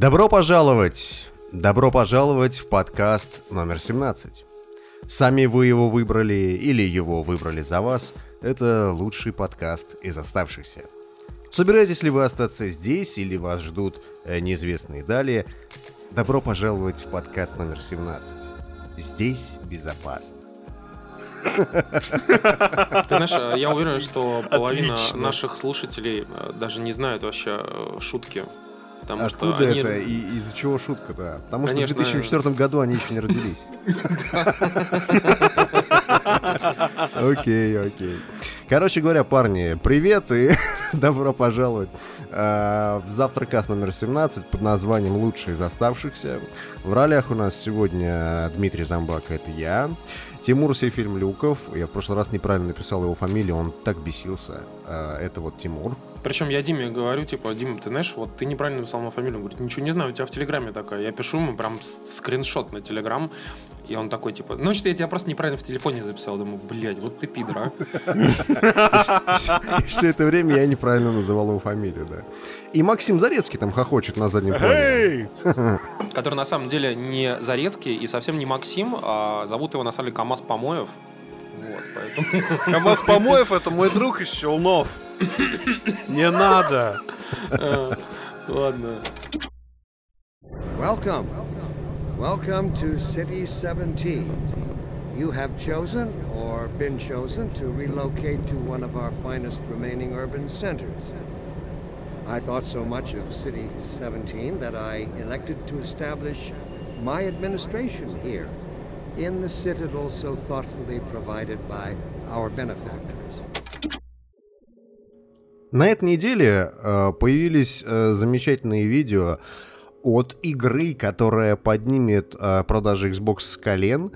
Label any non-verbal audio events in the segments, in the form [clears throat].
Добро пожаловать! Добро пожаловать в подкаст номер 17. Сами вы его выбрали или его выбрали за вас, это лучший подкаст из оставшихся. Собираетесь ли вы остаться здесь или вас ждут э, неизвестные далее? Добро пожаловать в подкаст номер 17. Здесь безопасно. Ты знаешь, э, я уверен, что половина Отлично. наших слушателей э, даже не знают вообще шутки. Потому Откуда что они... это и из-за чего шутка-то? Потому что Конечно. в 2004 году они еще не родились. [laughs] Окей, окей. Короче говоря, парни, привет и [laughs] добро пожаловать э, в завтракас номер 17 под названием «Лучшие из оставшихся». В ролях у нас сегодня Дмитрий Замбак, это я. Тимур Сейфильм Люков. Я в прошлый раз неправильно написал его фамилию, он так бесился. Э, это вот Тимур. Причем я Диме говорю, типа, Дима, ты знаешь, вот ты неправильно написал мою фамилию. Он говорит, ничего не знаю, у тебя в Телеграме такая. Я пишу ему прям скриншот на Телеграм, и он такой, типа, ну, что я тебя просто неправильно в телефоне записал. Думаю, блядь, вот ты пидор, а. Все это время я неправильно называл его фамилию, да. И Максим Зарецкий там хохочет на заднем плане. Который на самом деле не Зарецкий и совсем не Максим, а зовут его на самом деле КамАЗ Помоев. Вот, поэтому... [laughs] КамАЗ Помоев это мой друг из Челнов. Не надо. [laughs] Ладно. Welcome. Welcome to City 17. You have chosen or been chosen to relocate to one of our finest remaining urban centers. I thought so much of City 17 that I elected to establish my administration here In the citadel so thoughtfully provided by our benefactors. На этой неделе э, появились э, замечательные видео от игры, которая поднимет э, продажи Xbox с колен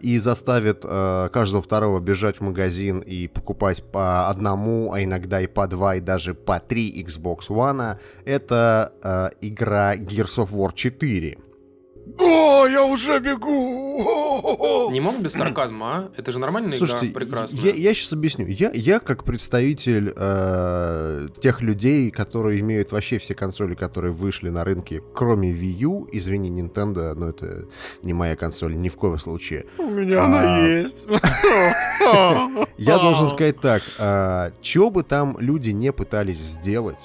и заставит каждого второго бежать в магазин и покупать по одному, а иногда и по два, и даже по три Xbox One. Это игра Gears of War 4. О, я уже бегу! Не мог без сарказма, а? Это же нормальная Слушайте, игра, прекрасная. я, сейчас объясню. Я, я как представитель э, тех людей, которые имеют вообще все консоли, которые вышли на рынке, кроме Wii U, извини, Nintendo, но это не моя консоль, ни в коем случае. У меня А. она есть. [laughs] Я должен сказать так, э, чего бы там люди не пытались сделать,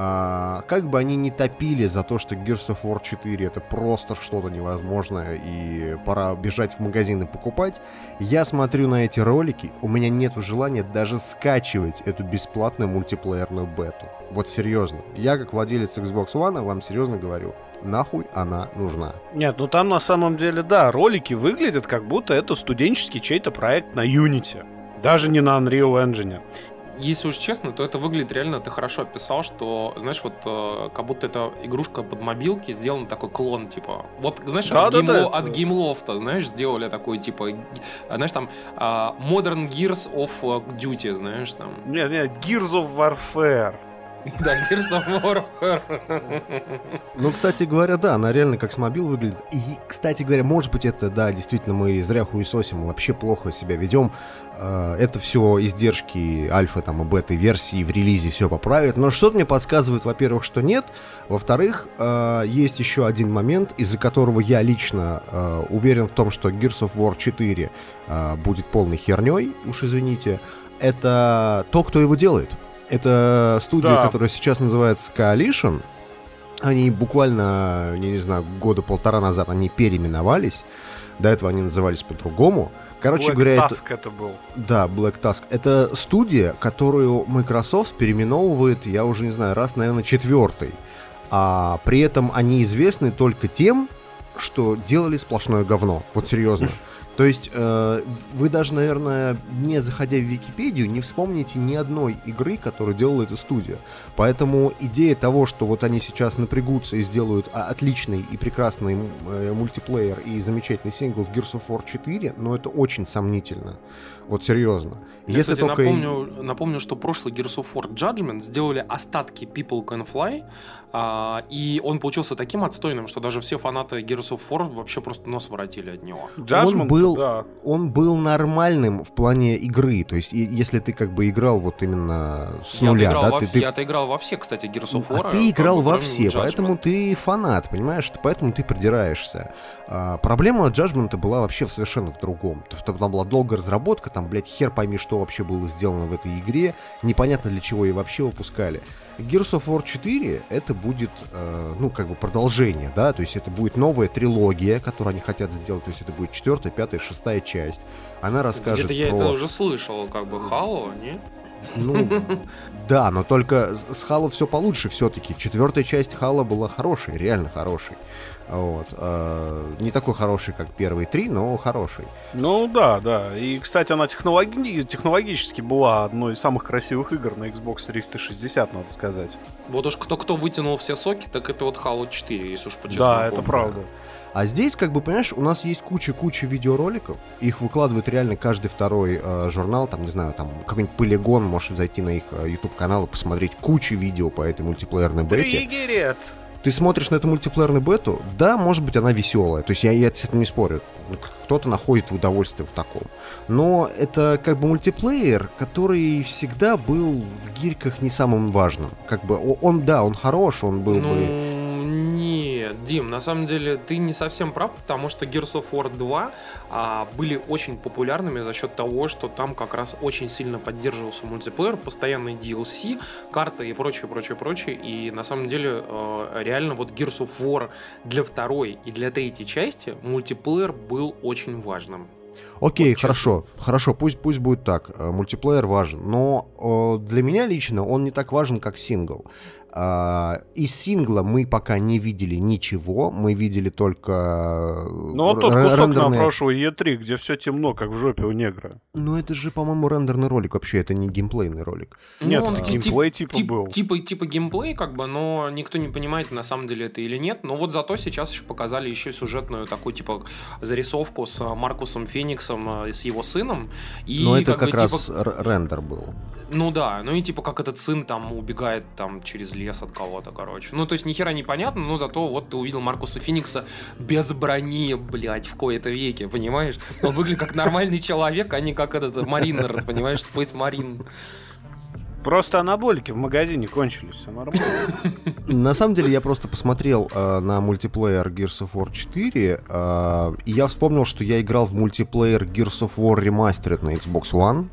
а, как бы они не топили за то, что Gears of War 4 это просто что-то невозможное и пора бежать в магазин и покупать, я смотрю на эти ролики, у меня нет желания даже скачивать эту бесплатную мультиплеерную бету. Вот серьезно. Я как владелец Xbox One вам серьезно говорю, нахуй она нужна. Нет, ну там на самом деле, да, ролики выглядят как будто это студенческий чей-то проект на Unity. Даже не на Unreal Engine. Если уж честно, то это выглядит реально, ты хорошо описал, что, знаешь, вот э, как будто это игрушка под мобилки, сделан такой клон, типа. Вот, знаешь, от, Да-да-да, геймло- это- от геймлофта, знаешь, сделали такой, типа, знаешь, там а, Modern Gears of э, Duty, знаешь, там. Нет, нет, Gears of Warfare. Да, Gears of War. Ну, кстати говоря, да, она реально как с мобил выглядит. И, кстати говоря, может быть, это, да, действительно, мы зря хуесосим, вообще плохо себя ведем. Э, Это все издержки альфа там и бета версии в релизе все поправит. Но что-то мне подсказывает, во-первых, что нет. Во-вторых, э, есть еще один момент, из-за которого я лично э, уверен в том, что Gears of War 4 э, будет полной херней, уж извините. Это то, кто его делает. Это студия, Да. которая сейчас называется Coalition. Они буквально, я не знаю, года полтора назад они переименовались. До этого они назывались по-другому. Короче Black говоря, это, Tusk это был. да, Black Tusk. Это студия, которую Microsoft переименовывает, я уже не знаю, раз, наверное, четвертый. А при этом они известны только тем, что делали сплошное говно. Вот серьезно. То есть э, вы даже, наверное, не заходя в Википедию, не вспомните ни одной игры, которую делала эта студия. Поэтому идея того, что вот они сейчас напрягутся и сделают а, отличный и прекрасный э, мультиплеер и замечательный сингл в Gears of War 4, но это очень сомнительно. Вот серьезно. Я, Если кстати, только... напомню, напомню, что прошлый Gears of War Judgment сделали остатки People Can Fly, а, и он получился таким отстойным, что даже все фанаты Gears of War вообще просто нос воротили от него. Judgment Он был да. он был нормальным в плане игры. То есть, и- если ты как бы играл вот именно с Я-то нуля, да, во, ты, ты- я-то играл во все, кстати, Gears of а War. ты играл во все, Judgment. поэтому ты фанат, понимаешь? Поэтому ты придираешься. А, проблема Judgment была вообще совершенно в другом. Там была долгая разработка, там, блядь, хер пойми, что вообще было сделано в этой игре. Непонятно для чего ее вообще выпускали. Gears of War 4 это будет, э, ну, как бы продолжение, да, то есть это будет новая трилогия, которую они хотят сделать, то есть это будет четвертая, пятая, шестая часть. Она расскажет Где-то я про... это уже слышал, как бы Halo, не? Ну, да, но только с Halo все получше все-таки. Четвертая часть Halo была хорошей, реально хорошей. Вот. э, не такой хороший, как первые три, но хороший. Ну да, да. И, кстати, она технологи- технологически была одной из самых красивых игр на Xbox 360, надо сказать. Вот уж кто-кто вытянул все соки, так это вот Halo 4, если уж по да, это правда. А здесь, как бы, понимаешь, у нас есть куча-куча видеороликов. Их выкладывает реально каждый второй э, журнал. Там, не знаю, там какой-нибудь полигон, можешь зайти на их э, YouTube канал и посмотреть кучу видео по этой мультиплеерной бете. Триггерит! Ты смотришь на эту мультиплеерную бету, да, может быть, она веселая. То есть я, я с этим не спорю. Кто-то находит удовольствие в таком. Но это как бы мультиплеер, который всегда был в гирьках не самым важным. Как бы он, да, он хорош, он был бы... Нет, Дим, на самом деле ты не совсем прав, потому что Gears of War 2 а, были очень популярными за счет того, что там как раз очень сильно поддерживался мультиплеер, постоянный DLC, карты и прочее, прочее, прочее. И на самом деле э, реально вот Gears of War для второй и для третьей части мультиплеер был очень важным. Окей, Вот честно. хорошо, хорошо, пусть, пусть будет так. Э, Мультиплеер важен, но э, для меня лично он не так важен, как сингл. А, из сингла мы пока не видели ничего, мы видели только... э, Ну, вот тот кусок на рендерные- прошлой E3, где все темно, как в жопе у негра. Ну, это же, по-моему, рендерный ролик вообще, это не геймплейный ролик. Нет, он это геймплей тип- типа тип- был. Типа, типа геймплей, как бы, но никто не понимает, на самом деле это или нет. Но вот зато сейчас еще показали еще сюжетную такую, типа, зарисовку с а, Маркусом Фениксом, а, с его сыном. И, Но это как, бы, раз типа, рендер был. ну да, ну и типа как этот сын там убегает там через лес от кого-то, короче. Ну то есть ни хера не понятно, но зато вот ты увидел Маркуса Феникса без брони, блядь, в кои-то веке, понимаешь? Он выглядит как нормальный человек, а не как этот Маринер, понимаешь, Спейс Марин. Просто анаболики в магазине кончились, все нормально. На самом деле, я просто посмотрел э, на мультиплеер Gears of War 4, э, и я вспомнил, что я играл в мультиплеер Gears of War Remastered на Xbox One.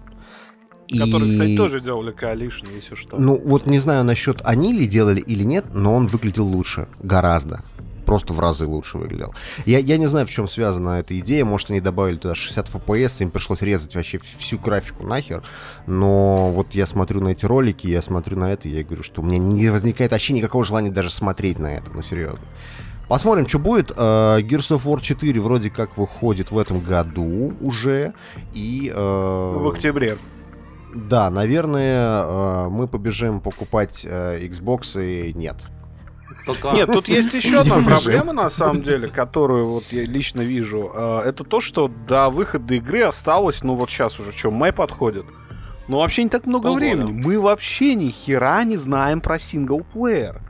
Который, И- кстати, тоже делали Coalition, если что. Ну, вот не знаю насчет они ли делали или нет, но он выглядел лучше. Гораздо. Просто в разы лучше выглядел. Я, я не знаю, в чем связана эта идея. Может, они добавили туда 60 FPS, им пришлось резать вообще всю графику нахер. Но вот я смотрю на эти ролики, я смотрю на это, и я говорю, что у меня не возникает вообще никакого желания даже смотреть на это. Ну, серьезно. Посмотрим, что будет. Э, Gears of War 4 вроде как выходит в этом году уже. И... э, В октябре. Да, наверное, э, мы побежим покупать э, Xbox и нет. Только... Нет, тут есть [laughs] еще одна проблема, на самом деле, которую вот я лично вижу. Э, Это то, что до выхода игры осталось, ну вот сейчас уже, что, май подходит. Ну вообще не так много Полгода. времени. Мы вообще ни хера не знаем про синглплеер.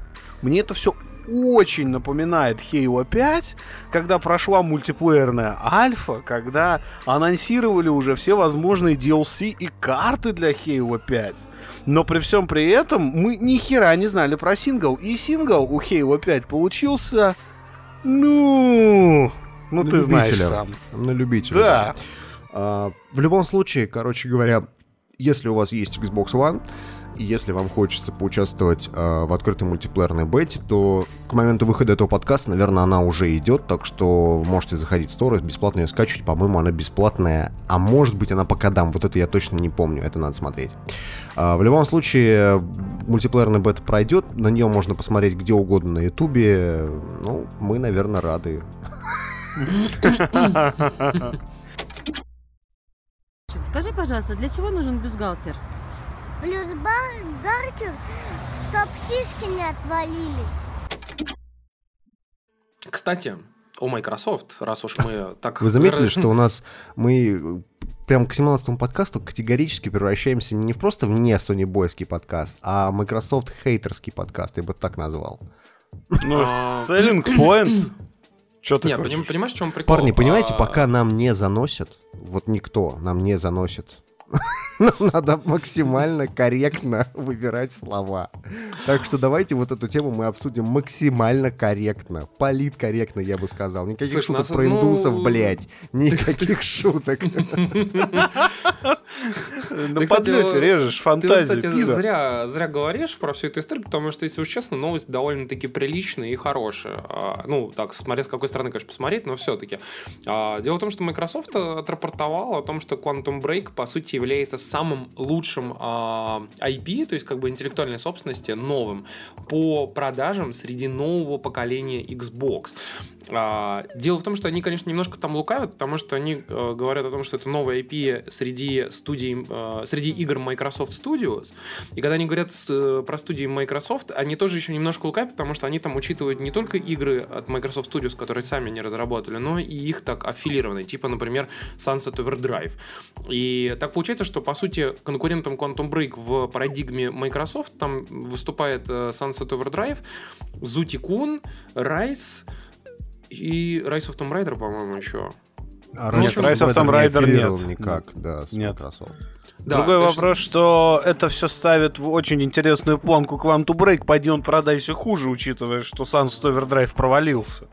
Мне это все очень напоминает Halo 5, когда прошла мультиплеерная альфа, когда анонсировали уже все возможные DLC и карты для Halo 5. Но при всем при этом мы ни хера не знали про сингл. И сингл у Halo 5 получился... Ну... Ну На ты знаешь любителя. сам. На любителя. Да. А, в любом случае, короче говоря, если у вас есть Xbox One, если вам хочется поучаствовать а, в открытой мультиплеерной бете, то к моменту выхода этого подкаста, наверное, она уже идет, так что можете заходить в Store, бесплатно ее скачивать. По-моему, она бесплатная, а может быть, она по кодам. Вот это я точно не помню, это надо смотреть. А, в любом случае, мультиплеерная бета пройдет, на нее можно посмотреть где угодно на Ютубе. Ну, мы, наверное, рады. Скажи, пожалуйста, для чего нужен бюстгальтер? Плюс гартер, чтоб сиськи не отвалились. Кстати, о Microsoft, раз уж мы [laughs] так... Вы заметили, что у нас мы прям к 17 подкасту категорически превращаемся не в просто в не Sony Бойский подкаст, а Microsoft хейтерский подкаст, я бы так назвал. Ну, А, selling point. [coughs] Что ты Не, хочешь? поним- понимаешь, в чем прикол? Парни, понимаете, А, пока нам не заносят, вот никто нам не заносит, [laughs] нам надо максимально корректно выбирать слова. Так что давайте вот эту тему мы обсудим максимально корректно. Политкорректно, я бы сказал. Никаких Слушай, шуток нас- про ну, индусов, [laughs] блядь. Никаких [laughs] шуток. На Ты, кстати, подлете режешь Ты, фантазию. кстати, пидор. зря, говоришь про всю эту историю, потому что, если уж честно, новость довольно-таки приличная и хорошая. А, Ну, так, смотря с какой стороны, конечно, посмотреть, но все-таки. Дело в том, что Microsoft отрапортовал о том, что Quantum Break, по сути, является самым лучшим а, IP, то есть как бы интеллектуальной собственности, новым, по продажам среди нового поколения Xbox. А, Дело в том, что они, конечно, немножко там лукавят, потому что они э, говорят о том, что это новая IP среди студий, э, среди игр Microsoft Studios. И когда они говорят э, про студии Microsoft, они тоже еще немножко лукавят, потому что они там учитывают не только игры от Microsoft Studios, которые сами не разработали, но и их так аффилированные, типа, например, Sunset Overdrive. И так получается, что, по сути, конкурентом Quantum Break в парадигме Microsoft там выступает э, Sunset Overdrive, Zutikun, Rise, и Rise of Tomb Raider, по-моему, еще. А Нет, Rise Rise of Tomb Raider аффилировал нет. никак, да, с Нет. Microsoft. Да, Другой то есть- вопрос, что это все ставит в очень интересную планку Quantum Break. Пойди он продайся хуже, учитывая, что Sunset Overdrive провалился.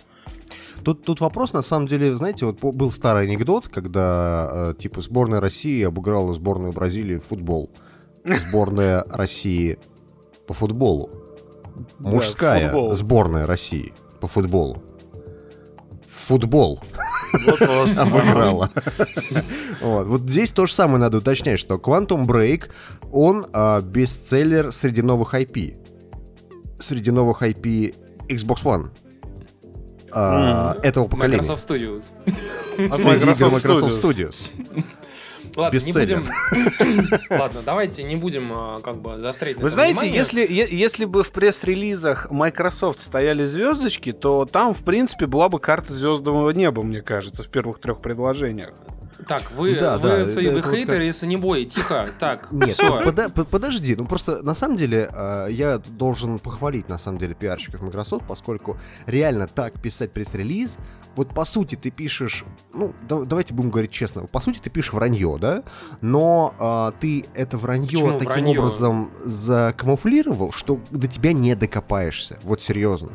Тут, тут вопрос, на самом деле, знаете, вот был старый анекдот, когда, э, типа, сборная России обыграла сборную Бразилии в футбол. Сборная [laughs] России по футболу. Мужская футбол. сборная России по футболу. Футбол Вот-вот. [laughs] обыграла. Вот. Вот здесь то же самое надо уточнять, что Quantum Break, он а, бестселлер среди новых IP. Среди новых IP Xbox One. А, Этого поколения. Microsoft Studios. Игр Microsoft Microsoft Studios. Ладно, не Бестселлер. будем... [laughs] Ладно, давайте не будем а, как бы заострять на Вы знаете, внимание. если, е- если бы в пресс-релизах Microsoft стояли звездочки, то там, в принципе, была бы карта звездного неба, мне кажется, в первых трех предложениях. Так, вы, Да, вы да, с- это- это вот хейтеры и санебои, тихо. Так, [laughs] Нет, все. пода- по- подожди, ну просто на самом деле э, я должен похвалить на самом деле пиарщиков Microsoft, поскольку реально так писать пресс-релиз, вот по сути ты пишешь, ну да- давайте будем говорить честно, по сути ты пишешь вранье, да, но э, ты это вранье Почему таким вранье? образом закамуфлировал, что до тебя не докопаешься, вот серьезно.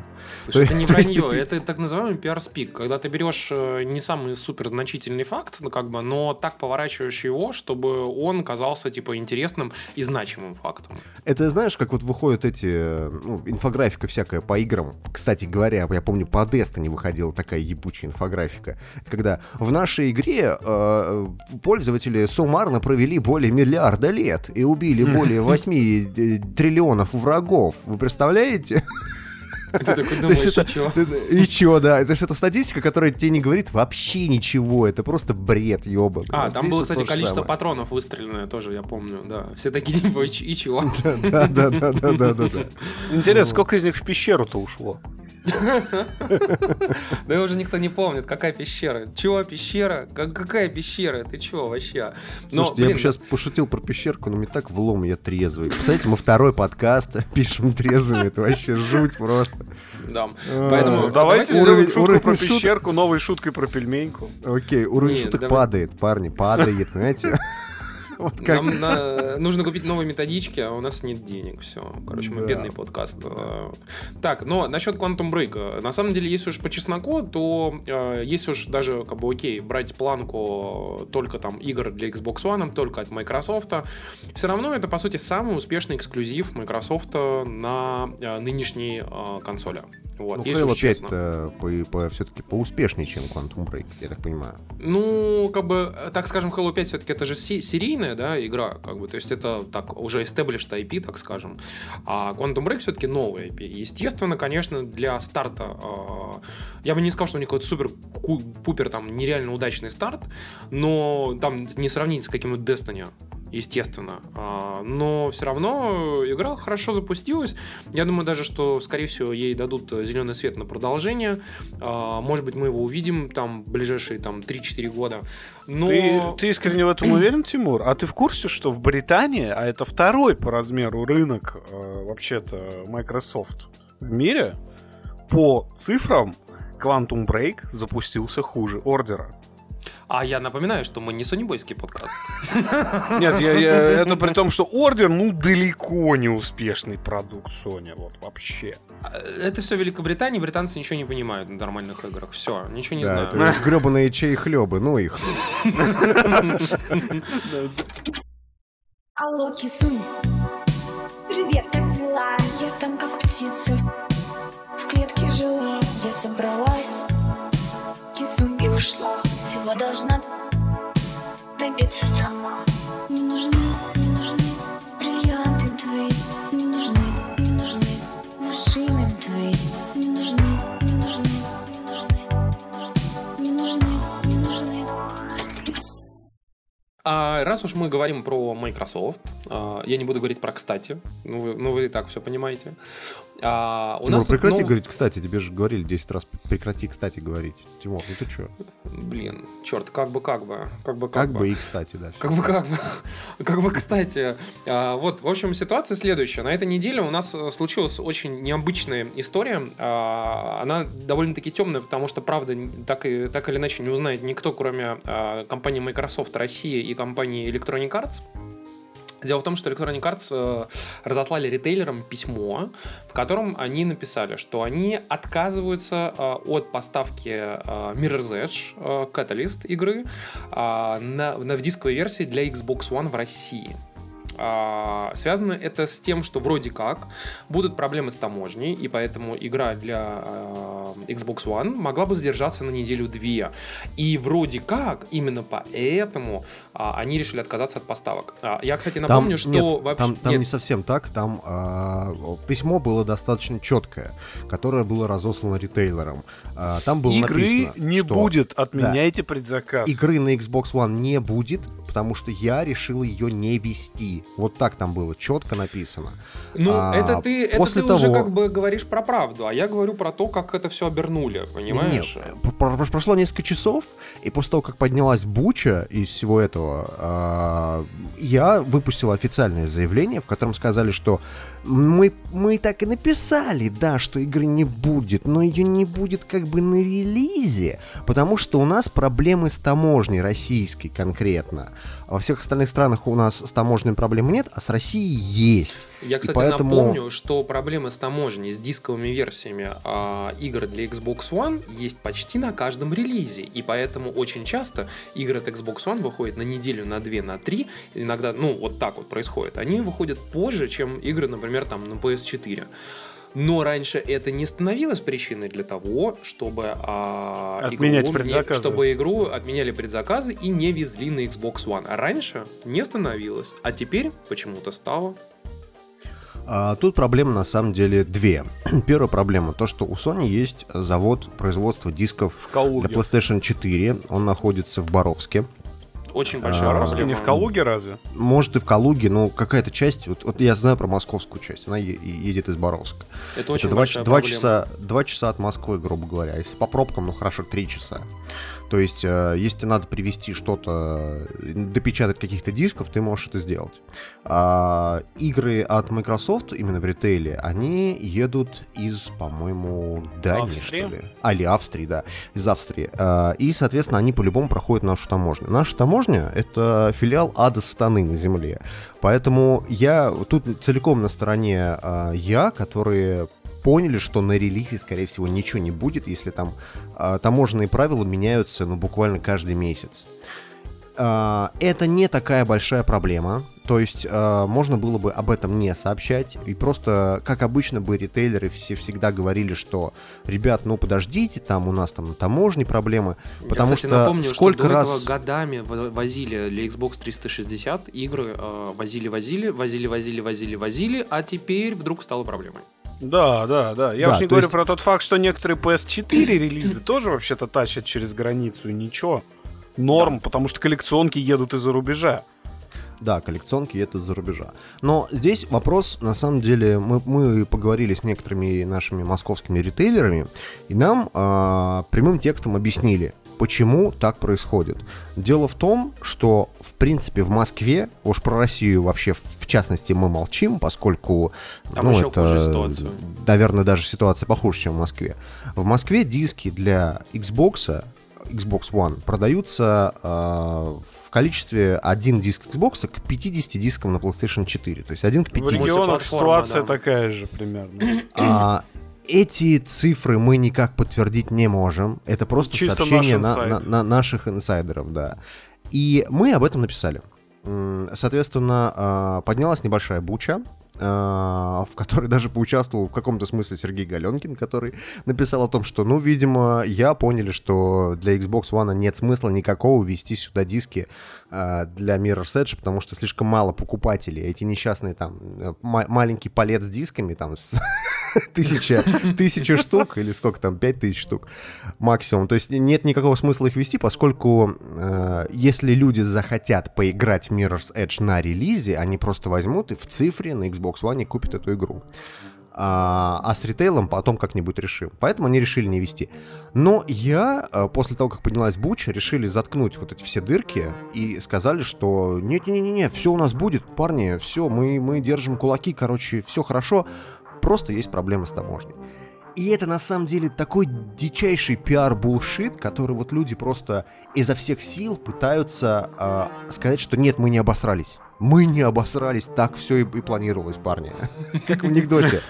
Слушай, это [laughs] То не вранье, ты- это так называемый пиар-спик, когда ты берешь э, не самый супер значительный факт, ну как бы, но так поворачиваешь его, чтобы он казался типа интересным и значимым фактом. Это знаешь, как вот выходят эти, э, ну, инфографика всякая по играм. Кстати говоря, я помню, по Destiny выходила такая ебучая инфографика. Это когда в нашей игре э, пользователи суммарно провели более миллиарда лет и убили [laughs] более 8 э, триллионов врагов. Вы представляете? И ты такой [laughs] То думаешь, есть это- и чё? [laughs] И чё, да. То есть это статистика, которая тебе не говорит вообще ничего. Это просто бред, ёба. А, там было, кстати, количество патронов. патронов выстреленное тоже, я помню, да. Все такие типа, и чего? Да, да, да, да, да, да. Интересно, сколько из них в пещеру-то ушло? Да уже никто не помнит, какая пещера. Чего пещера? Как- Какая пещера? Ты чего вообще? Но, Слушайте, я бы сейчас пошутил про пещерку, но мне так влом, я трезвый. Представляете, мы второй подкаст [laughs] пишем трезвыми, это вообще жуть просто. Да. Поэтому Ну, давайте уровень- сделаем шутку уровень про пещерку, новой шуткой про пельменьку. Окей, уровень шуток падает, парни, падает, [laughs] понимаете? [laughs] Вот как... Нам на- нужно купить новые методички, а у нас нет денег. Все. Короче, мы Да. бедный подкаст. Э, Так, но насчет Quantum Break. На самом деле, если уж по чесноку, то э, если уж даже, как бы, окей, брать планку только там игр для Xbox One, только от Microsoft, все равно это, по сути, самый успешный эксклюзив Microsoft на э, нынешней э, консоли. Вот, Ну, Halo уж честно. 5 все-таки поуспешнее, чем Quantum Break, я так понимаю. Ну, как бы, так скажем, Halo 5 все-таки это же се- серийная, да, игра, как бы, то есть это так уже established IP, так скажем. А Quantum Break все-таки новый IP. Естественно, конечно, для старта, э, я бы не сказал, что у них какой-то супер-пупер там нереально удачный старт, но там не сравнить с каким-нибудь Destiny, естественно. А, Но все равно игра хорошо запустилась. Я думаю даже, что, скорее всего, ей дадут зеленый свет на продолжение. А, Может быть, мы его увидим там ближайшие там 3-4 года. Но... Ты, ты искренне в этом уверен, Тимур? А ты в курсе, что в Британии, а это второй по размеру рынок э, вообще-то Microsoft в мире, по цифрам Quantum Break запустился хуже Ордера. А я напоминаю, что мы не сонибойский подкаст. Нет, я, я, это при том, что Ордер, ну, далеко не успешный продукт Sony, вот, вообще. Это все Великобритания, британцы ничего не понимают на нормальных играх. Все, ничего не Да, знаю. это гребаные чей хлебы, ну их. Алло, кисунь. Привет, как дела? Я там как птица. В клетке жила, я собралась. Кисунь и ушла. Всего должна добиться сама. Не нужны, не нужны бриллианты твои. Не нужны, не нужны машины А раз уж мы говорим про Microsoft, а, я не буду говорить про кстати, ну вы, ну вы и так все понимаете. А, у Тимур, нас прекрати нов- говорить, кстати, тебе же говорили 10 раз, прекрати, кстати, говорить. Тимур, ну ты чё? Блин, черт, как бы, как бы, как бы, Как бы и кстати, да. Как бы, как бы, [laughs] как бы, кстати, а, вот, в общем, ситуация следующая. На этой неделе у нас э, случилась очень необычная история. А, Она довольно-таки темная, потому что, правда, так, и, так или иначе не узнает никто, кроме а, компании Microsoft Россия и компании Electronic Arts. Дело в том, что Electronic Arts э, разослали ритейлерам письмо, в котором они написали, что они отказываются э, от поставки э, Mirror's Edge, Catalyst игры, на, на- в дисковой версии для Xbox One в России. А, связано это с тем, что вроде как будут проблемы с таможней, и поэтому игра для э, Xbox One могла бы задержаться на неделю-две. И вроде как именно поэтому а, они решили отказаться от поставок. А, я, кстати, напомню, что нет, вообще... там, там нет, не совсем так, там а, письмо было достаточно четкое, которое было разослано ритейлерам. А, там было Игры написано, не что будет, отменяйте предзаказ. Игры на Xbox One не будет, потому что я решил ее не вести. Вот так там было четко написано. Ну, А, это ты, это после ты уже того- как бы говоришь про правду, а я говорю про то, как это все обернули, понимаешь? Нет, про- про- прошло несколько часов, и после того, как поднялась буча из всего этого, а, я выпустил официальное заявление, в котором сказали, что мы, мы так и написали, да, что игры не будет, но ее не будет как бы на релизе, потому что у нас проблемы с таможней российской конкретно. Во всех остальных странах у нас с таможней проблем нет, а с Россией есть. Я, И кстати, поэтому- напомню, что проблемы с таможней, с дисковыми версиями а, игр для Xbox One есть почти на каждом релизе. И поэтому очень часто игры от Xbox One выходят на неделю, на две, на три. Иногда, ну, вот так вот происходит. Они выходят позже, чем игры, например, там на PS4. Но раньше это не становилось причиной для того, чтобы, а, Отменять игру, не- чтобы игру отменяли предзаказы и не везли на Xbox One. А раньше не становилось, а теперь почему-то стало. А, Тут проблемы на самом деле две. [clears throat] Первая проблема то, что у Sony есть завод производства дисков для PlayStation 4. Он находится в Боровске. Очень большая А, проблема. Не в Калуге разве? Может и в Калуге, но какая-то часть. Вот, вот я знаю про московскую часть. Она е- едет из Боровска. Это очень Это два, большая два проблема. часа, два часа от Москвы, грубо говоря. Если по пробкам, ну хорошо, три часа. То есть, э, если тебе надо привезти что-то, э, допечатать каких-то дисков, ты можешь это сделать. А, игры от Microsoft, именно в ритейле, они едут из, по-моему, Дании, Австрии? что ли? А, или Австрии, да, из Австрии. А, и, соответственно, они по-любому проходят нашу таможню. Наша таможня — это филиал ада сатаны на земле. Поэтому я тут целиком на стороне а, я, которые поняли, что на релизе, скорее всего, ничего не будет, если там а, таможенные правила меняются, ну, буквально каждый месяц. А, это не такая большая проблема. То есть а, можно было бы об этом не сообщать. И просто, как обычно бы ритейлеры все всегда говорили, что ребят, ну подождите, там у нас там на таможне проблемы. Потому Я, кстати, что напомню, сколько что до раз... этого годами во- возили для Xbox 360 игры, э, возили, возили, возили, возили, возили, возили, а теперь вдруг стало проблемой. Да, да, да. Я Да, уж не говорю есть- про тот факт, что некоторые PS4 релизы тоже вообще-то тащат через границу, и ничего. Норм, потому что коллекционки едут из-за рубежа. Да, коллекционки это за рубежа. Но здесь вопрос, на самом деле, мы, мы поговорили с некоторыми нашими московскими ритейлерами, и нам а, прямым текстом объяснили, Почему так происходит? Дело в том, что, в принципе, в Москве, уж про Россию вообще, в частности, мы молчим, поскольку, Там ну, еще это, хуже ситуация. наверное, даже ситуация похуже, чем в Москве. В Москве диски для Xbox, Xbox One, продаются э, в количестве один диск Xbox к 50 дискам на PlayStation 4. То есть один к В 50. регионах Мультиплатформа, ситуация да. такая же примерно. А, эти цифры мы никак подтвердить не можем. Это просто Чисто сообщение на, на- на наших инсайдеров, да. И мы об этом написали. Соответственно, а, поднялась небольшая буча, а, в которой [laughs] даже поучаствовал в каком-то смысле Сергей Галенкин, который написал о том, что, ну, видимо, я поняли, что для Xbox One нет смысла никакого вести сюда диски а, для Mirror's Edge, потому что слишком мало покупателей. Эти несчастные там э, ма- маленький палет с дисками, там, с [laughs] тысяча, тысяча штук, или сколько там, пять тысяч штук максимум. То есть нет никакого смысла их вести, поскольку э, если люди захотят поиграть Mirror's Edge на релизе, они просто возьмут и в цифре на Xbox One купят эту игру. А, а с ритейлом потом как-нибудь решим. Поэтому они решили не вести. Но я, э, после того, как поднялась буча, решили заткнуть вот эти все дырки и сказали, что нет-не-не-не, все у нас будет, парни, все, мы, мы держим кулаки, короче, все хорошо, просто есть проблемы с таможней. И это на самом деле такой дичайший пиар-булшит, который вот люди просто изо всех сил пытаются э, сказать, что нет, мы не обосрались. Мы не обосрались, так все и, и планировалось, парни. [laughs] Как в анекдоте.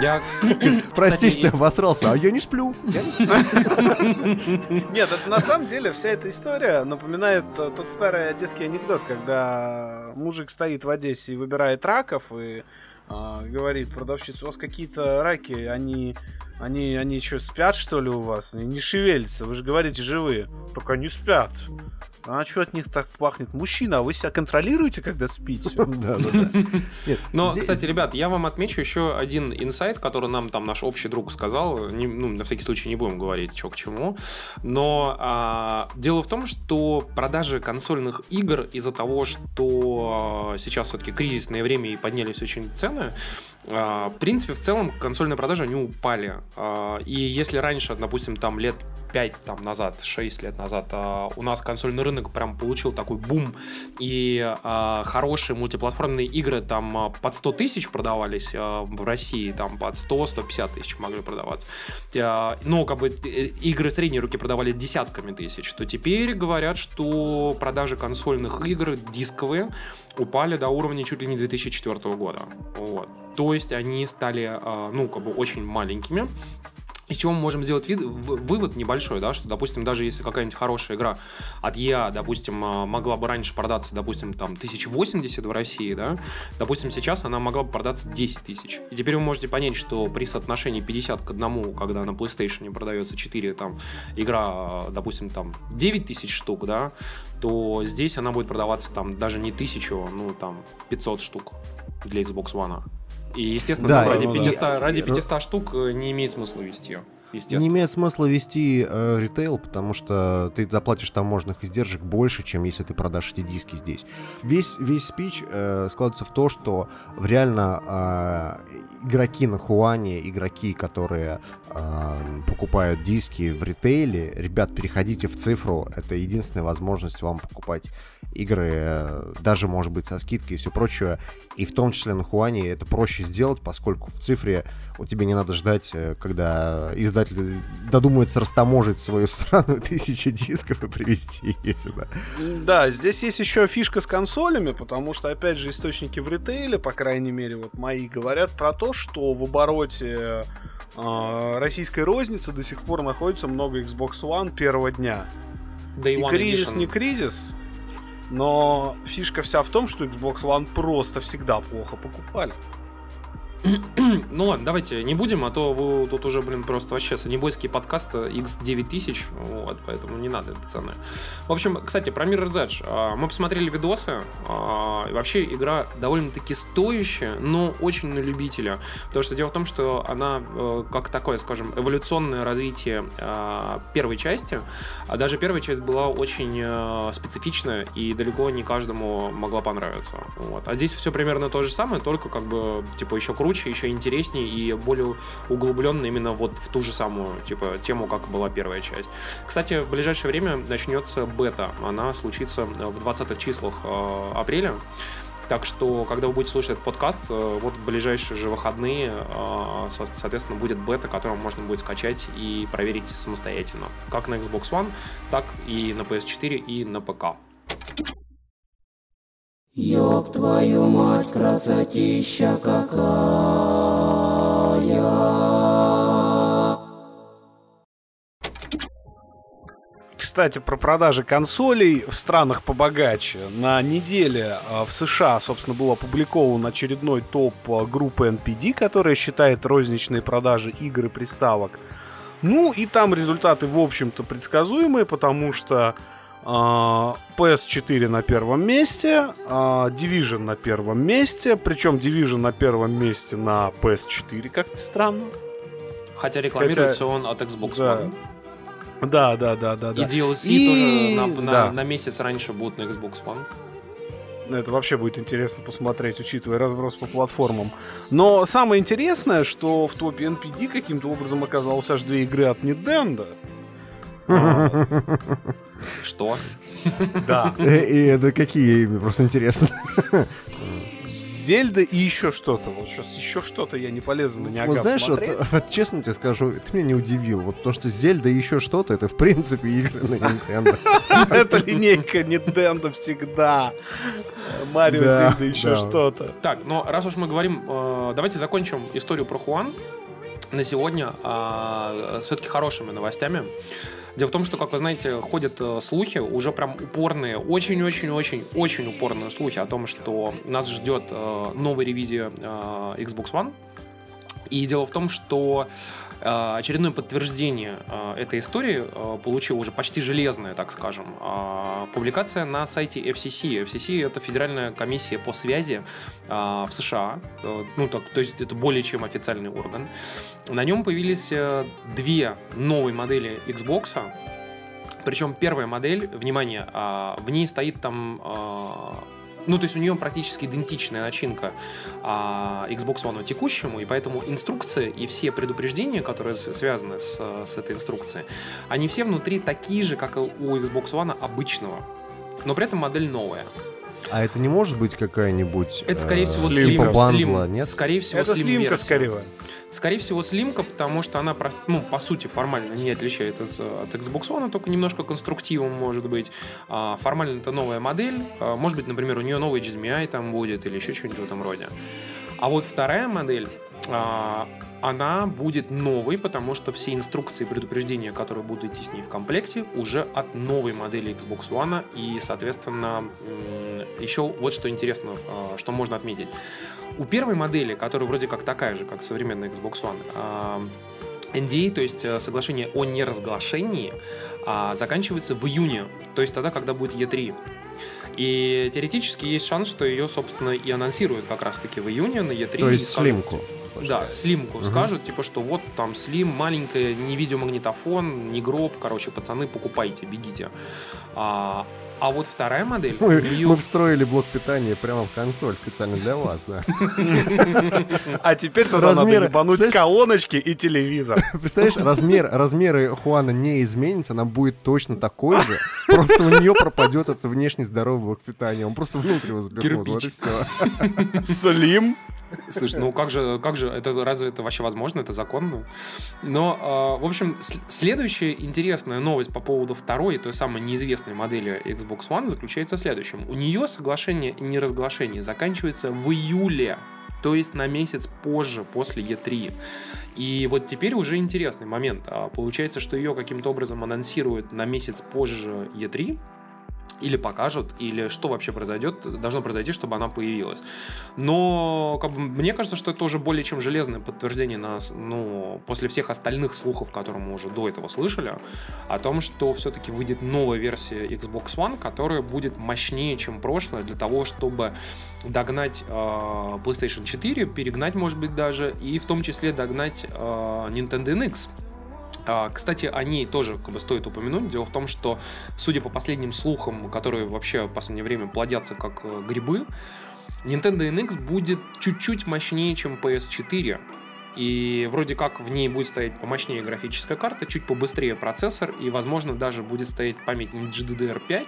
Я, [laughs] Прости, что я обосрался, а я не сплю. Я не сплю. [laughs] Нет, это на самом деле вся эта история напоминает тот старый одесский анекдот, когда мужик стоит в Одессе и выбирает раков и говорит продавщица, у вас какие-то раки, они, они, они еще спят что ли у вас? Они не шевелятся, вы же говорите живые. Только они спят. А что от них так пахнет? Мужчина, а вы себя контролируете, когда спите? [laughs] Да, да, да. Но, кстати, ребят, я вам отмечу еще один инсайт, который нам там наш общий друг сказал. Ну, на всякий случай не будем говорить, что к чему. Но а, дело в том, что продажи консольных игр из-за того, что сейчас все-таки кризисное время и поднялись очень цены, а, в принципе, в целом консольные продажи, они упали. А, и если раньше, допустим, там лет 5 там, назад, 6 лет назад, а, у нас консольный рынок прям получил такой бум, и а, хорошие мультиплатформенные игры там под 100 тысяч продавались в России, там под 100-150 тысяч могли продаваться. Но как бы э, игры средней руки продавали десятками тысяч, то теперь говорят, что продажи консольных игр дисковые упали до уровня чуть ли не 2004 года. Вот. То есть они стали, а, ну, как бы очень маленькими. Из чего мы можем сделать вид- вывод небольшой, да, что, допустим, даже если какая-нибудь хорошая игра от EA, допустим, а, могла бы раньше продаться, допустим, там, 1080 в России, да, допустим, сейчас она могла бы продаться 10 тысяч. И теперь вы можете понять, что при соотношении 50 к 1, когда на PlayStation продается 4, там, игра, а, допустим, там, 9 тысяч штук, да, то здесь она будет продаваться, там, даже не 1000, ну, там, 500 штук для Xbox One. И, естественно, Да, там ради, и- 500, ради и- 500 штук э, не имеет смысла вести ее. Естественно. Не имеет смысла вести э, ритейл, потому что ты заплатишь таможенных издержек больше, чем если ты продашь эти диски здесь. Весь, весь спич э, складывается в то, что в реально э, игроки на Хуане, игроки, которые э, покупают диски в ритейле, ребят, переходите в цифру, это единственная возможность вам покупать игры, э, даже, может быть, со скидкой и все прочее. И в том числе на Хуане это проще сделать, поскольку в цифре у тебя не надо ждать, э, когда издатель додумается растаможить свою [laughs] странную тысячу дисков и привезти ее сюда. Да, здесь есть еще фишка с консолями, потому что, опять же, источники в ритейле, по крайней мере, вот мои, говорят про то, что в обороте э, российской розницы до сих пор находится много Xbox One первого дня. Day И кризис Edition. не кризис, но фишка вся в том, что Xbox One просто всегда плохо покупали. [clears throat] Ну ладно, давайте не будем, а то вы тут уже, блин, просто вообще санебойский подкаст X9000, вот, поэтому не надо, пацаны. В общем, кстати, про Mirror's Edge. А, Мы посмотрели видосы, а, вообще игра довольно-таки стоящая, но очень на любителя. Потому что дело в том, что она, э, как такое, скажем, эволюционное развитие а, первой части, а даже первая часть была очень э, специфичная и далеко не каждому могла понравиться. Вот. А здесь все примерно то же самое, только как бы, типа, еще круче, круче, еще интереснее и более углубленно именно вот в ту же самую, типа, тему, как была первая часть. Кстати, в ближайшее время начнется бета. Она случится в 20-х числах э, апреля. Так что, когда вы будете слушать этот подкаст, э, вот в ближайшие же выходные, э, со- соответственно, будет бета, которую можно будет скачать и проверить самостоятельно. Как на Xbox One, так и на PS4 и на ПК. Ёб твою мать, красотища какая. Кстати, про продажи консолей в странах побогаче. На неделе э, в США, собственно, был опубликован очередной топ э, группы NPD, которая считает розничные продажи игр и приставок. Ну, и там результаты, в общем-то, предсказуемые, потому что PS4 на первом месте, э, Division на первом месте, причем Division на первом месте на PS4, как ни странно. Хотя рекламируется Хотя- он от Xbox Да. One. Да, да, да, да, да. И DLC И- тоже на, на- да. на месяц раньше будут на Xbox One. Ну, Это вообще будет интересно посмотреть, учитывая разброс по платформам. Но самое интересное, что в топе NPD каким-то образом оказалось аж две игры от Nintendo. [laughs] А, Что? Да. Э, И это какие, мне просто интересно. Зельда и еще что-то. Вот сейчас еще что-то я не полезу на Ниагар Вот знаешь, вот, вот честно тебе скажу, ты меня не удивил. Вот то, что Зельда и еще что-то, это в принципе игры на Nintendo. [laughs] Это линейка Nintendo всегда. Марио, Да, Зельда, еще что-то. Так, но раз уж мы говорим, э, давайте закончим историю про Хуан на сегодня все-таки хорошими новостями. Дело в том, что, как вы знаете, ходят э, слухи, уже прям упорные, очень-очень-очень-очень упорные слухи о том, что нас ждет э, новая ревизия э, Xbox One. И дело в том, что очередное подтверждение э, этой истории э, получила уже почти железная, так скажем, публикация на сайте FCC. FCC это Федеральная комиссия по связи в США. Э, ну, так, то есть это более чем официальный орган. На нем появились э, две новые модели Xbox. Причем первая модель, внимание, а, в ней стоит там... Ну, то есть у нее практически идентичная начинка а, Xbox One текущему, и поэтому инструкция и все предупреждения, которые связаны с, с этой инструкцией, они все внутри такие же, как и у Xbox One обычного. Но при этом модель новая. А это не может быть какая-нибудь... Это, скорее э, всего, слимка. типа бандла, слим. нет? Скорее всего, Это слимка, скорее. Скорее всего, слимка, потому что она, ну, по сути, формально не отличается от Xbox One, только немножко конструктивом может быть. А, формально это новая модель. А, может быть, например, у нее новый HDMI там будет или еще что-нибудь в этом роде. А вот вторая модель, а, она будет новой, потому что все инструкции и предупреждения, которые будут идти с ней в комплекте, уже от новой модели Xbox One. И, соответственно, еще вот что интересно, а, что можно отметить. У первой модели, которая вроде как такая же, как современная Xbox One, а, NDA, то есть э, соглашение о неразглашении, а, заканчивается в июне, то есть тогда, когда будет E3. И теоретически есть шанс, что ее, собственно, и анонсируют как раз-таки в июне на E3. То есть скажут- слимку. Да, слимку скажут, типа, что вот там слим, маленькая, не видеомагнитофон, не гроб, короче, пацаны, покупайте, бегите. А, а вот вторая модель, Мы, неё- мы встроили блок питания прямо в консоль специально для вас, да. А теперь туда Размеры, надо ебануть колоночки и телевизор. Представляешь, размер, размеры Хуана не изменится, она будет точно такой же. Просто у нее пропадет этот внешний здоровый блок питания. Он просто внутрь его запихнут. Вот и все. Слим. Слушай, ну как же, как же, это разве это вообще возможно, это законно? Но, а, в общем, с- следующая интересная новость по поводу второй, той самой неизвестной модели Xbox One заключается в следующем. У нее соглашение и неразглашение заканчивается в июле, то есть на месяц позже, после E3. И вот теперь уже интересный момент. А, Получается, что ее каким-то образом анонсируют на месяц позже E3, или покажут, или что вообще произойдет, должно произойти, чтобы она появилась. Но как бы, мне кажется, что это уже более чем железное подтверждение нас, ну, после всех остальных слухов, которые мы уже до этого слышали, о том, что все-таки выйдет новая версия Xbox One, которая будет мощнее, чем прошлая, для того, чтобы догнать э, PlayStation 4, перегнать, может быть, даже, и в том числе догнать э, Nintendo NX. А, Кстати, о ней тоже как бы стоит упомянуть. Дело в том, что, судя по последним слухам, которые вообще в последнее время плодятся как э, грибы, Nintendo NX будет чуть-чуть мощнее, чем PS4. И вроде как в ней будет стоять помощнее графическая карта, чуть побыстрее процессор, и, возможно, даже будет стоять память не GDDR5,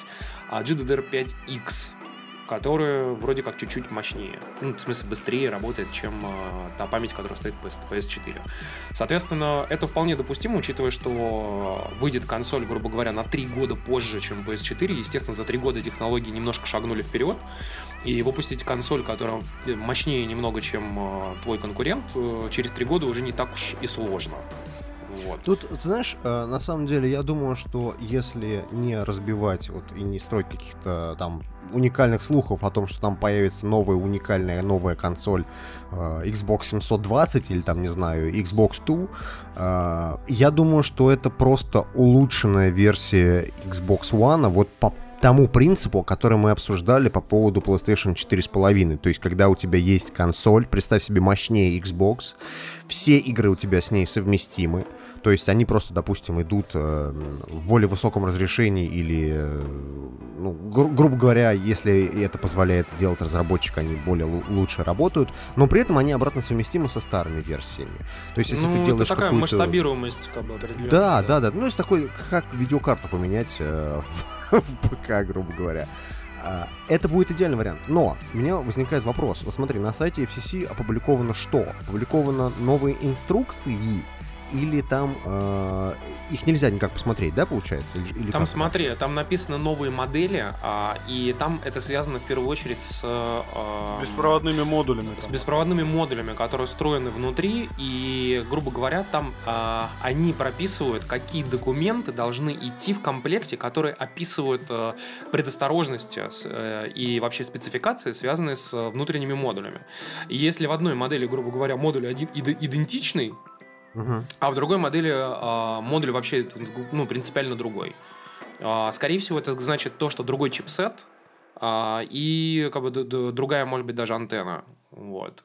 а GDDR5X, которая вроде как чуть-чуть мощнее. Ну, в смысле, быстрее работает, чем э, та память, которая стоит в PS, PS4. Соответственно, это вполне допустимо, учитывая, что выйдет консоль, грубо говоря, на 3 года позже, чем PS4. Естественно, за 3 года технологии немножко шагнули вперед. И выпустить консоль, которая мощнее немного, чем э, твой конкурент, э, через 3 года уже не так уж и сложно. Вот. Тут, знаешь, э, на самом деле, я думаю, что если не разбивать вот и не строить каких-то там уникальных слухов о том, что там появится новая уникальная новая консоль э, Xbox 720 или там, не знаю, Xbox 2, э, я думаю, что это просто улучшенная версия Xbox One, а вот по тому принципу, который мы обсуждали по поводу PlayStation 4.5. То есть, когда у тебя есть консоль, представь себе мощнее Xbox, все игры у тебя с ней совместимы. То есть они просто, допустим, идут э, в более высоком разрешении или, э, ну, гру- грубо говоря, если это позволяет делать разработчик, они более лучше работают, но при этом они обратно совместимы со старыми версиями. То есть если ну, ты делаешь это такая какую-то... масштабируемость, как бы, определенная. Да, да, да. Ну, есть такой, как видеокарту поменять э, в, [laughs] в ПК, грубо говоря. А, Это будет идеальный вариант. Но у меня возникает вопрос. Вот смотри, на сайте FCC опубликовано что? Опубликовано новые инструкции или там э, их нельзя никак посмотреть, да, получается? Или, или Там как? смотри, там написаны новые модели, а, и там это связано в первую очередь с, а, Беспроводными модулями. с там. беспроводными модулями, которые встроены внутри, и, грубо говоря, там а, они прописывают, какие документы должны идти в комплекте, которые описывают а, предосторожности э, и вообще спецификации, связанные с э, внутренними модулями. И если в одной модели, грубо говоря, модуль один иде- идентичный, А в другой модели а, модуль вообще ну, принципиально другой. А, скорее всего, это значит то, что другой чипсет а, и как бы другая, может быть, даже антенна. Вот.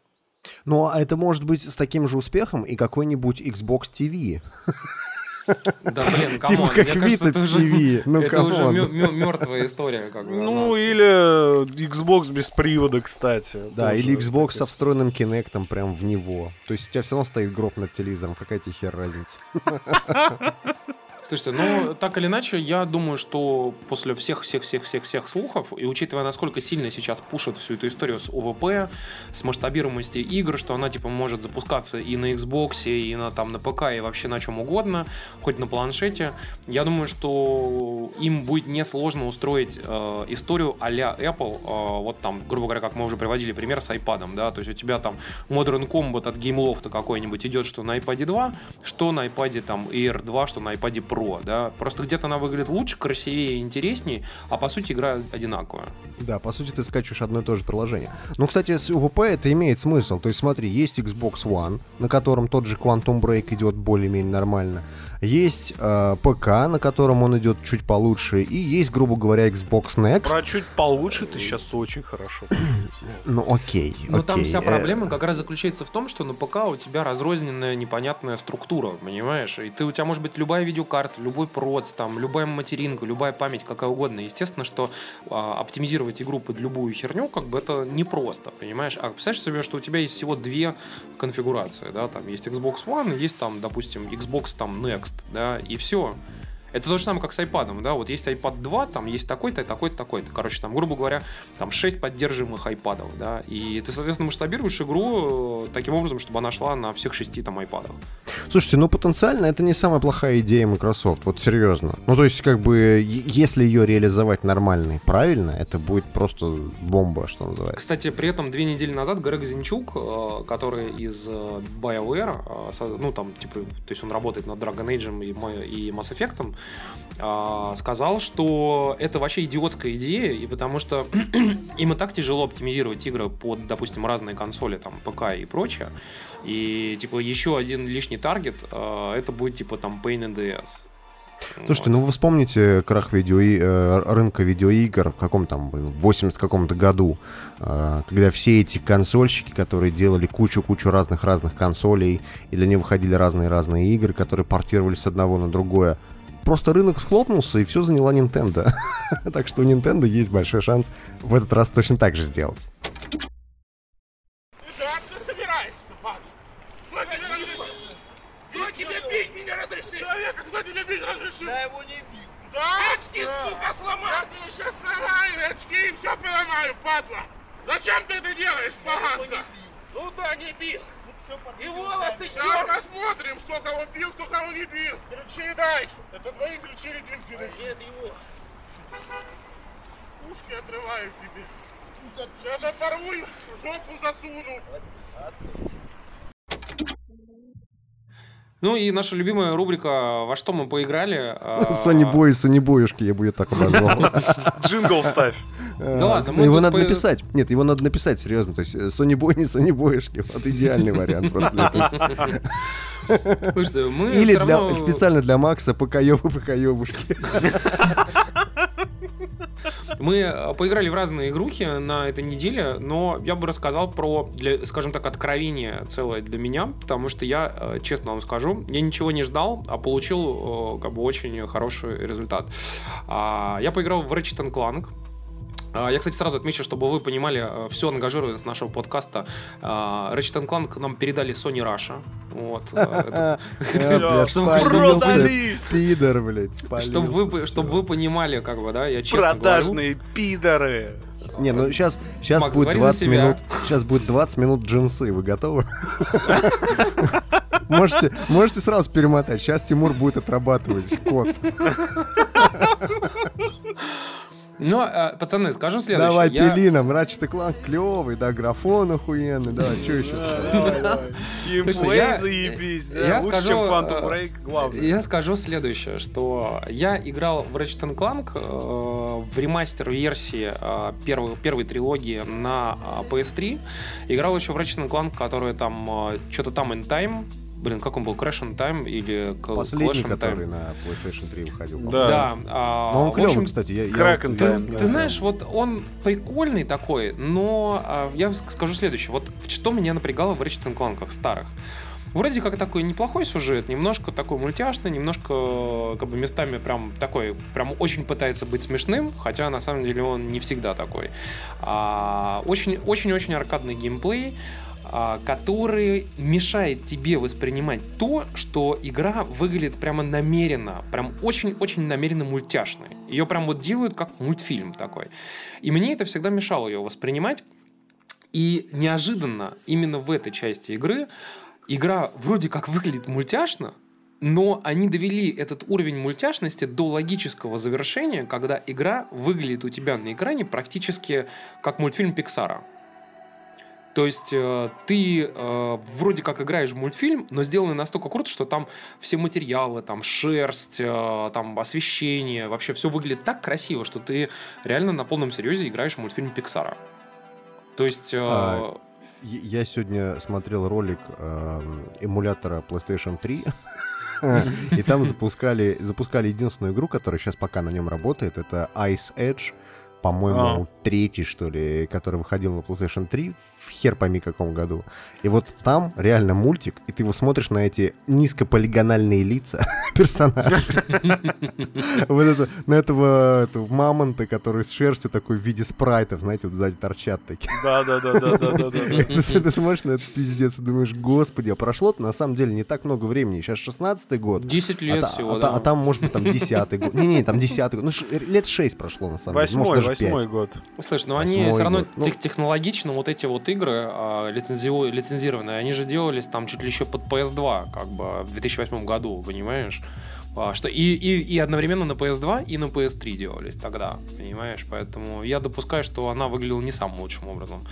Ну, а это может быть с таким же успехом и какой-нибудь Xbox TV. [laughs] Да, блин, Типа come on, как мне кажется, Vita это уже, TV. Ну, это уже come on. мертвая история. Как бы, Ну, или Xbox без привода, кстати. Да, Тоже или Xbox со встроенным кинектом прям в него. То есть у тебя все равно стоит гроб над телевизором. Какая тебе хер разница? [laughs] Слушайте, ну, так или иначе, я думаю, что после всех-всех-всех-всех-всех слухов, и учитывая, насколько сильно сейчас пушат всю эту историю с UWP, с масштабируемостью игр, что она, типа, может запускаться и на Xbox, и на, там, на ПК, и вообще на чем угодно, хоть на планшете, я думаю, что им будет несложно устроить э, историю а-ля Apple, э, вот там, грубо говоря, как мы уже приводили пример с iPad, да, то есть у тебя там Modern Combat от GameLoft какой-нибудь идет, что на iPad 2, что на iPad там Air 2, что на iPad Pro, да, просто где-то она выглядит лучше, красивее, интереснее, а по сути игра одинаковая. Да, по сути, ты скачиваешь одно и то же приложение. Ну, кстати, с УВП это имеет смысл. То есть, смотри, есть Xbox One, на котором тот же Quantum Break идет более-менее нормально. Есть э, ПК, на котором он идет чуть получше. И есть, грубо говоря, Xbox Next. Про чуть получше ты сейчас очень хорошо. [clears throat] Ну, окей. Но там окей. вся Э, проблема как раз заключается в том, что на ПК у тебя разрозненная непонятная структура, понимаешь? И ты, у тебя может быть любая видеокарта, любой проц, там, любая материнка, любая память, какая угодно. Естественно, что а, оптимизировать игру под любую херню, как бы это непросто, понимаешь? А представляешь себе, что у тебя есть всего две конфигурации, да, там есть Xbox One, есть там, допустим, Xbox там Next, да, и все. Это то же самое, как с iPad, да, вот есть iPad 2, там есть такой-то, такой-то, такой-то. Короче, там, грубо говоря, там 6 поддерживаемых iPad, да, и ты, соответственно, масштабируешь игру э, таким образом, чтобы она шла на всех шести там iPad. Слушайте, ну потенциально это не самая плохая идея Microsoft, вот серьезно. Ну то есть как бы, если ее реализовать нормально и правильно, это будет просто бомба, что называется. Кстати, при этом две недели назад Грег Зинчук, э, который из э, BioWare, ну там, типа, то есть он работает над Dragon Age и Mass Effect, сказал, что это вообще идиотская идея, и потому что [clears throat] им и так тяжело оптимизировать игры под, допустим, разные консоли, там, ПК и прочее. И, типа, еще один лишний таргет, э, это будет, типа, там, Pain in the Ass. Слушайте, ну вы вспомните крах видео, э, рынка видеоигр в каком там, в 80 каком-то году, э, когда все эти консольщики, которые делали кучу-кучу разных-разных консолей, и для них выходили разные-разные игры, которые портировались с одного на другое, Просто рынок схлопнулся, и все заняла Nintendo. [laughs] так что у Nintendo есть большой шанс в этот раз точно так же сделать. Зачем ты это делаешь, поганка? Ну да, не бил. И волосы Сейчас посмотрим, кто кого бил, кто кого не бил. Ключи дай. Это твои ключи или ключи? Нет, его. Ушки отрываю тебе. Сейчас оторву жопу засуну. Ну и наша любимая рубрика «Во что мы поиграли?» а, [laughs] Сони Бой, Сони Боюшки, я бы ее так обозвал. [laughs] Джингл ставь. [laughs] Да ладно, Ну, мы его надо написать. Нет, его надо написать, серьезно. То есть э, Сони Бой, не Сони Боюшки. Вот идеальный вариант. Или специально для Макса покоёбы покоёбушки. Мы э, поиграли в разные игрухи на этой неделе, но я бы рассказал про, для, скажем так, откровение целое для меня, потому что я, э, честно вам скажу, я ничего не ждал, а получил э, как бы очень хороший результат. А, Я поиграл в Ratchet Clank. А, Я, кстати, сразу отмечу, чтобы вы понимали всю ангажированность нашего подкаста. А, Ratchet Clank нам передали Sony Russia. Вот. э, [laughs] [laughs] Чтобы- спалился. Пидор, блядь. Чтобы вы, понимали, как бы, да, я честно. Продажные пидоры. Не, ну сейчас, сейчас Макс, будет говори за 20 себя. минут. Сейчас будет 20 минут джинсы. Вы готовы? Можете, можете сразу перемотать. Сейчас Тимур будет отрабатывать код. Ну, э, пацаны, скажу следующее. Давай, Я- нам. Ratchet Clank клевый, да, графон охуенный. Давай, что еще сказать? [laughs] Геймплей я- заебись. да, Лучше, чем Quantum э, Break, главное. Я скажу следующее, что я играл в Ratchet Clank э, в ремастер-версии э, первой, первой трилогии на э, PS3. Играл еще в Ratchet Clank, который там э, что-то там in Time. Блин, как он был? Crash in Time или Последний, Clash который Time? на PlayStation 3 выходил. Да. Да. а, Но он клевый, общем, кстати. Я, я Crack вот- and Ты, Time, я- ты знаешь, вот он прикольный такой, но а, я скажу следующее. Вот что меня напрягало в Ratchet Clank старых. Вроде как такой неплохой сюжет, немножко такой мультяшный, немножко как бы местами прям такой, прям очень пытается быть смешным, хотя на самом деле он не всегда такой. А, Очень, очень-очень аркадный геймплей, который мешает тебе воспринимать то, что игра выглядит прямо намеренно, прям очень-очень намеренно мультяшной. Ее прям вот делают как мультфильм такой. И мне это всегда мешало ее воспринимать. И неожиданно именно в этой части игры игра вроде как выглядит мультяшно, но они довели этот уровень мультяшности до логического завершения, когда игра выглядит у тебя на экране практически как мультфильм Пиксара. То есть э, ты э, вроде как играешь в мультфильм, но сделано настолько круто, что там все материалы, там шерсть, э, там освещение, вообще все выглядит так красиво, что ты реально на полном серьезе играешь в мультфильм Пиксара. То есть... э, А, Я сегодня смотрел ролик эм, эмулятора PlayStation 3. [laughs] И там запускали, запускали единственную игру, которая сейчас пока на нем работает. Это Ice Edge. По-моему, третий, что ли, который выходил на PlayStation 3 в хер пойми каком году. И вот там реально мультик, и ты его смотришь на эти низкополигональные лица [laughs] персонажей. [laughs] Вот это, на этого, этого мамонта, который с шерстью такой в виде спрайтов, знаете, вот сзади торчат такие. Да, да, да, да, да. [laughs] Ты, смотришь на этот пиздец и думаешь, господи, а прошло-то на самом деле не так много времени. Сейчас 16-й год. 10 лет а, та- всего, а да. а там, может быть, там 10-й год. Не-не, там 10-й год. Ну, лет 6 прошло, на самом деле. Восьмой, Может, даже восьмой 5. год. Слышь, ну они все равно. Ну- тех- технологично вот эти вот игры а, лицензированные, они же делались там чуть ли еще под PS2, как бы в 2008 году, понимаешь? А, Что и, и, и одновременно на PS2 и на PS3 делались тогда, понимаешь? Поэтому я допускаю, что она выглядела не самым лучшим образом.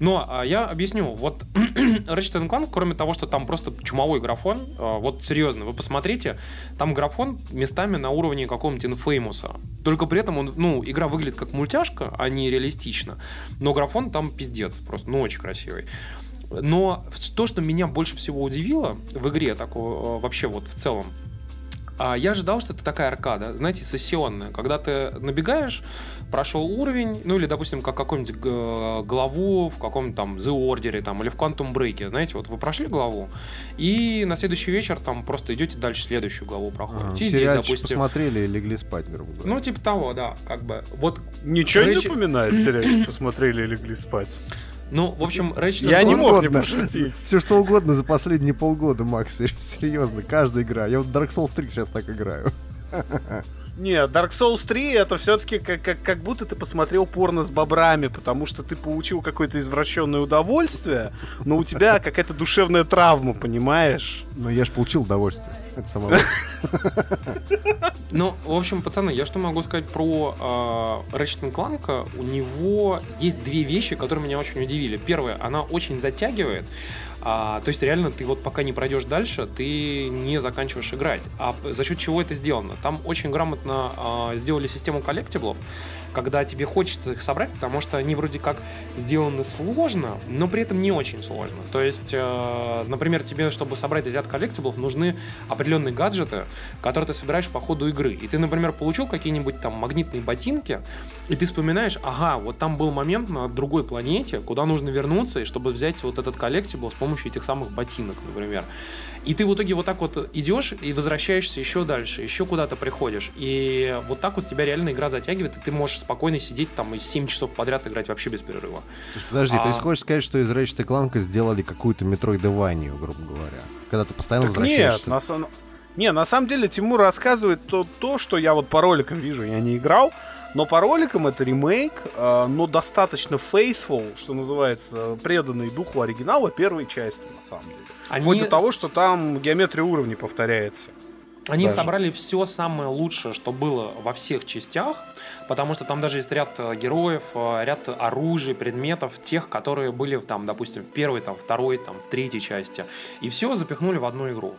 Но а, я объясню. Вот [clears throat] Ratchet Clank, кроме того, что там просто чумовой графон, а, вот серьезно, вы посмотрите, там графон местами на уровне какого-нибудь Infamous. Только при этом он, ну, игра выглядит как мультяшка, а не реалистично. Но графон там пиздец, просто, ну, очень красивый. Но то, что меня больше всего удивило в игре, такого э, вообще вот в целом, а я ожидал, что это такая аркада, знаете, сессионная. Когда ты набегаешь, прошел уровень, ну или, допустим, как какую-нибудь э, главу в каком-то там The Order там, или в Quantum Break, знаете, вот вы прошли главу, и на следующий вечер там просто идете дальше следующую главу проходите. Ага, И здесь, допустим, посмотрели и легли спать, грубо говоря. ну, типа того, да, как бы. Вот Ничего не Рэйчет- напоминает сериальчик, посмотрели и легли спать. Ну, в общем, Ratchet Я не мог не пошутить. Все что угодно за последние полгода, Макс, сер- серьезно, каждая игра. Я вот Dark Souls 3 сейчас так играю. Нет, Dark Souls 3 это все-таки как, как, как будто ты посмотрел порно с бобрами, потому что ты получил какое-то извращенное удовольствие, но у тебя какая-то душевная травма, понимаешь? Но я же получил удовольствие. Это самое. Ну, в общем, пацаны, я что могу сказать про э, Ratchet Clank? У него есть две вещи, которые меня очень удивили. Первое, она очень затягивает. А, то есть реально ты вот пока не пройдешь дальше, ты не заканчиваешь играть. А за счет чего это сделано? Там очень грамотно а, сделали систему коллектиблов, когда тебе хочется их собрать, потому что они вроде как сделаны сложно, но при этом не очень сложно. То есть, э, например, тебе, чтобы собрать ряд коллектиблов, нужны определенные гаджеты, которые ты собираешь по ходу игры. И ты, например, получил какие-нибудь там магнитные ботинки, и ты вспоминаешь, ага, вот там был момент на другой планете, куда нужно вернуться, и чтобы взять вот этот коллектибл с помощью этих самых ботинок, например. И ты в итоге вот так вот идешь и возвращаешься еще дальше, еще куда-то приходишь. И вот так вот тебя реально игра затягивает, и ты можешь спокойно сидеть там и 7 часов подряд играть вообще без перерыва. То есть, Подожди, то есть А. хочешь сказать, что из Ratchet Clank сделали какую-то метроидованию, грубо говоря? Когда ты постоянно Так нет, возвращаешься. на, сам- не, на самом деле Тимур рассказывает то, то, что я вот по роликам вижу, я не играл, но по роликам это ремейк, э, но достаточно faithful, что называется, преданный духу оригинала первой части, на самом деле. Они Вплоть до того, что там геометрия уровней повторяется. Они даже. собрали все самое лучшее, что было во всех частях, потому что там даже есть ряд э, героев, э, ряд оружий, предметов, тех, которые были там, допустим, в первой, там, второй, там, в третьей части. И все запихнули в одну игру.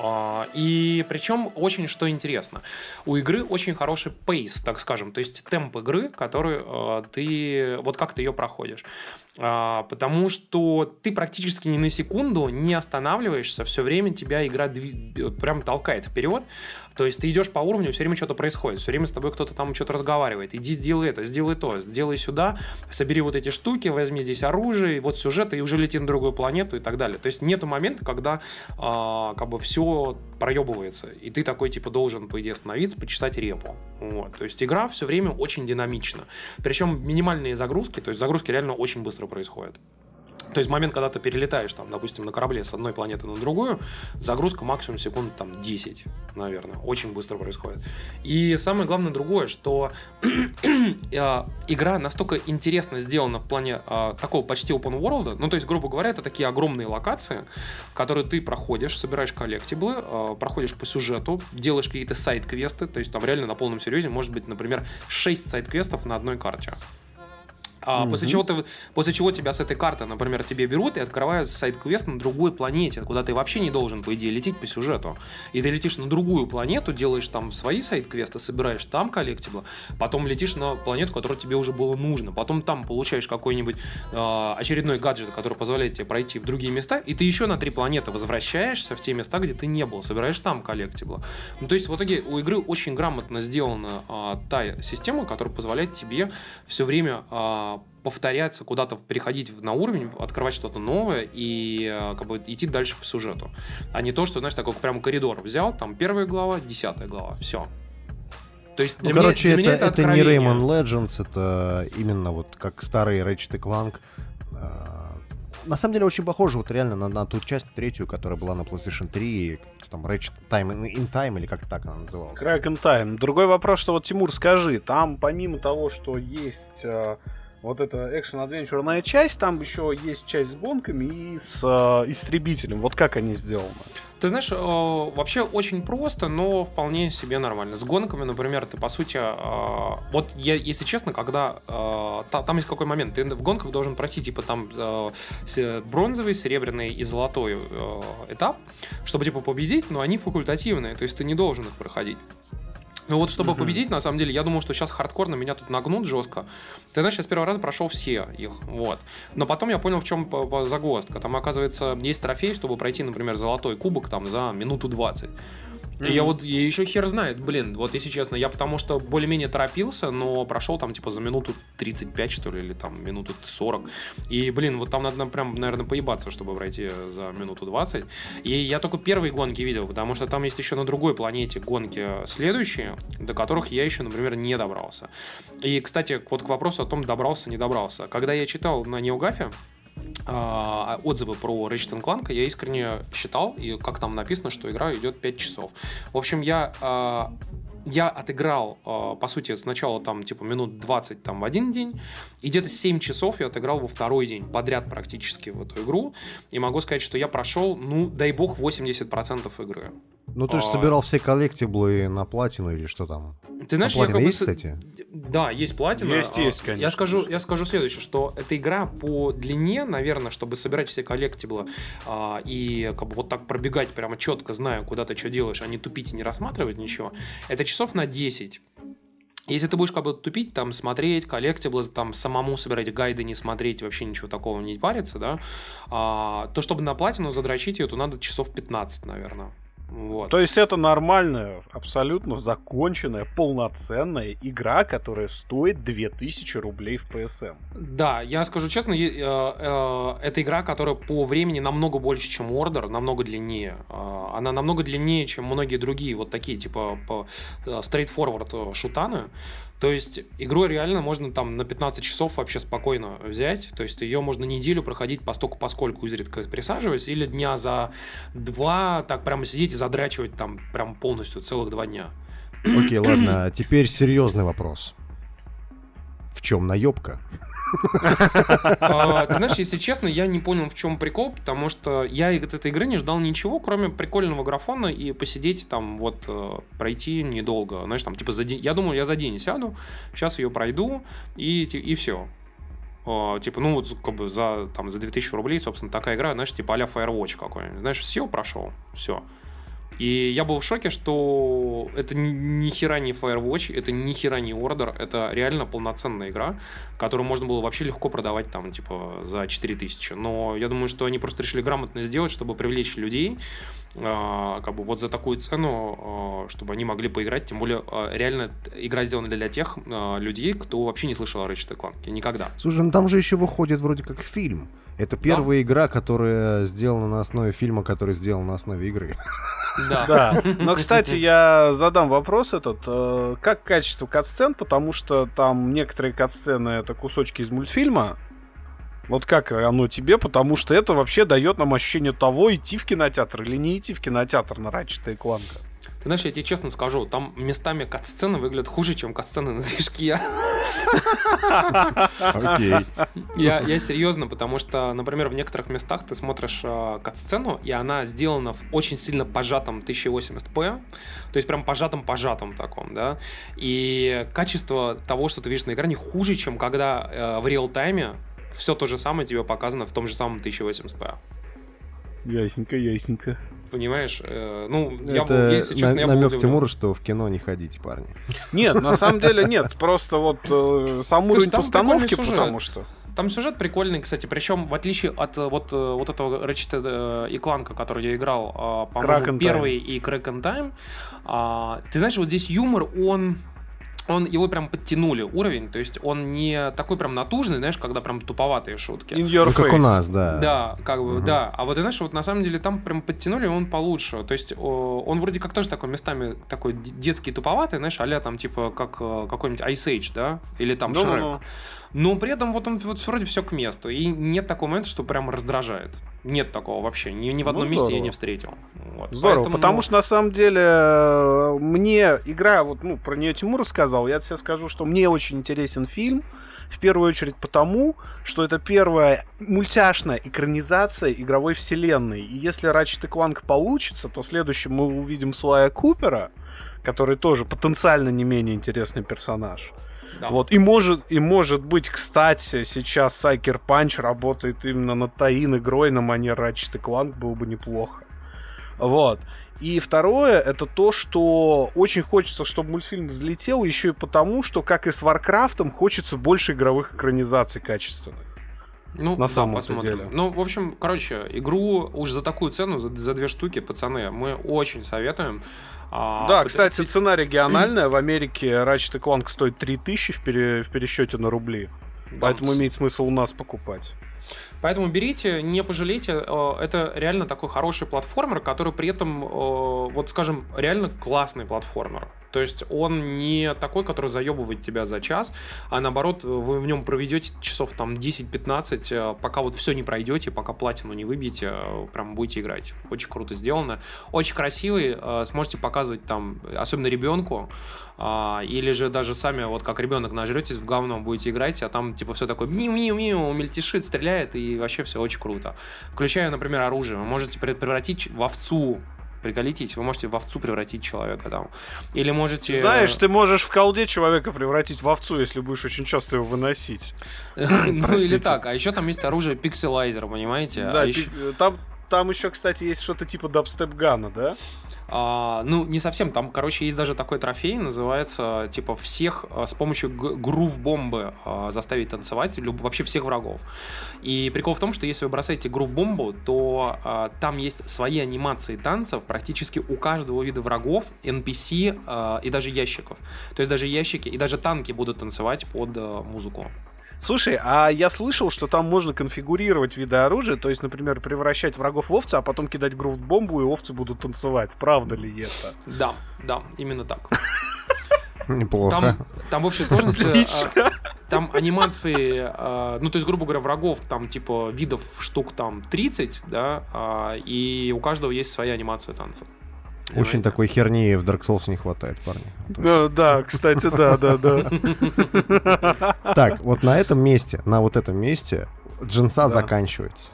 А, И причем очень что интересно, у игры очень хороший пейс, так скажем, то есть темп игры, который э, ты, вот как ты ее проходишь. А, Потому что ты практически ни на секунду не останавливаешься, все время тебя игра дви- прям толкает вперед. То есть ты идешь по уровню, все время что-то происходит, все время с тобой кто-то там что-то разговаривает. Иди сделай это, сделай то, сделай сюда, собери вот эти штуки, возьми здесь оружие, вот сюжет, и уже лети на другую планету и так далее. То есть нету момента, когда а, как бы все проебывается, и ты такой типа должен, по идее, остановиться, почесать репу. Вот. То есть игра все время очень динамична. Причем минимальные загрузки, то есть загрузки реально очень быстро происходят. То есть момент, когда ты перелетаешь, там, допустим, на корабле с одной планеты на другую, загрузка максимум секунд там 10, наверное. Очень быстро происходит. И самое главное другое, что [clears throat] э, игра настолько интересно сделана в плане э, такого почти open world. Ну, то есть, грубо говоря, это такие огромные локации, которые ты проходишь, собираешь коллектиблы, э, проходишь по сюжету, делаешь какие-то сайт-квесты. То есть, там реально на полном серьезе может быть, например, 6 сайт-квестов на одной карте. А, после, чего ты, после чего тебя с этой карты, например, тебе берут и открывают сайт-квест на другой планете, куда ты вообще не должен, по идее, лететь по сюжету. И ты летишь на другую планету, делаешь там свои сайт-квесты, собираешь там коллектиблы, потом летишь на планету, которая тебе уже было нужно, потом там получаешь какой-нибудь э, очередной гаджет, который позволяет тебе пройти в другие места, и ты еще на три планеты возвращаешься в те места, где ты не был, собираешь там коллектиблы. Ну, то есть, в итоге у игры очень грамотно сделана э, та система, которая позволяет тебе все время э, повторяться, куда-то переходить на уровень, открывать что-то новое и э, как бы идти дальше по сюжету. А не то, что, знаешь, такой прям коридор взял, там первая глава, десятая глава, все. То есть Ну, короче, меня это, это не откровение. Rayman Legends, это именно вот как старый Ratchet Clank. А, На самом деле очень похоже вот реально на, на ту часть третью, которая была на PlayStation 3, там Ratchet Time in, in Time, или как так она называлась. Crack in Time. Другой вопрос, что вот, Тимур, скажи, там помимо того, что есть вот эта экшен-адвенчурная часть, там еще есть часть с гонками и с э, истребителем. Вот как они сделаны? Ты знаешь, э, вообще очень просто, но вполне себе нормально. С гонками, например, ты по сути, э, вот я, если честно, когда э, та- там есть какой момент, ты в гонках должен пройти типа там э, бронзовый, серебряный и золотой э, этап, чтобы типа победить, но они факультативные, то есть ты не должен их проходить. Ну вот, чтобы победить, на самом деле, я думал, что сейчас хардкорно меня тут нагнут жестко. Ты знаешь, я с первого раза прошел все их, вот. Но потом я понял, в чем загвоздка. Там, оказывается, есть трофей, чтобы пройти, например, золотой кубок там за минуту 20. И я вот я еще хер знает, блин, вот если честно, я потому что более-менее торопился, но прошел там типа за минуту 35, что ли, или там минуту 40. И, блин, вот там надо прям, наверное, поебаться, чтобы пройти за минуту 20. И я только первые гонки видел, потому что там есть еще на другой планете гонки следующие, до которых я еще, например, не добрался. И, кстати, вот к вопросу о том, добрался, не добрался. Когда я читал на Неогафе, отзывы про Ratchet Clank, я искренне считал, и как там написано, что игра идет 5 часов. В общем, я а, я отыграл, а, по сути, сначала там типа минут 20 там в один день, и где-то 7 часов я отыграл во второй день подряд практически в эту игру. И могу сказать, что я прошел, ну, дай бог, 80% игры. Ну ты же А. собирал все коллектиблы на платину или что там? Ты знаешь, А я платина как бы есть, с- кстати? Да, есть платина. Есть, А, есть, конечно. Я скажу, я скажу следующее, что эта игра по длине, наверное, чтобы собирать все коллектиблы а, и как бы вот так пробегать прямо четко, зная, куда ты что делаешь, а не тупить и не рассматривать ничего, это часов на 10. Если ты будешь как бы тупить, там, смотреть, коллектиблы, там, самому собирать гайды, не смотреть, вообще ничего такого не париться, да, а, то, чтобы на платину задрочить ее, то надо часов 15, наверное. Вот. То есть это нормальная, абсолютно законченная, полноценная игра, которая стоит 2000 рублей в PSM. Да, я скажу честно, э, э, это игра, которая по времени намного больше, чем Order, намного длиннее. Э, Она намного длиннее, чем многие другие вот такие, типа, по э, straightforward э, шутаны. То есть игру реально можно там на 15 часов вообще спокойно взять. То есть ее можно неделю проходить постольку поскольку изредка присаживаясь, или дня за два так прямо сидеть и задрачивать там прям полностью целых два дня. Окей, ладно, а теперь серьезный вопрос. В чем наебка? А, Ты знаешь, если честно, я не понял, в чем прикол, потому что я от этой игры не ждал ничего, кроме прикольного графона и посидеть там, вот, э, пройти недолго. Знаешь, там, типа. Я думал, я за день сяду, сейчас ее пройду, и, и все. Типа, ну, вот, как бы за, там, за 2000 рублей, собственно, такая игра, знаешь, типа а-ля Firewatch какой-нибудь. Знаешь, все прошел, все. И я был в шоке, что это ни, ни хера не Firewatch, это ни хера не Order, это реально полноценная игра, которую можно было вообще легко продавать там, типа, за 4000. Но я думаю, что они просто решили грамотно сделать, чтобы привлечь людей, а, как бы вот за такую цену, а, чтобы они могли поиграть. Тем более, а, реально игра сделана для тех а, людей, кто вообще не слышал о Ratchet Clank. Никогда. Слушай, ну там же еще выходит вроде как фильм. Это первая игра, которая сделана на основе фильма, который сделан на основе игры. Да. Да. Но, кстати, я задам вопрос этот. э, Как качество катсцен, потому что там некоторые катсцены это кусочки из мультфильма. Вот как оно тебе, потому что это вообще дает нам ощущение того, идти в кинотеатр или не идти в кинотеатр на Ratchet и Clank. Ты знаешь, я тебе честно скажу, там местами кат-сцены выглядят хуже, чем кат-сцены на движке. Окей. Я, я серьезно, потому что, например, в некоторых местах ты смотришь э, кат-сцену, и она сделана в очень сильно пожатом 1080p, то есть прям пожатом-пожатом таком, да, и качество того, что ты видишь на экране, хуже, чем когда э, в реал-тайме все то же самое тебе показано в том же самом 1080p. Ясненько, ясненько. Понимаешь? Э, ну, я был, Это если честно, на- я был намек удивлен. Тимура, что в кино не ходите, парни. Нет, на самом деле нет. Просто вот э, сам уровень постановки, потому что... Там сюжет прикольный, кстати, причем в отличие от э, вот, э, вот этого Ratchet и Кланка, который я играл, а, по-моему, первый и Crack and Time, а, ты знаешь, вот здесь юмор, он он его прям подтянули уровень, то есть он не такой прям натужный, знаешь, когда прям туповатые шутки. In your Ну, как face. у нас, да. Да, как бы, Мгм. да. А вот, знаешь, вот на самом деле там прям подтянули, он получше. То есть о, он вроде как тоже такой местами такой детский туповатый, знаешь, а там типа как э, какой-нибудь Ice Age, да? Или там Ну-ну-ну. Шрек. Но при этом вот он вот вроде все к месту. И нет такого момента, что прям раздражает. Нет такого вообще. Ни, ни в Ну, одном месте я не встретил. Вот. Здорово, Поэтому- потому что на самом деле мне игра, вот, ну, про нее Тимур рассказал, я тебе скажу, что мне очень интересен фильм, в первую очередь потому, что это первая мультяшная экранизация игровой вселенной. И если Ratchet Clank получится, то следующим мы увидим Слая Купера, который тоже потенциально не менее интересный персонаж. Да. Вот, и может, и может быть, кстати, сейчас Sucker Punch работает именно над tie-in игрой на манер Ratchet и Clank, было бы неплохо. Вот. И второе, это то, что очень хочется, чтобы мультфильм взлетел, еще и потому, что, как и с Варкрафтом, хочется больше игровых экранизаций качественных. Ну, На да, самом-то посмотрим. деле. Ну, в общем, короче, игру уж за такую цену, за, за две штуки, пацаны, мы очень советуем. А, Да, кстати, цена региональная. В Америке Ratchet Clank стоит 3000 в, пере- в пересчете на рубли. Поэтому имеет смысл у нас покупать. Поэтому берите, не пожалейте. Э, Это реально такой хороший платформер, который при этом, э, вот скажем, реально классный платформер. То есть он не такой, который заебывает тебя за час, а наоборот, вы в нем проведете часов там 10-15, э, пока вот все не пройдете, пока платину не выбьете, э, прям будете играть. Очень круто сделано. Очень красивый, э, сможете показывать там, особенно ребенку, а, или же даже сами, вот как ребенок нажретесь в говно, будете играть, а там типа все такое миу-миу-миу, мельтешит, стреляет, и вообще все очень круто. Включая, например, оружие. Вы можете пре- превратить в овцу Приколитесь, вы можете в овцу превратить человека там. Или можете... Знаешь, ты можешь в колде человека превратить в овцу, если будешь очень часто его выносить. [laughs] Ну или так. А еще там есть оружие пикселайзер, понимаете? Да, А там, там еще, кстати, есть что-то типа дабстеп-гана, да? А, ну, не совсем. Там, короче, есть даже такой трофей, называется, типа, всех а, с помощью грув-бомбы а, заставить танцевать, люб- вообще всех врагов. И прикол в том, что если вы бросаете грув-бомбу, то а, там есть свои анимации танцев практически у каждого вида врагов, NPC а, и даже ящиков. То есть даже ящики и даже танки будут танцевать под а, музыку. Слушай, а я слышал, что там можно конфигурировать виды оружия, то есть, например, превращать врагов в овцы, а потом кидать грув-бомбу, и овцы будут танцевать. Правда ли это? Да, да, именно так. Неплохо. Там, там в общей сложности... Отлично. а, Там анимации, а, ну, то есть, грубо говоря, врагов там, типа, видов штук там 30, да, а, и у каждого есть своя анимация танца. Очень такой херни в Dark Souls не хватает, парни. Да, кстати, да, да, да. Так, вот на этом месте, на вот этом месте джинса заканчивается.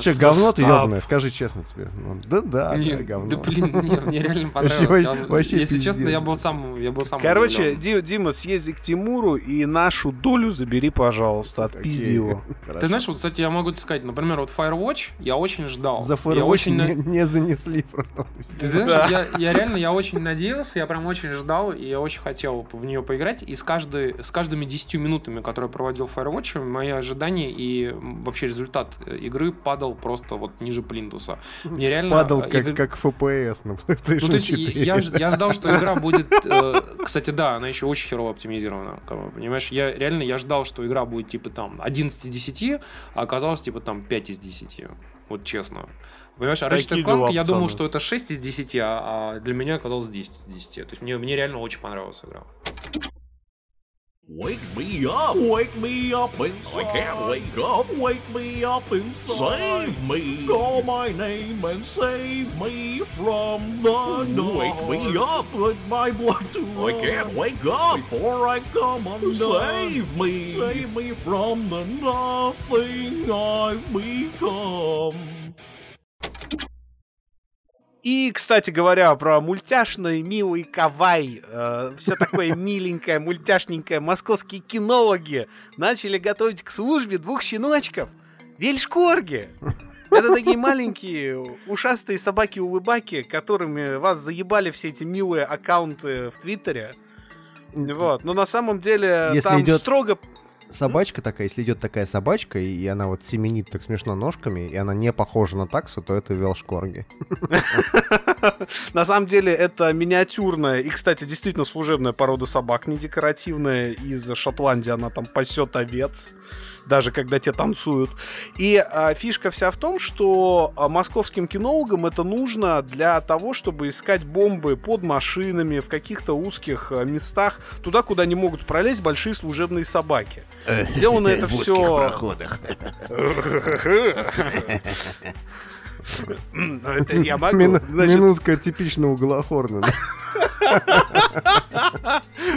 Че, говно ты ебаное, скажи честно тебе. Ну, Да, да, говно. да блин, не, мне реально [laughs] понравилось. Если честно, я был сам, я был сам Короче, Дима, съезди к Тимуру и нашу долю забери, пожалуйста, отпизди его. [laughs] Ты знаешь, вот, кстати, я могу тебе сказать, например, вот Firewatch я очень ждал. За я Firewatch не, не занесли просто. Ты знаешь, я, реально, я очень надеялся, я прям очень ждал, и я очень хотел в нее поиграть. И с, каждыми 10 минутами, которые проводил в Firewatch, мои ожидания и вообще результат э, игры падал просто вот ниже плинтуса. Мне реально... Падал э, как, игр- как FPS на PlayStation [laughs] Ну, то есть 4. я, ж- я ждал, что игра будет... э, кстати, да, она еще очень херово оптимизирована. Понимаешь, я реально я ждал, что игра будет типа там 11 из 10, а оказалось типа там 5 из 10. Вот честно. Понимаешь, а Ratchet Clank, дела, я думал, что это 6 из 10, а, а для меня оказалось 10 из 10. То есть мне, мне реально очень понравилась игра. Wake me up, wake me up inside. I can't wake up, wake me up inside. Save me, call my name and save me from the dark. Wake me up with my blood to I can't wake up before I come undone. Save me, save me from the nothing I've become. И, кстати говоря, про мультяшный, милый кавай, э, все такое миленькое, мультяшненькое, московские кинологи начали готовить к службе двух щеночков. Вельшкорги! Это такие маленькие ушастые собаки-улыбаки, которыми вас заебали все эти милые аккаунты в Твиттере. Вот, но на самом деле Если там идет- строго Собачка такая, если идет такая собачка, и она вот семенит так смешно ножками, и она не похожа на таксу, то это велшкорги. [laughs] На самом деле это миниатюрная и, кстати, действительно служебная порода собак, не декоративная. Из Шотландии она там пасет овец, даже когда те танцуют. И а, фишка вся в том, что а, московским кинологам это нужно для того, чтобы искать бомбы под машинами, в каких-то узких а, местах, туда, куда не могут пролезть большие служебные собаки. Сделано [laughs] это все... [laughs] [laughs] Это я могу. Мину- Значит, Минутка типичного углохорна. да.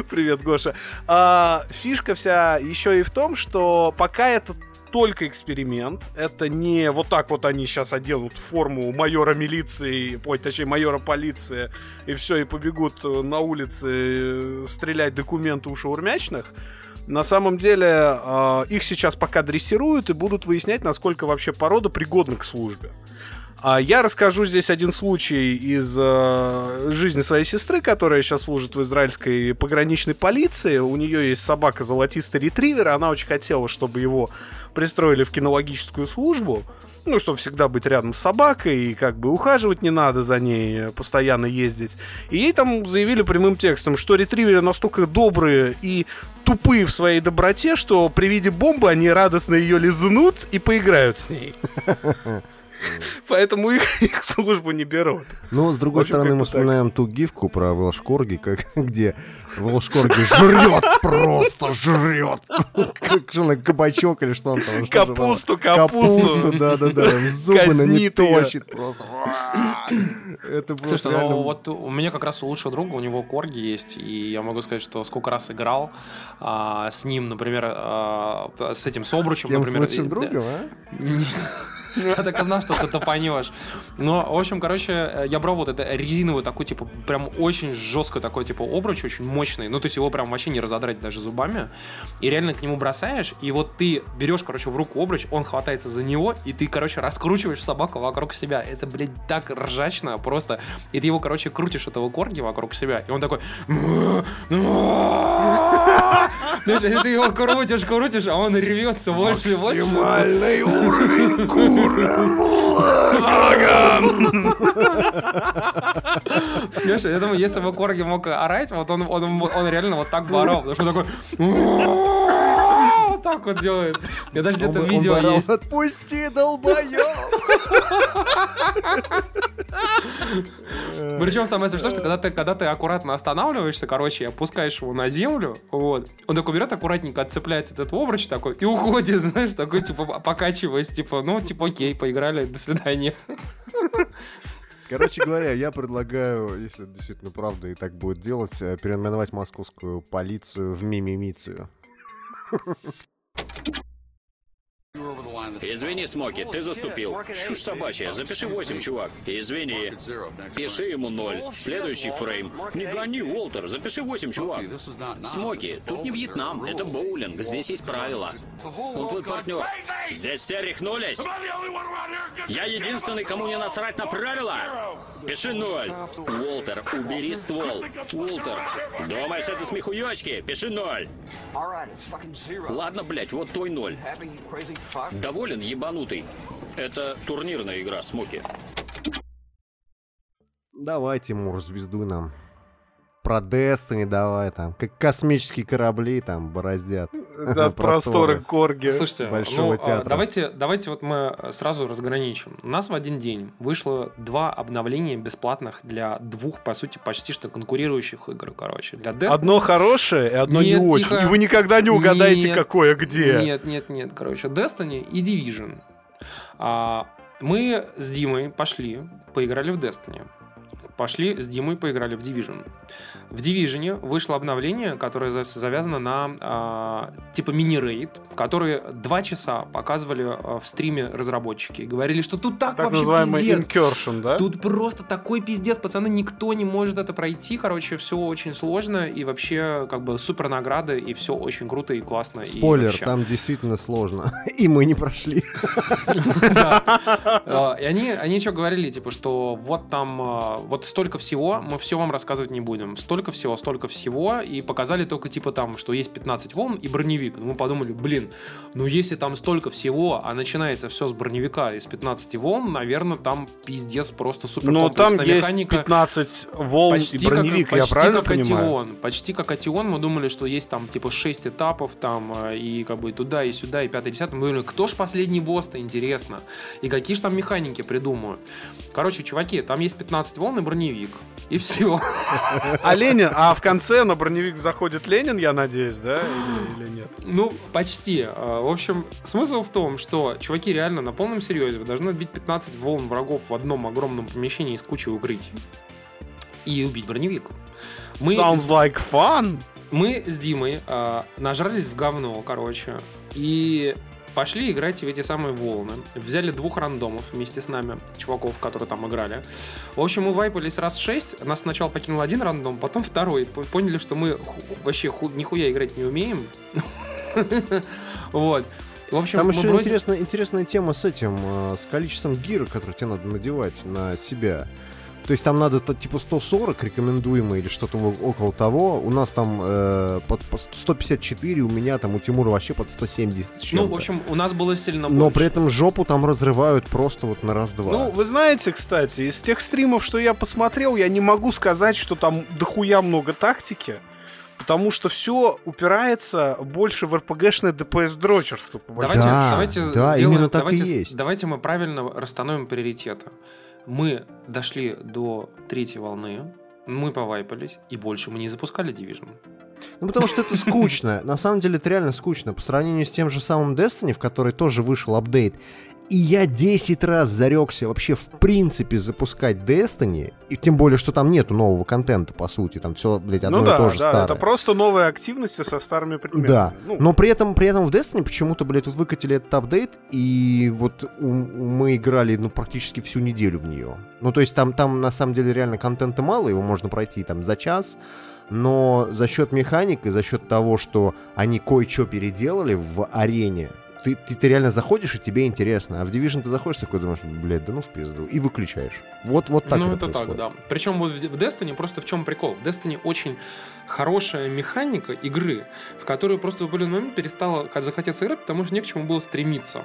Привет, Гоша. А, фишка вся еще и в том, что пока это только эксперимент, это не вот так вот они сейчас оденут форму майора милиции, ой, точнее майора полиции, и все, и побегут на улице э, стрелять документы у шаурмячных. На самом деле э, их сейчас пока дрессируют и будут выяснять, насколько вообще порода пригодна к службе. А я расскажу здесь один случай из э, жизни своей сестры, которая сейчас служит в израильской пограничной полиции. У нее есть собака золотистый ретривер, она очень хотела, чтобы его пристроили в кинологическую службу. Ну, чтобы всегда быть рядом с собакой, и как бы ухаживать не надо за ней, постоянно ездить. И ей там заявили прямым текстом, что ретриверы настолько добрые и тупые в своей доброте, что при виде бомбы они радостно ее лизнут и поиграют с ней. [laughs] [laughs] Поэтому их, [laughs] их в службу не берут. Но, с другой общем, стороны, мы так. вспоминаем ту гифку про Велшкорги, как, [laughs] где Велшкорги жрет, просто жрет. Как же он, кабачок или что он там? что Капусту, капусту. Капусту, да-да-да. Зубы на не точит просто. [coughs] Это просто Слушай, реально... ну вот у меня как раз у лучшего друга, у него корги есть, и я могу сказать, что сколько раз играл а, с ним, например, а, с этим с обручем, С кем, с например. лучшим и- другом, а? [laughs] Я так и знал, что ты топанешь. Но, в общем, короче, э, я брал вот это резиновый такой, типа, прям очень жесткий такой, типа, обруч, очень мощный. Ну, то есть его прям вообще не разодрать даже зубами. И реально к нему бросаешь, и вот ты берешь, короче, в руку обруч, он хватается за него, и ты, короче, раскручиваешь собаку вокруг себя. Это, блядь, так ржачно просто. И ты его, короче, крутишь этого корги вокруг себя, и он такой... Знаешь, ты его крутишь, крутишь, а он ревет все больше и больше. Максимальный уровень Понимаешь, я думаю, если бы Корги мог орать, вот он, он, он реально вот так бы орал, потому что он такой... Вот так вот делает. Я даже где-то видео есть. Отпусти, долбоёб! Причем самое смешное, что когда ты, когда ты аккуратно останавливаешься, короче, опускаешь его на землю, вот, он такой берет аккуратненько, отцепляется от этого обруча такой и уходит, [laughs] знаешь, такой, типа, покачиваясь, типа, ну, типа, окей, поиграли, до свидания. Короче говоря, я предлагаю, если это действительно правда и так будет делать, э, переименовать московскую полицию в мимимицию. Извини, Смоки, ты заступил. Чушь собачья. Запиши 8, чувак. Извини. Пиши ему 0. Следующий фрейм. Не гони, Уолтер. Запиши 8, чувак. Смоки, тут не Вьетнам. Это боулинг. Здесь есть правила. Он твой партнер. Здесь все рехнулись. Я единственный, кому не насрать на правила. Пиши 0. Уолтер, убери ствол. Уолтер, думаешь, это смехуёчки? Пиши 0. Ладно, блядь, вот твой 0. Доволен, ебанутый? Это турнирная игра, Смоки. Давай, Тимур, звездуй нам. Про Destiny давай там. Как космические корабли там бороздят. За [laughs] просторы Корги. Слушайте, Большого ну, а, театра. давайте, давайте вот мы сразу разграничим. У нас в один день вышло два обновления бесплатных для двух, по сути, почти что конкурирующих игр, короче. Для Destiny. Одно хорошее и одно Нет, не очень. тихо. И вы никогда не угадаете, Нет, какое где. Нет, нет, нет, короче, Destiny и Division. А, мы с Димой пошли, поиграли в Destiny. Пошли с Димой, поиграли в Division. В Division вышло обновление, которое за- завязано на а, типа мини-рейд, которые два часа показывали а, в стриме разработчики. И говорили, что тут так, Так вообще называемый пиздец. incursion, да? Тут просто такой пиздец, пацаны, никто не может это пройти. Короче, все очень сложно и вообще как бы супер награды и все очень круто и классно. и Спойлер, вообще. там действительно сложно. [laughs] И мы не прошли. А, И они, они что говорили, типа, что вот там, вот столько всего, мы все вам рассказывать не будем. Столько всего, столько всего, и показали только, типа, там, что есть 15 волн и броневик. Ну, мы подумали, блин, ну если там столько всего, а начинается все с броневика из 15 волн, наверное, там пиздец просто супер Но там комплексная есть механика. 15 волн и Почти броневик, как, я почти правильно как понимаю? Атион. Почти как Атион. Мы думали, что есть там типа 6 этапов там э, и как бы и туда, и сюда, и 5 и 10. Мы думали, кто ж последний босс-то, интересно. И какие же там механики придумают. Короче, чуваки, там есть 15 волн и броневик. И все. А Ленин, а в конце на броневик заходит Ленин, я надеюсь, да? Или, или нет? Ну, почти. А, В общем, смысл в том, что чуваки реально на полном серьезе вы должны отбить 15 волн врагов в одном огромном помещении с кучей укрытий. И убить броневик. Sounds like fun. Мы с Димой а, нажрались в говно, короче, и пошли играть в эти самые волны. Взяли двух рандомов вместе с нами, чуваков, которые там играли. В общем, мы вайпались раз шесть. Нас сначала покинул один рандом, потом второй. Поняли, что мы вообще ху- нихуя играть не умеем. [laughs] Вот. В общем, Там еще бросили- интересная, интересная тема с этим, э, с количеством гира, который тебе надо надевать на себя. То есть там надо типа 140 рекомендуемый или что-то около того. У нас там э, под, по 154, у меня там у Тимура вообще под 170 с Ну, в общем, у нас было сильно Но больше. при этом жопу там разрывают просто вот на раз-два. Ну, вы знаете, кстати, из тех стримов, что я посмотрел, я не могу сказать, что там дохуя много тактики, потому что все упирается больше в РПГшное ДПС-дрочерство. Давайте, Да, давайте да, сделаем, именно так и давайте, есть. давайте мы правильно расстановим приоритеты. Мы дошли до третьей волны, мы повайпались, и больше мы не запускали Division. Ну, потому что это скучно. На самом деле это реально скучно. По сравнению с тем же самым Destiny, в который тоже вышел апдейт. И я 10 раз зарекся вообще в принципе запускать Destiny. И тем более, что там нету нового контента, по сути. Там все, блядь, одно Ну и да, то же да, старое. это просто новые активности со старыми предметами. Да, Ну, но при этом, при этом в Destiny почему-то, блядь, вот выкатили этот апдейт, и вот у- мы играли, ну, практически всю неделю в нее. Ну, то есть там, там на самом деле реально контента мало, его можно пройти там за час, но за счет механик и за счет того, что они кое-что переделали в арене, ты, ты, ты реально заходишь, и тебе интересно. А в Division ты заходишь такой, думаешь, блядь, да ну в пизду, и выключаешь. Вот, вот так ну, это, это так, да. Причем вот в Destiny просто в чем прикол? В Destiny очень хорошая механика игры, в которую просто в определенный момент перестало х- захотеться играть, потому что не к чему было стремиться.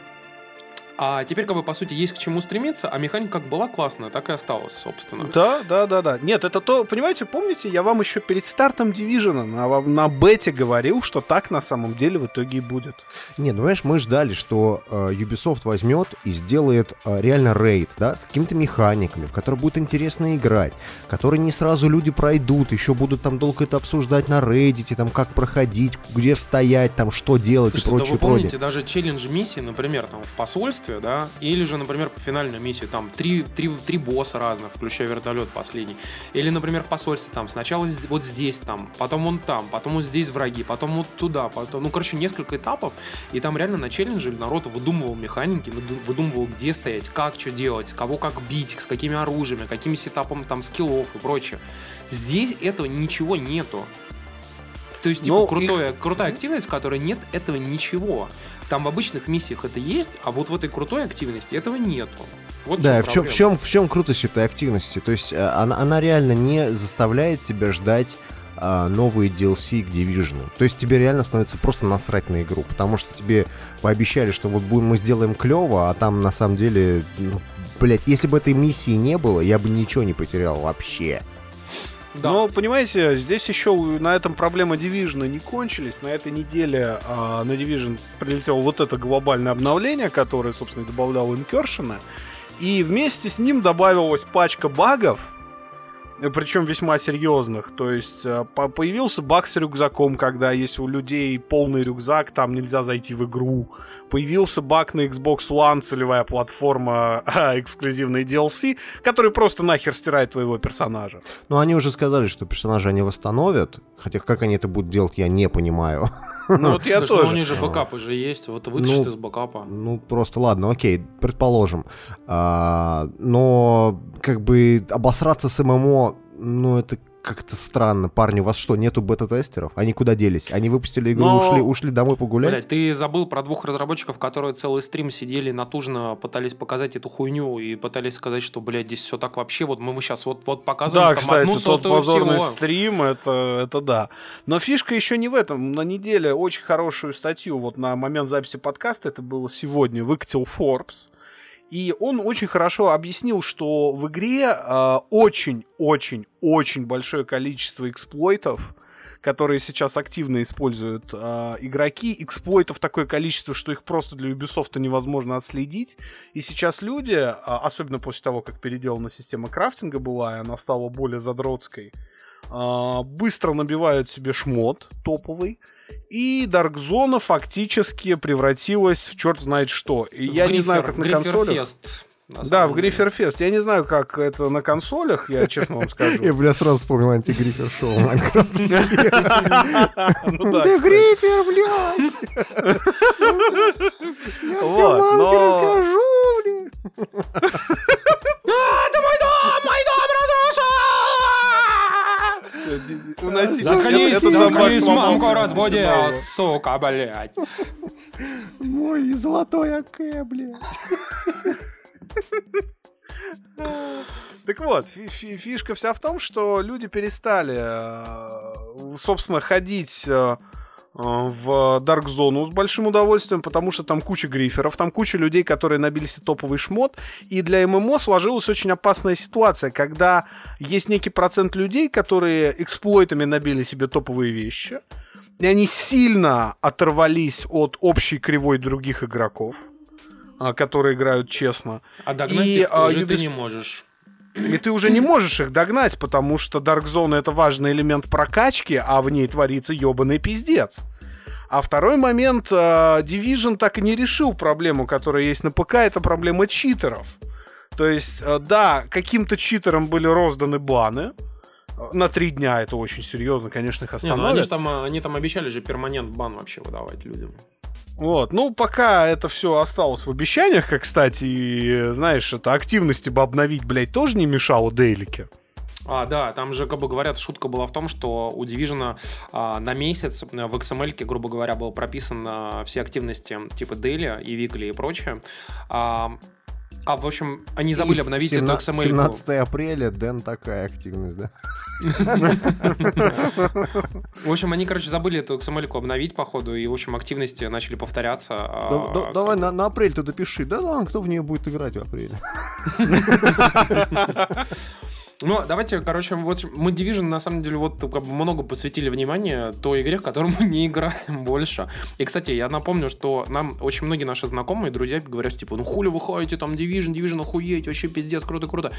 А теперь, как бы, по сути, есть к чему стремиться, а механика как была классная, так и осталась, собственно. Да, да, да, да. Нет, это то, понимаете, помните, я вам еще перед стартом Division на, на бете говорил, что так на самом деле в итоге и будет. Не, ну понимаешь, мы ждали, что э, Ubisoft возьмет и сделает э, реально рейд, да, с какими-то механиками, в который будет интересно играть, который не сразу люди пройдут, еще будут там долго это обсуждать на рейдите, там как проходить, где стоять, там что делать Слушайте, и да прочее, вы помните прочее. даже челлендж миссии, например, там в посольстве, да, или же, например, по финальной миссии, там три, три, три босса разных, включая вертолет последний. Или, например, в посольстве, там сначала вот здесь, там, потом вон там, потом вот здесь враги, потом вот туда, потом, ну, короче, несколько этапов, и там реально на челлендже народ выдумывал механики, выду- выдумывал, где стоять, как что делать, кого как бить, с какими оружиями, какими сетапами там скиллов и прочее. Здесь этого ничего нету. То есть, типа, Ну, крутое, крутая активность, в которой нет этого ничего. Там в обычных миссиях это есть, а вот в этой крутой активности этого нету. Вот Да, в чем, в, чем, в чем крутость этой активности? То есть э, она, она реально не заставляет тебя ждать а, новые DLC к Division. То есть тебе реально становится просто насрать на игру, потому что тебе пообещали, что вот будем, мы сделаем клево, а там на самом деле, ну, блять, если бы этой миссии не было, я бы ничего не потерял вообще. Да. Но, понимаете, здесь еще на этом проблемы Division не кончились. На этой неделе а, на Division прилетело вот это глобальное обновление, которое, собственно, добавляло Incursion. И вместе с ним добавилась пачка багов, причем весьма серьезных. То есть а, по- появился баг с рюкзаком, когда есть у людей полный рюкзак, там нельзя зайти в игру. Появился баг на Xbox One, целевая платформа, [laughs] а, эксклюзивный DLC, который просто нахер стирает твоего персонажа. Но они уже сказали, что персонажа они восстановят, хотя как они это будут делать, я не понимаю. Ну вот я ну, тоже. у них же бэкапы же есть. Вот вытащит Ну, из бэкапа. Ну, просто ладно, окей, предположим. А, но, как бы, обосраться с ММО, ну, это как-то странно. Парни, у вас что, нету бета-тестеров? Они куда делись? Они выпустили игру, Но- ушли, ушли домой погулять? Блядь, ты забыл про двух разработчиков, которые целый стрим сидели натужно, пытались показать эту хуйню и пытались сказать, что, блядь, здесь все так вообще. Вот мы сейчас вот, вот показываем Да, там кстати, одну тот позорный всего. стрим, это, это да. Но фишка еще не в этом. На неделе очень хорошую статью, вот на момент записи подкаста, это было сегодня, выкатил Forbes. И он очень хорошо объяснил, что в игре а, очень-очень-очень большое количество эксплойтов, которые сейчас активно используют а, игроки. Эксплойтов такое количество, что их просто для Ubisoft невозможно отследить. И сейчас люди, а, особенно после того, как переделана система крафтинга была, и она стала более задротской, быстро набивают себе шмот топовый. И Dark Zone фактически превратилась в черт знает что. И В я не Грифер- знаю, как на консолях. Да, в деле. Гриферфест. Я не знаю, как это на консолях, я честно вам скажу. Я, бля, сразу вспомнил антигрифер шоу Майнкрафт. [laughs] Ну Ты кстати. грифер, блядь! [laughs] Сломался. мамку разбудил, сука, блядь. Мой золотой АК, блядь. Так вот, фи- фи- фишка вся в том, что люди перестали, э, собственно, ходить э, в Dark Zone с большим удовольствием, потому что там куча гриферов, там куча людей, которые набили себе топовый шмот, и для ММО сложилась очень опасная ситуация, когда есть некий процент людей, которые эксплойтами набили себе топовые вещи, и они сильно оторвались от общей кривой других игроков, а, которые играют честно. А догнать И, их а, уже ты Ubisoft- не можешь. И ты уже не можешь их догнать, потому что Dark Zone это важный элемент прокачки, а в ней творится ебаный пиздец. А второй момент, э, Division так и не решил проблему, которая есть на ПК, это проблема читеров. То есть, э, да, каким-то читерам были розданы баны. Э, На три дня это очень серьезно, конечно, их Не, ну остановят. они, ж там, а, они там обещали же перманент бан вообще выдавать людям. Вот, ну, пока это все осталось в обещаниях, как, кстати, знаешь, это активности бы обновить, блядь, тоже не мешало Дейлике. А, да, там же, как бы говорят, шутка была в том, что у Division а, на месяц в XML, грубо говоря, было прописано все активности типа Daily и Weekly и прочее. А, а, в общем, они забыли И обновить семна- эту XML. 17 апреля, Дэн, такая активность, да? В общем, они, короче, забыли эту XML обновить, походу, и, в общем, активности начали повторяться. а, Да- да- Давай на на апрель ты допиши. Да ладно, кто в нее будет играть в апреле? [laughs] Ну, давайте, короче, вот мы Division, на самом деле, вот как бы много посвятили внимания той игре, в которую мы [laughs] не играем больше. И, кстати, я напомню, что нам очень многие наши знакомые, друзья говорят, типа, ну хули вы ходите, там Division, Division, охуеть, вообще пиздец, круто, круто.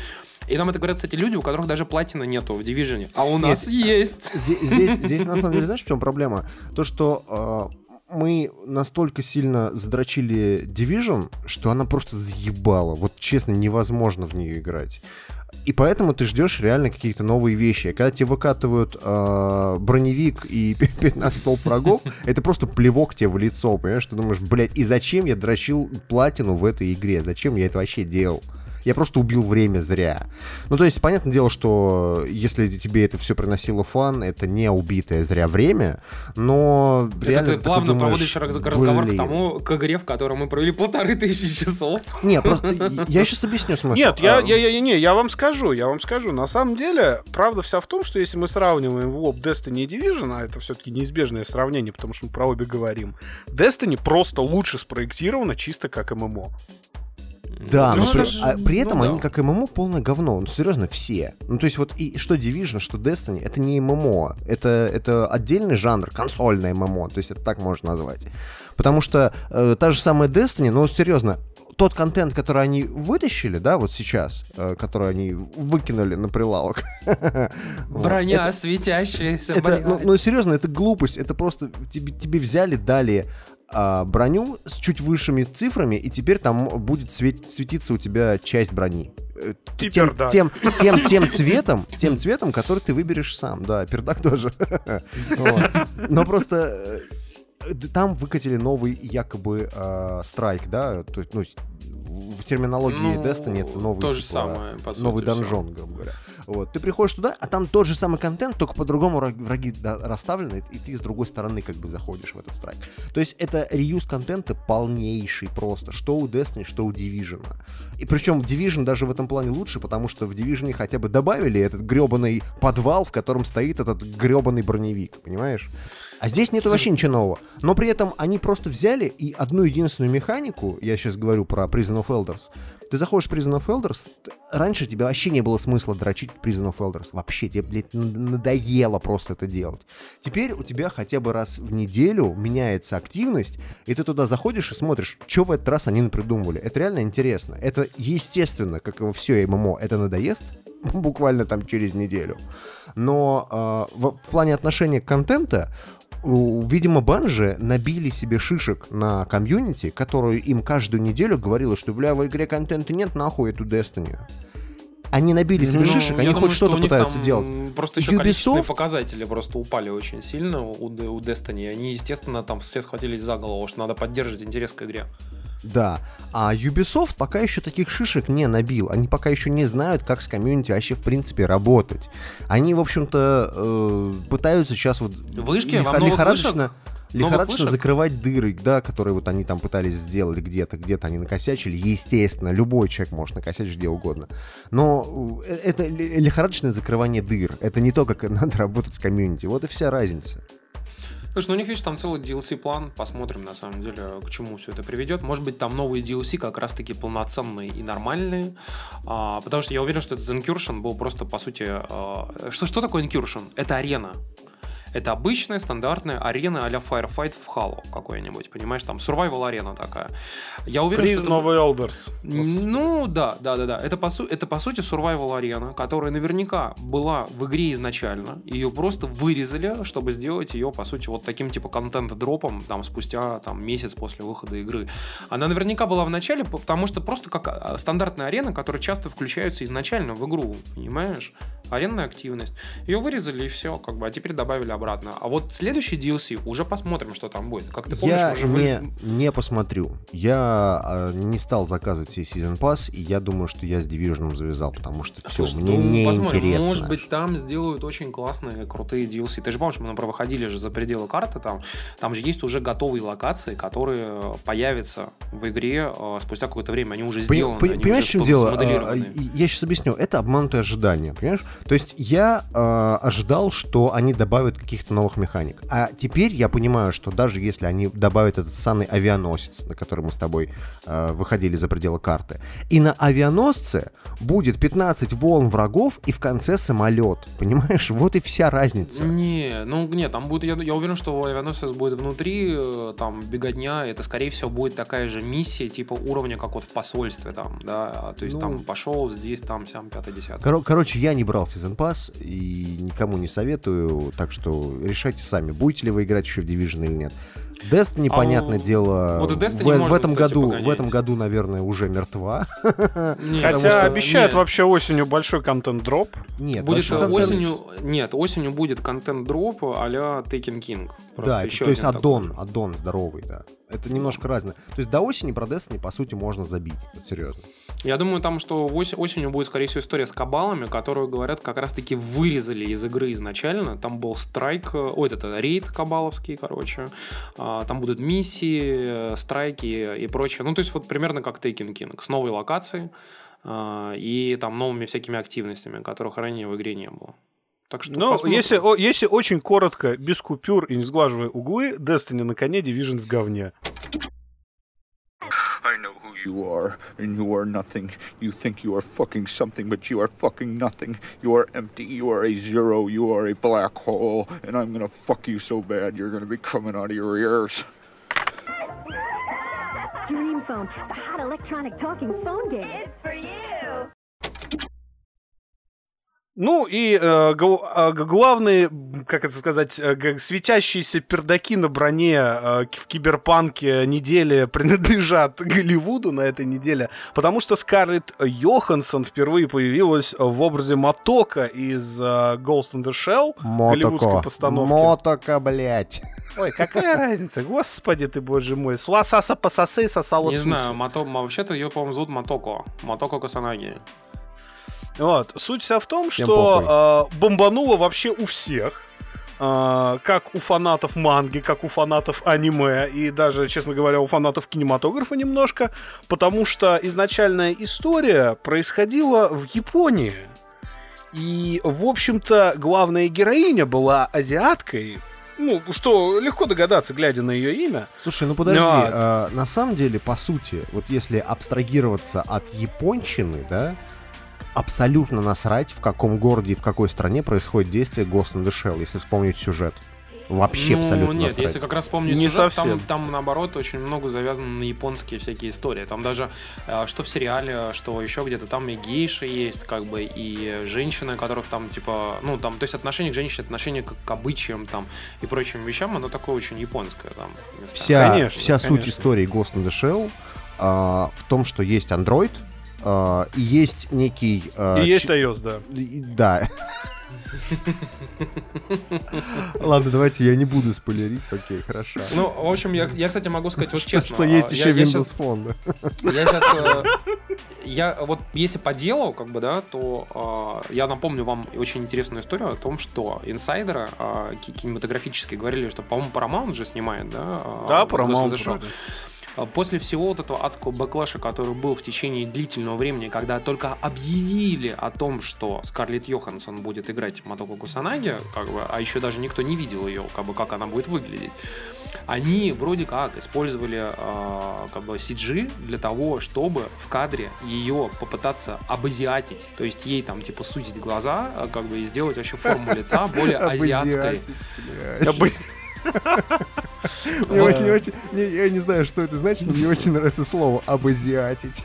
И нам это говорят, кстати, люди, у которых даже платина нету в Division. А у нас есть. [laughs] Здесь, здесь, на самом деле, знаешь, в чем проблема? То, что э, мы настолько сильно задрочили Division, что она просто заебала. Вот честно, невозможно в нее играть. И поэтому ты ждешь реально какие-то новые вещи. Когда тебе выкатывают э, броневик и [laughs] 15 толп врагов, [laughs] это просто плевок тебе в лицо, понимаешь? Ты думаешь, блядь, и зачем я дрочил платину в этой игре? Зачем я это вообще делал? Я просто убил время зря. Ну, то есть, понятное дело, что если тебе это все приносило фан, это не убитое зря время, но реально это ты плавно думаешь, проводишь раз- разговор к блин. тому, к игре, в которой мы провели полторы тысячи часов. Не, просто [laughs] я сейчас объясню смысл. Нет, я, я, я, не, я вам скажу, я вам скажу. На самом деле, правда вся в том, что если мы сравниваем в лоб Destiny и Division, а это все-таки неизбежное сравнение, потому что мы про обе говорим, Destiny просто лучше спроектировано чисто как ММО. Да, Ну, но при, ж- а при этом ну да. они как ММО полное говно. Ну, серьезно, все. Ну, то есть вот и что Division, что Destiny, это не ММО. Это, это отдельный жанр, консольное ММО. То есть это так можно назвать. Потому что э, та же самая Destiny, ну, серьезно, тот контент, который они вытащили, да, вот сейчас, э, который они выкинули на прилавок. [laughs] Броня светящаяся, ну, ну, серьезно, это глупость. Это просто тебе взяли, дали а, броню с чуть высшими цифрами, и теперь там будет свет- светиться у тебя часть брони. Э, И Тем, пердак. тем, тем, [laughs] тем цветом, тем цветом, который ты выберешь сам. Да, пердак тоже. [laughs] Но просто э, там выкатили новый якобы э, страйк, да, то есть, ну, в терминологии Ну, Destiny это новый, то же типа, самое, по сути, новый всё. донжон, грубо говоря. Вот, ты приходишь туда, а там тот же самый контент, только по-другому враг- враги расставлены, и ты с другой стороны как бы заходишь в этот страйк. То есть это реюз контента полнейший просто, что у Destiny, что у Division. И причем Division даже в этом плане лучше, потому что в Division хотя бы добавили этот гребаный подвал, в котором стоит этот гребаный броневик, понимаешь? А здесь нету вообще ничего нового. Но при этом они просто взяли и одну единственную механику, я сейчас говорю про Prison of Elders, ты заходишь в Prison of Elders, раньше тебе вообще не было смысла дрочить Prison of Elders. Вообще, тебе, блядь, надоело просто это делать. Теперь у тебя хотя бы раз в неделю меняется активность, и ты туда заходишь и смотришь, что в этот раз они напридумывали. Это реально интересно. Это естественно, как и все ММО, это надоест [laughs] буквально там через неделю. Но э, в, в плане отношения к контента у- видимо, банжи набили себе шишек на комьюнити, которую им каждую неделю говорила, что, бля, в игре контента нет, нахуй эту Destiny. Они набили себе Ну, шишек, они думаю, хоть что что-то них пытаются делать. Просто еще количественные Ubisoft, показатели просто упали очень сильно у, у Destiny. Они, естественно, там все схватились за голову, что надо поддерживать интерес к игре. Да. А Ubisoft пока еще таких шишек не набил. Они пока еще не знают, как с комьюнити вообще в принципе работать. Они, в общем-то, э, пытаются сейчас вот Вышки? лихо- Вам лихорадочно, лихорадочно закрывать дыры, да, которые вот они там пытались сделать где-то, где-то они накосячили. Естественно, любой человек может накосячить где угодно. Но э, это ли- лихорадочное закрывание дыр. Это не то, как [laughs] надо работать с комьюнити. Вот и вся разница. Слушай, ну у них, видишь, там целый DLC-план. Посмотрим, на самом деле, к чему все это приведет. Может быть, там новые DLC как раз-таки полноценные и нормальные. А, потому что я уверен, что этот Incursion был просто, по сути... а, что, что такое Incursion? Это арена. Это обычная стандартная арена а-ля Firefight в Halo какой-нибудь, понимаешь? Там survival арена такая. Я уверен, Prison что... это- of Elders. Ну, да, да, да, да. Это по, су- это по сути survival арена, которая наверняка была в игре изначально. Ее просто вырезали, чтобы сделать ее, по сути, вот таким типа контент-дропом, там, спустя там, месяц после выхода игры. Она наверняка была в начале, потому что просто как а, стандартная арена, которая часто включается изначально в игру, понимаешь? Аренная активность. Ее вырезали и все, как бы, а теперь добавили обратно. А вот следующий DLC уже посмотрим, что там будет. Как ты помнишь, я уже вы- не, не посмотрю. Я э, не стал заказывать себе Season Pass, и я думаю, что я с Division завязал, потому что все, Слушай, мне ну, не посмотрим. интересно. Может быть, там сделают очень классные, крутые DLC. Ты же помнишь, мы например, выходили же за пределы карты, там, там же есть уже готовые локации, которые появятся в игре э, спустя какое-то время. Они уже сделаны, пони- они понимаешь, в уже чем дело? А, Я сейчас объясню. Это обманутое ожидание, понимаешь? То есть я а, ожидал, что они добавят каких-то новых механик. А теперь я понимаю, что даже если они добавят этот санный авианосец, на который мы с тобой а, выходили за пределы карты, и на авианосце будет 15 волн врагов и в конце самолет. Понимаешь? Вот и вся разница. Не, ну нет, там будет, я, я уверен, что авианосец будет внутри, э, там беготня, это скорее всего будет такая же миссия, типа уровня, как вот в посольстве там, да, А, то есть Ну. там пошел здесь, там, сям, пятый, десятый. Коро- короче, я не брал Season Pass и никому не советую, так что решайте сами, будете ли вы играть еще в Division или нет. Destiny, А понятное у- дело, вот в, в этом кстати, году, в погонять. этом году, наверное, уже мертва. Не, Хотя что- обещают нет. вообще осенью большой контент-дроп. Нет, Будет контент- осенью, нет, осенью будет контент-дроп а-ля Taken King. Просто Да, это, еще то есть аддон, такой. аддон здоровый, да. Это немножко разное. То есть до осени про Destiny, по сути, можно забить. Вот серьезно. Я думаю, там, что ось- осенью будет, скорее всего, история с кабалами, которую, говорят, как раз-таки вырезали из игры изначально. Там был страйк, э, ой, это рейд кабаловский, короче. А, Там будут миссии, э, страйки и прочее. Ну, то есть вот примерно как Taken King, с новой локацией а, и там новыми всякими активностями, которых ранее в игре не было. Так что Ну, посмотрим. если, о- если очень коротко, без купюр и не сглаживая углы, Destiny на коне, Division в говне. I know who you are, and you are nothing. You think you are fucking something, but you are fucking nothing. You are empty. You are a zero. You are a black hole, and I'm gonna fuck you so bad you're gonna be coming out of your ears. Dream phone, the hot electronic talking phone game. It's for you. Ну и э, э, главные, как это сказать, э, светящиеся пердаки на броне э, в киберпанке недели [laughs] принадлежат Голливуду на этой неделе, потому что Скарлетт Йоханссон впервые появилась в образе Мотока из э, Ghost in the Shell, голливудской Мотоко. постановки. Мотока, блядь. Ой, какая разница, господи ты, боже мой. Сласаса пососы, сосала Не знаю, Мото... вообще-то ее, по-моему, зовут Мотоко. Мотоко Касанаги. Вот. Суть вся в том, Всем что э, бомбануло вообще у всех. Э, как у фанатов манги, как у фанатов аниме и даже, честно говоря, у фанатов кинематографа немножко, потому что изначальная история происходила в Японии. И, в общем-то, главная героиня была азиаткой, ну, что легко догадаться, глядя на ее имя. Слушай, ну подожди, Да. а, на самом деле, по сути, вот если абстрагироваться от японщины, да, абсолютно насрать, в каком городе и в какой стране происходит действие Ghost in the Shell, если вспомнить сюжет. Вообще ну, абсолютно нет, насрать. если как раз помню Не сюжет, совсем. Там, там наоборот очень много завязано на японские всякие истории. Там даже э, что в сериале, что еще где-то, там и гейши есть, как бы, и женщины, которых там, типа, ну, там, то есть отношение к женщине, отношение к, к обычаям там и прочим вещам, оно такое очень японское там. Вся, Конечно, вся суть конечно. истории Ghost in the Shell а, в том, что есть Android, и есть некий... а, И есть iOS, да. Да. Ладно, давайте я не буду спойлерить. Окей, хорошо. Ну, в общем, я, я кстати, могу сказать вот Что- честно. что есть а, еще я- Windows Phone. Я сейчас... Я вот, если по делу, как бы, да, то э, я напомню вам очень интересную историю о том, что инсайдеры э, ки- кинематографические говорили, что, по-моему, Paramount же снимает, да? э, Да, Paramount А После всего вот этого адского backlash а, который был в течение длительного времени, когда только объявили о том, что Скарлетт Йоханссон будет играть Мотоко Кусанаги, как бы, а еще даже никто не видел ее, как бы, как она будет выглядеть, они вроде как использовали э, как бы CG для того, чтобы в кадре ее попытаться обазиатить, то есть ей там типа сузить глаза, а, как бы и сделать вообще форму [laughs] лица более азиатской. Мне Вот. очень- очень- не- Я не знаю, что это значит, но мне очень нравится слово «обазиатить».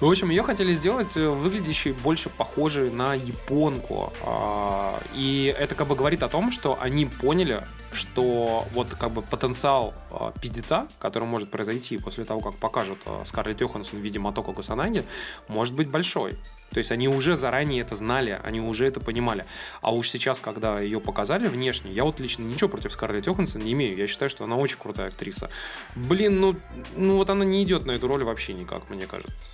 В общем, ее хотели сделать э, выглядящей больше похожей на японку. А, И это как бы говорит о том, что они поняли, что вот как бы потенциал а, пиздеца, который может произойти после того, как покажут а, Скарлетт Йоханссон в виде Матоко Кусанаги, может быть большой. То есть они уже заранее это знали, они уже это понимали. А уж сейчас, когда ее показали внешне, я вот лично ничего против Скарлетт Йоханссон не имею. Я считаю, что она очень крутая актриса. Блин, ну, ну вот она не идет на эту роль вообще никак, мне кажется.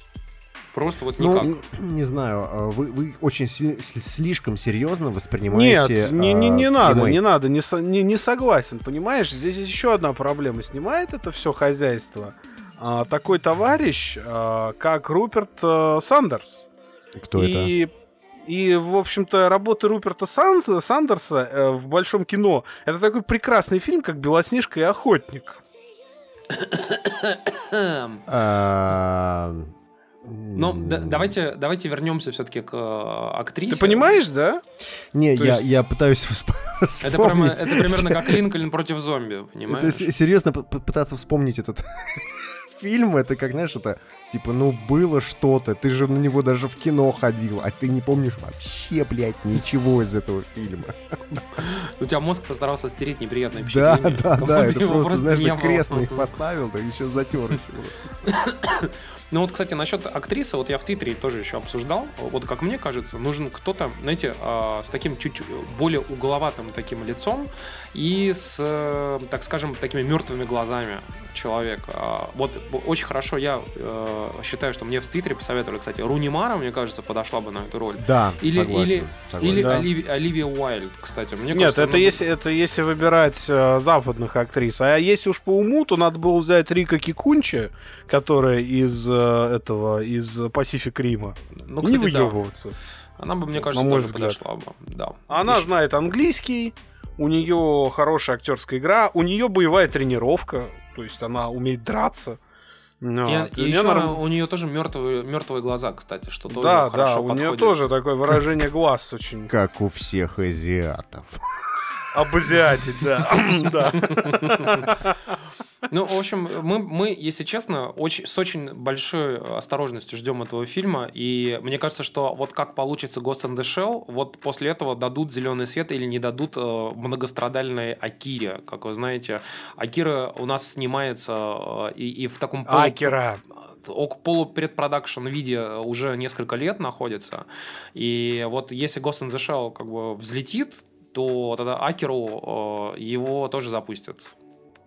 Просто вот никак. Ну, не знаю, а вы, вы очень сильно- сли- слишком серьезно воспринимаете Нет, не, не, не а, надо, ремейк. не надо, не, со- не, не согласен, понимаешь? Здесь есть еще одна проблема. Снимает это все хозяйство а, такой товарищ, а, как Руперт а, Сандерс. Кто и, И, в общем-то, работа Руперта Санс- Сандерса э, в большом кино это такой прекрасный фильм, как Белоснежка и охотник. А, Ну, да- давайте, давайте вернемся все-таки к э, актрисе. Ты понимаешь, да? Не, То я, есть- я пытаюсь всп- Это, прямо- вспомнить. это примерно как [laughs] Линкольн против зомби, понимаешь? Это с- серьезно пытаться вспомнить этот [laughs] фильм, это как, знаешь, это типа, ну было что-то, ты же на него даже в кино ходил, а ты не помнишь вообще, блядь, ничего из этого фильма. У тебя мозг постарался стереть неприятные Да, впечатления. да, да, будто это просто, знаешь, крест на них поставил, да еще затер. [coughs] Ну вот, кстати, насчет актрисы, вот я в Твиттере тоже еще обсуждал. Вот как мне кажется, нужен кто-то, знаете, а, с таким чуть более угловатым таким лицом и с, э, так скажем, такими мертвыми глазами человек. А, Вот очень хорошо, я э, считаю, что мне в Твиттере посоветовали, кстати, Руни Мара, мне кажется, подошла бы на эту роль. Да, или, согласен, или, согласен. или Да. Оливи- Оливия Уайльд, кстати. Мне Нет, кажется, это бы- если, это если выбирать э, западных актрис. А если уж по уму, то надо было взять Рика Кикунчи, которая из э, этого, из Pacific Рима. Ну, И не кстати, да. выебываться. Она бы, мне кажется, На мой тоже взгляд. подошла бы. Да. Она Еще- знает английский, у нее хорошая актерская игра, у нее боевая тренировка, то есть она умеет драться. Ну, И, и У неё еще норм- у нее тоже мертвые, мертвые глаза, кстати, что тоже Да, да, хорошо у нее подходит. тоже такое выражение глаз очень Как у всех азиатов. Обазиатить, да. [coughs] Да. Ну, в общем, мы, мы, если честно, очень, с очень большой осторожностью ждем этого фильма. И мне кажется, что вот как получится Ghost in the Shell, вот после этого дадут зеленый свет или не дадут э, многострадальной Акире. Как вы знаете, Акира у нас снимается э, и, и в таком полу- Акера. ок- полупредпродакшн виде уже несколько лет находится. И вот если Ghost in the Shell как бы взлетит, то тогда Акеру э, его тоже запустят.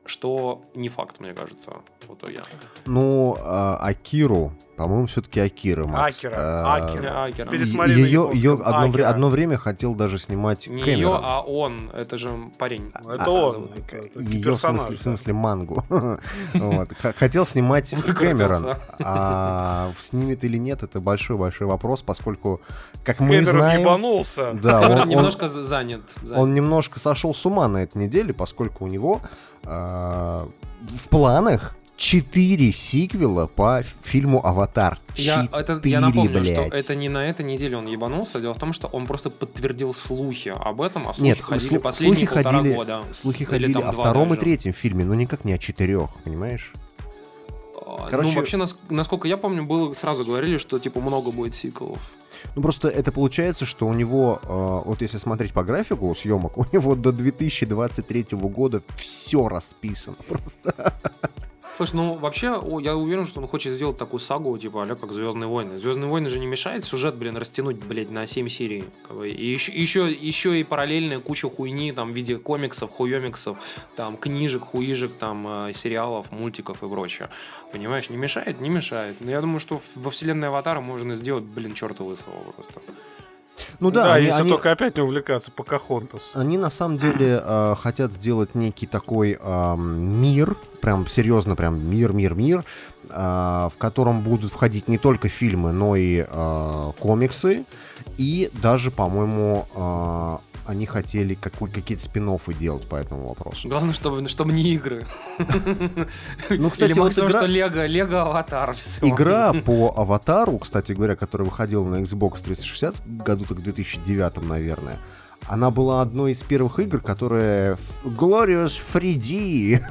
Что не факт, мне кажется, в итоге. Ну, а, Акиру, по-моему, все-таки Акира, Макс. Акера, А. Акера. Пересмотри на Ее, ее одно, вре- одно время хотел даже снимать Не Кэмерон. ее, а он. Это же парень. Это А, он. это- это Ее в персонаж, смысле, в да. смысле мангу. [laughs] Вот. Хотел снимать Кэмерон. А снимет или нет, это большой-большой вопрос, поскольку, как мы Кэмерон знаем... ебанулся. Да, Кэмерон он- он- немножко за- занят. занят. Он немножко сошел с ума на этой неделе, поскольку у него а, в планах четыре сиквела по фильму «Аватар». Я, это, Четыре, я напомню, что блядь. это не на этой неделе он ебанулся. Дело в том, что он просто подтвердил слухи об этом, а слухи Нет, ходили слу- последние слухи полтора ходили, года. слухи Или ходили о втором и даже. третьем фильме, но никак не о четырех, понимаешь? А, Короче- Ну, вообще, нас- насколько я помню, было сразу говорили, что типа много будет сиквелов. Ну просто это получается, что у него, э, вот если смотреть по графику съемок, [laughs] у него до 2023 года все расписано просто. [laughs] Слушай, ну вообще, я уверен, что он хочет сделать такую сагу, типа, а как Звездные войны. Звездные войны же не мешает сюжет, блин, растянуть, блядь, на 7 серий. И еще, еще, еще и параллельная куча хуйни, там, в виде комиксов, хуемиксов, там, книжек, хуижек, там, э, сериалов, мультиков и прочее. Понимаешь, не мешает? Не мешает. Но я думаю, что во вселенной Аватара можно сделать, блин, черта лысого просто. Ну да, да, они- если они- только опять не увлекаться Покахонтас. Они на самом деле [clears throat] э, хотят сделать некий такой эм, мир, прям серьезно, прям мир, мир, мир, э, в котором будут входить не только фильмы, но и э, комиксы, и даже, по-моему, э, они хотели какой- какие-то спин делать по этому вопросу. Главное, чтобы, чтобы не игры. Ну, кстати, Или вот игра- что Лего, Лего Аватар. Игра по Аватару, кстати говоря, которая выходила на Xbox 360 в году так 2009, наверное, она была одной из первых игр, которая в- Glorious 3D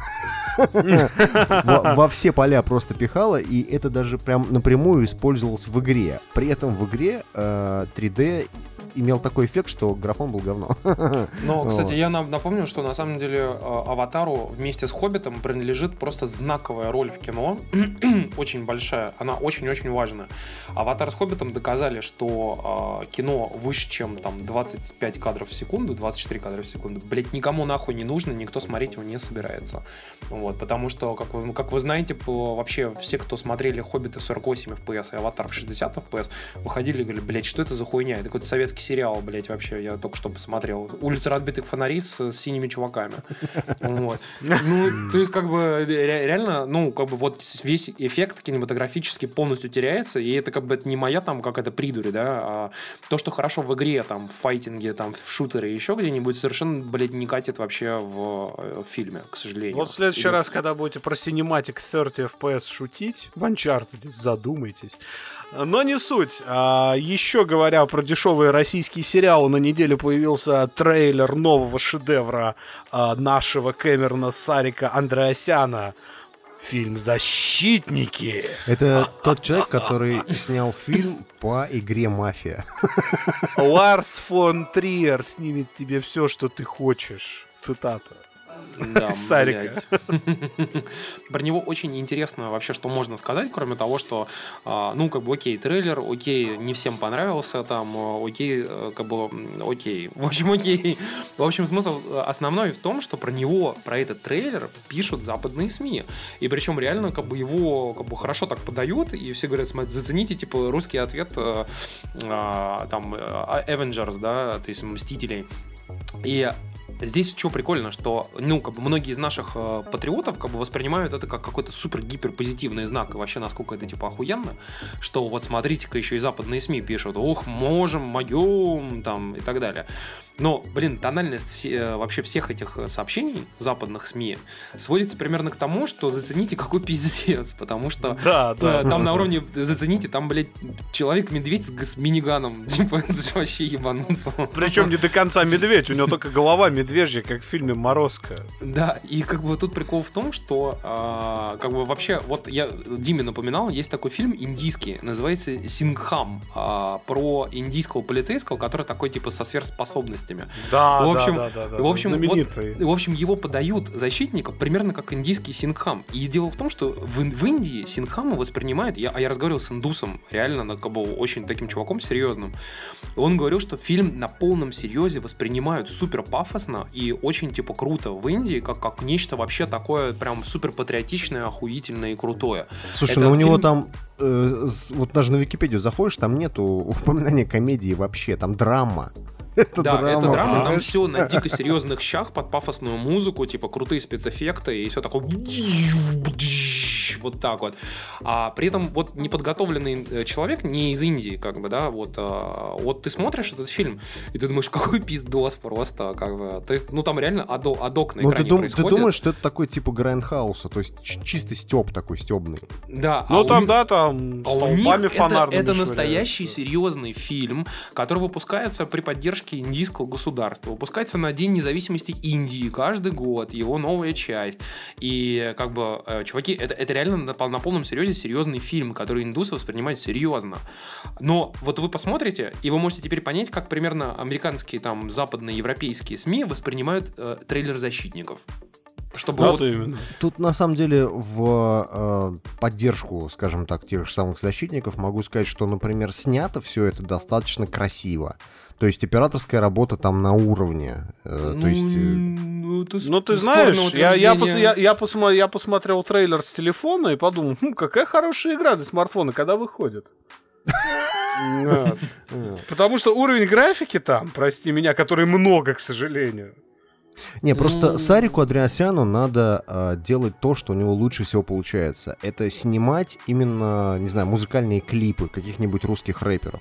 во, во все поля просто пихала, и это даже прям напрямую использовалось в игре. При этом в игре э, 3D имел такой эффект, что графон был говно. [laughs] Но, кстати, я напомню, что на самом деле э, Аватару вместе с Хоббитом принадлежит просто знаковая роль в кино, [clears throat] очень большая, она очень-очень важна. Аватар с Хоббитом доказали, что э, кино выше, чем там 25 кадров в секунду, 24 кадра в секунду, блять, никому нахуй не нужно, никто смотреть его не собирается. Вот, потому что, как вы, как вы знаете, по, вообще все, кто смотрели Хоббита в 48 FPS и Аватар в 60 FPS, выходили и говорили, блять, что это за хуйня? Это какой-то советский сериал, блять, вообще, я только что посмотрел. Улица разбитых фонарей с, с синими чуваками. [laughs] Вот. Ну, есть, как бы, ре- реально, ну, как бы, вот весь эффект кинематографический полностью теряется, и это, как бы, это не моя там какая-то придурь, да, а то, что хорошо в игре, там, в файтинге, там, в шутере, еще где-нибудь, совершенно, блядь, не катит вообще в, э, в фильме, к сожалению. Вот в следующий Или- раз, когда будете про Cinematic 30 FPS шутить, в Uncharted, задумайтесь. Но не суть. А, еще говоря про дешевые российские сериалы, на неделе появился трейлер нового шедевра а, нашего Кэмерона Сарика Андреасяна. Фильм «Защитники». Это тот человек, который снял фильм по игре «Мафия». Ларс фон Триер снимет тебе все, что ты хочешь. Цитата. Да, Сарика. [laughs] Про него очень интересно вообще, что можно сказать, кроме того, что, а, ну, как бы, окей, трейлер, окей, не всем понравился, там, а, окей, э, как бы, окей. [laughs] В общем, окей. В общем, смысл э, основной в том, что про него, про этот трейлер пишут западные СМИ. И причем реально, как бы, его, как бы, хорошо так подают, и все говорят, смотрите, зацените, типа, русский ответ, э, а, там, Avengers, да, то есть Мстителей. И Здесь что прикольно, что, ну, как бы многие из наших э, патриотов как бы воспринимают это как какой-то супер-гипер позитивный знак, и вообще насколько это типа охуенно, что вот смотрите-ка еще и западные СМИ пишут, ух, можем, могем, там, и так далее. Но, блин, тональность все- э, вообще всех этих э, сообщений западных СМИ сводится примерно к тому, что зацените, какой пиздец, потому что Да, [laughs] да. э, там на уровне, зацените, там, блядь, человек-медведь с, миниганом, [laughs] типа, вообще ебануться. Причем не до конца медведь, у него только голова медвежья, как в фильме «Морозко». Да, и как бы тут прикол в том, что а, как бы вообще, вот я Диме напоминал, есть такой фильм индийский, называется Сингхам, а, про индийского полицейского, который такой типа со сверхспособностями. Да, в общем, да, да, да, да, в общем, знаменитый. вот- в общем, его подают защитников примерно как индийский Сингхам. И дело в том, что в, в Индии Сингхама воспринимают, я, а я разговаривал с индусом, реально, ну, как бы очень таким чуваком серьезным. Он говорил, что фильм на полном серьезе воспринимают супер пафосно и очень типа круто в Индии, как, как нечто вообще такое прям супер патриотичное, охуительное и крутое. Слушай, Это ну у него фильм- там, э, вот даже на Википедию заходишь, там нету упоминания комедии вообще, там драма. Это да, драма, это драма, там все на дико серьезных щах под пафосную музыку, типа крутые спецэффекты и все такое вот так вот. А при этом вот неподготовленный э, человек не из Индии, как бы, да, вот, а, вот ты смотришь этот фильм, и ты думаешь, [laughs] какой пиздос просто, как бы, то есть, ну там реально адо, адок на Ну, ты, экране дум- ты происходит. думаешь, что это такой типа Грайндхауса, то есть чистый стеб такой стебный. Да, Ну а там, них- да, там А у них это, фонарными это швыряют. настоящий серьезный фильм, который выпускается при поддержке индийского государства. Выпускается на День независимости Индии каждый год, его новая часть. И как бы, э, чуваки, это, это реально на, пол- на полном серьезе серьезный фильм, который индусы воспринимают серьезно. Но вот вы посмотрите, и вы можете теперь понять, как примерно американские, там, западные, европейские СМИ воспринимают э, трейлер «Защитников». Чтобы Да, вот... именно. Тут на самом деле в э, поддержку, скажем так, тех же самых защитников могу сказать, что, например, снято все это достаточно красиво. То есть операторская работа там на уровне. Э, то есть... э, Ну, это Ну, ты знаешь, я, я, пос- я, я, посма- я посмотрел трейлер с телефона и подумал, «Хм, какая хорошая игра для смартфона, когда выходит. Потому что уровень графики там, прости меня, который много, к сожалению. Не, просто. Сарику Андреасяну надо э, делать то, что у него лучше всего получается. Это снимать именно, не знаю, музыкальные клипы каких-нибудь русских рэперов.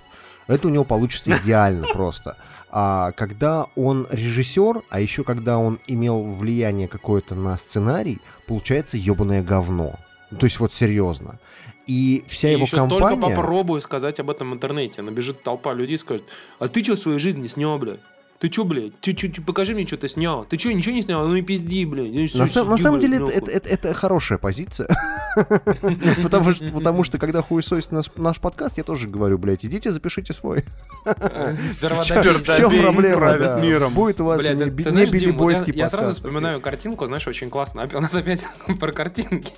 Это у него получится [laughs] идеально просто. А когда он режиссер, а еще когда он имел влияние какое-то на сценарий, получается ебаное говно. То есть вот серьезно. И вся И его еще компания... только попробую сказать об этом в интернете. Набежит толпа людей и скажет, а ты что в своей жизни снял, блядь? Ты чё, блядь? Ты, чё- чё- покажи мне, что ты снял. Ты что, ничего не снял? Ну и пизди, блядь. Ну и На, сам- на сиди, самом блядь, деле это, это- это- это хорошая позиция. [laughs] Потому что, потому что когда хуесосит наш, наш подкаст, я тоже говорю, блядь, идите запишите свой. [laughs] Сперва В проблема, да. миром. Будет у вас не, не билибойский я, я сразу подкаст. вспоминаю картинку, знаешь, очень классно. [laughs] У нас опять про картинки.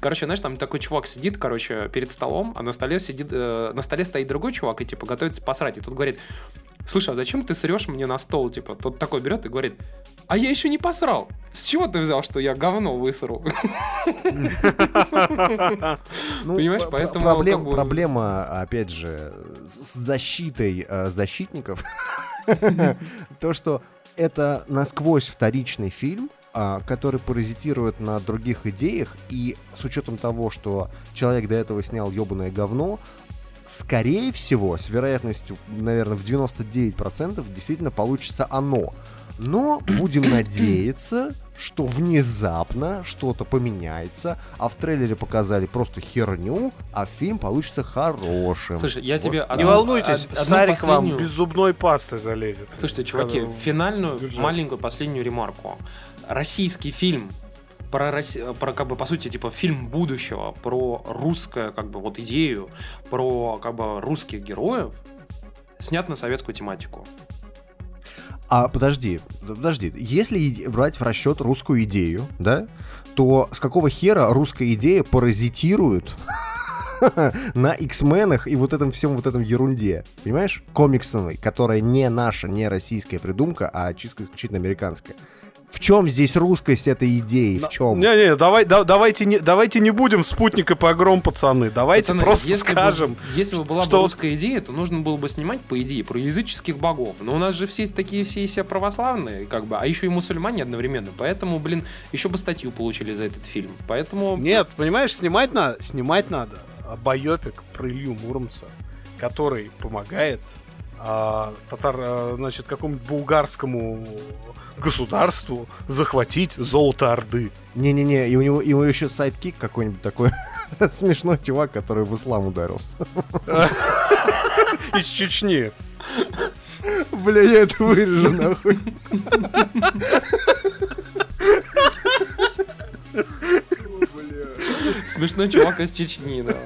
Короче, знаешь, там такой чувак сидит, короче, перед столом, а на столе сидит, э, на столе стоит другой чувак и типа готовится посрать. И тут говорит, слушай, а зачем ты срешь мне на стол? Типа, тот такой берет и говорит, а я еще не посрал. С чего ты взял, что я говно высру? [laughs] Ну, Понимаешь, поэтому Проблема, опять же, с с защитой э, защитников, [laughs] то, что это насквозь вторичный фильм, а, который паразитирует на других идеях, и с учетом того, что человек до этого снял ебаное говно, скорее всего, с вероятностью, наверное, в 99% действительно получится оно. Но будем [clears throat] надеяться, что внезапно что-то поменяется, а в трейлере показали просто херню, а фильм получится хорошим. Слушай, я Вот тебе так. Не одну- волнуйтесь, од- одну Сарик вам последнюю- без зубной пасты залезет. Слушайте, чуваки, финальную, бюджет. маленькую последнюю ремарку. Российский фильм про, Росси- про как бы, по сути, типа, фильм будущего, про русскую, как бы, вот идею, про, как бы, русских героев, снят на советскую тематику. А подожди, подожди, если брать в расчет русскую идею, да, то с какого хера русская идея паразитирует [laughs] на X-менах и вот этом всем вот этом ерунде, понимаешь? Комиксовой, которая не наша, не российская придумка, а чисто исключительно американская. В чем здесь русскость этой идеи? В чем? Не-не, давай, да- давайте, не, давайте не будем в спутник и погром, пацаны. Давайте Пацаны, просто если бы- скажем. если бы была что бы русская идея, то нужно было бы снимать, по идее, про языческих богов. Но у нас же все такие все все православные, как бы, а еще и мусульмане одновременно. Поэтому, блин, еще бы статью получили за этот фильм. Поэтому... Нет, понимаешь, снимать надо, снимать надо а, байопик про Илью Муромца, который помогает а, татар, а, значит, какому-нибудь булгарскому государству захватить золото Орды. Не-не-не, и у него, и у него еще сайдкик какой-нибудь такой [laughs] смешной чувак, который в ислам ударился. [laughs] Из Чечни. Бля, я это вырежу [laughs] нахуй. Смешной чувак из Чечни, да.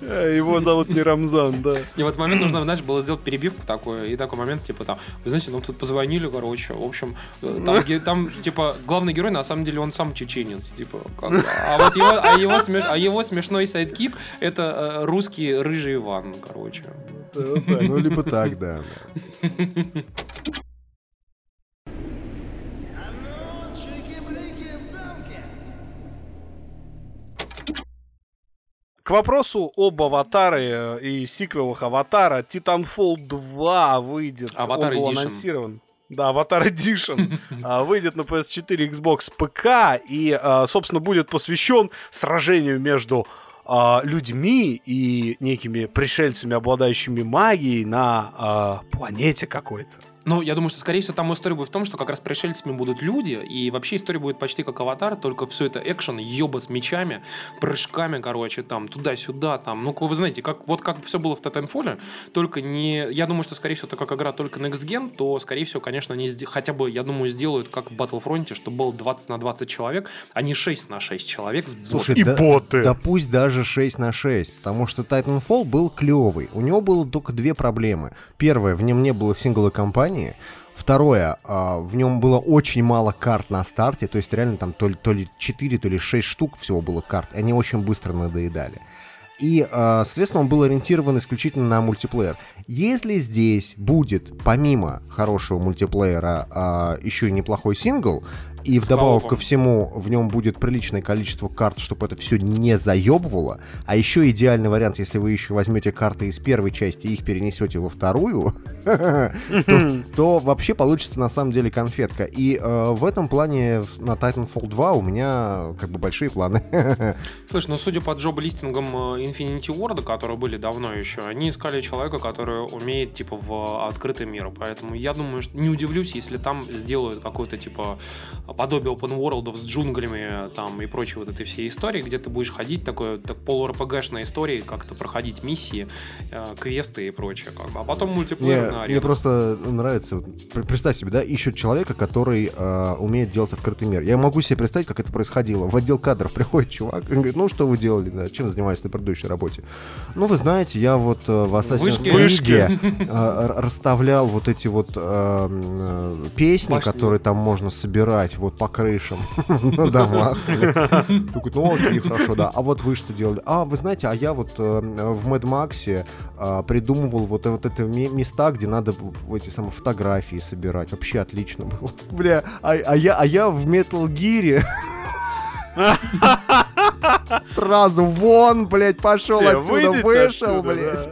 Э, Его зовут не Рамзан, да. И в этот момент нужно, знаешь, было сделать перебивку такую, и такой момент, типа, там, вы знаете, нам тут позвонили, короче, в общем, э, там, там, типа, главный герой, на самом деле, он сам чеченец, типа, как а вот его, а его, смеш- а его смешной сайдкик, это э, русский рыжий Иван, короче. Ну, либо так, да. К вопросу об аватаре и сиквелах аватара, Titanfall 2 выйдет. Аватар он был Edition. анонсирован. Да, Аватар Edition [laughs] а, выйдет на PS4, Xbox, ПК и, а, собственно, будет посвящен сражению между а, людьми и некими пришельцами, обладающими магией на планете какой-то. Ну, я думаю, что, скорее всего, там история будет в том, что как раз пришельцами будут люди, и вообще история будет почти как аватар, только все это экшен, еба с мечами, прыжками, короче, там, туда-сюда, там. Ну, вы знаете, как, вот как все было в Titanfall, только не... Я думаю, что, скорее всего, так как игра только Next Gen, то, скорее всего, конечно, они хотя бы, я думаю, сделают как в Battlefront, что было 20 на 20 человек, а не 6 на 6 человек с Слушай, ботами. да, да пусть даже 6 на 6, потому что Titanfall был клевый. У него было только две проблемы. Первое, в нем не было сингловой кампании, компании. Второе, а, в нем было очень мало карт на старте, то есть реально там то ли, то ли 4, то ли 6 штук всего было карт, и они очень быстро надоедали. И, а, соответственно, он был ориентирован исключительно на мультиплеер. Если здесь будет, помимо хорошего мультиплеера, а, еще и неплохой сингл, и вдобавок ко всему в нем будет приличное количество карт, чтобы это все не заебывало. А еще идеальный вариант, если вы еще возьмете карты из первой части и их перенесете во вторую, [laughs] то, вообще получится на самом деле конфетка. И э, в этом плане на Titanfall 2 у меня как бы большие планы. [laughs] Слышь, ну судя по джоб-листингам э, Infinity Ward, которые были давно еще, они искали человека, который умеет типа в открытый мир. Поэтому я думаю, что не удивлюсь, если там сделают какой-то типа подобие open world с джунглями там и прочей вот этой всей истории, где ты будешь ходить такой так полу-РПГшной истории, как-то проходить миссии, э, квесты и прочее, как бы. А потом мультиплеер Мне, мне просто нравится, вот, пр- представь себе, да, ищут человека, который э, умеет делать открытый мир. Я могу себе представить, как это происходило. В отдел кадров [laughs] приходит чувак и говорит, ну что вы делали, да, чем занимались на предыдущей работе? Ну вы знаете, я вот э, в Assassin's. Creed э, [laughs] расставлял вот эти вот э, э, песни, Башни. которые там можно собирать вот по крышам [laughs] на домах. Такой, ну окей, хорошо, да. А вот вы что делали? А, вы знаете, а я вот э, в Mad Max э, придумывал вот, вот это ме- места, где надо эти самые фотографии собирать. Вообще отлично было. Бля, а, а а я в Metal Gear Сразу вон, блядь, пошел Все, отсюда, вышел, отсюда, блядь.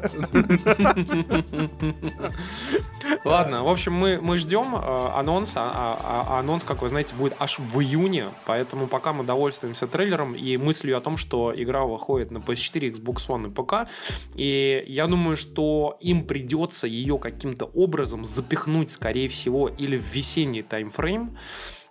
Ладно, в общем, мы, мы ждем э, анонс. А, а- а анонс, как вы знаете, будет аж в июне. Поэтому пока мы довольствуемся трейлером и мыслью о том, что игра выходит на PS4, Xbox One и ПК. И я думаю, что им придется ее каким-то образом запихнуть, скорее всего, или в весенний таймфрейм,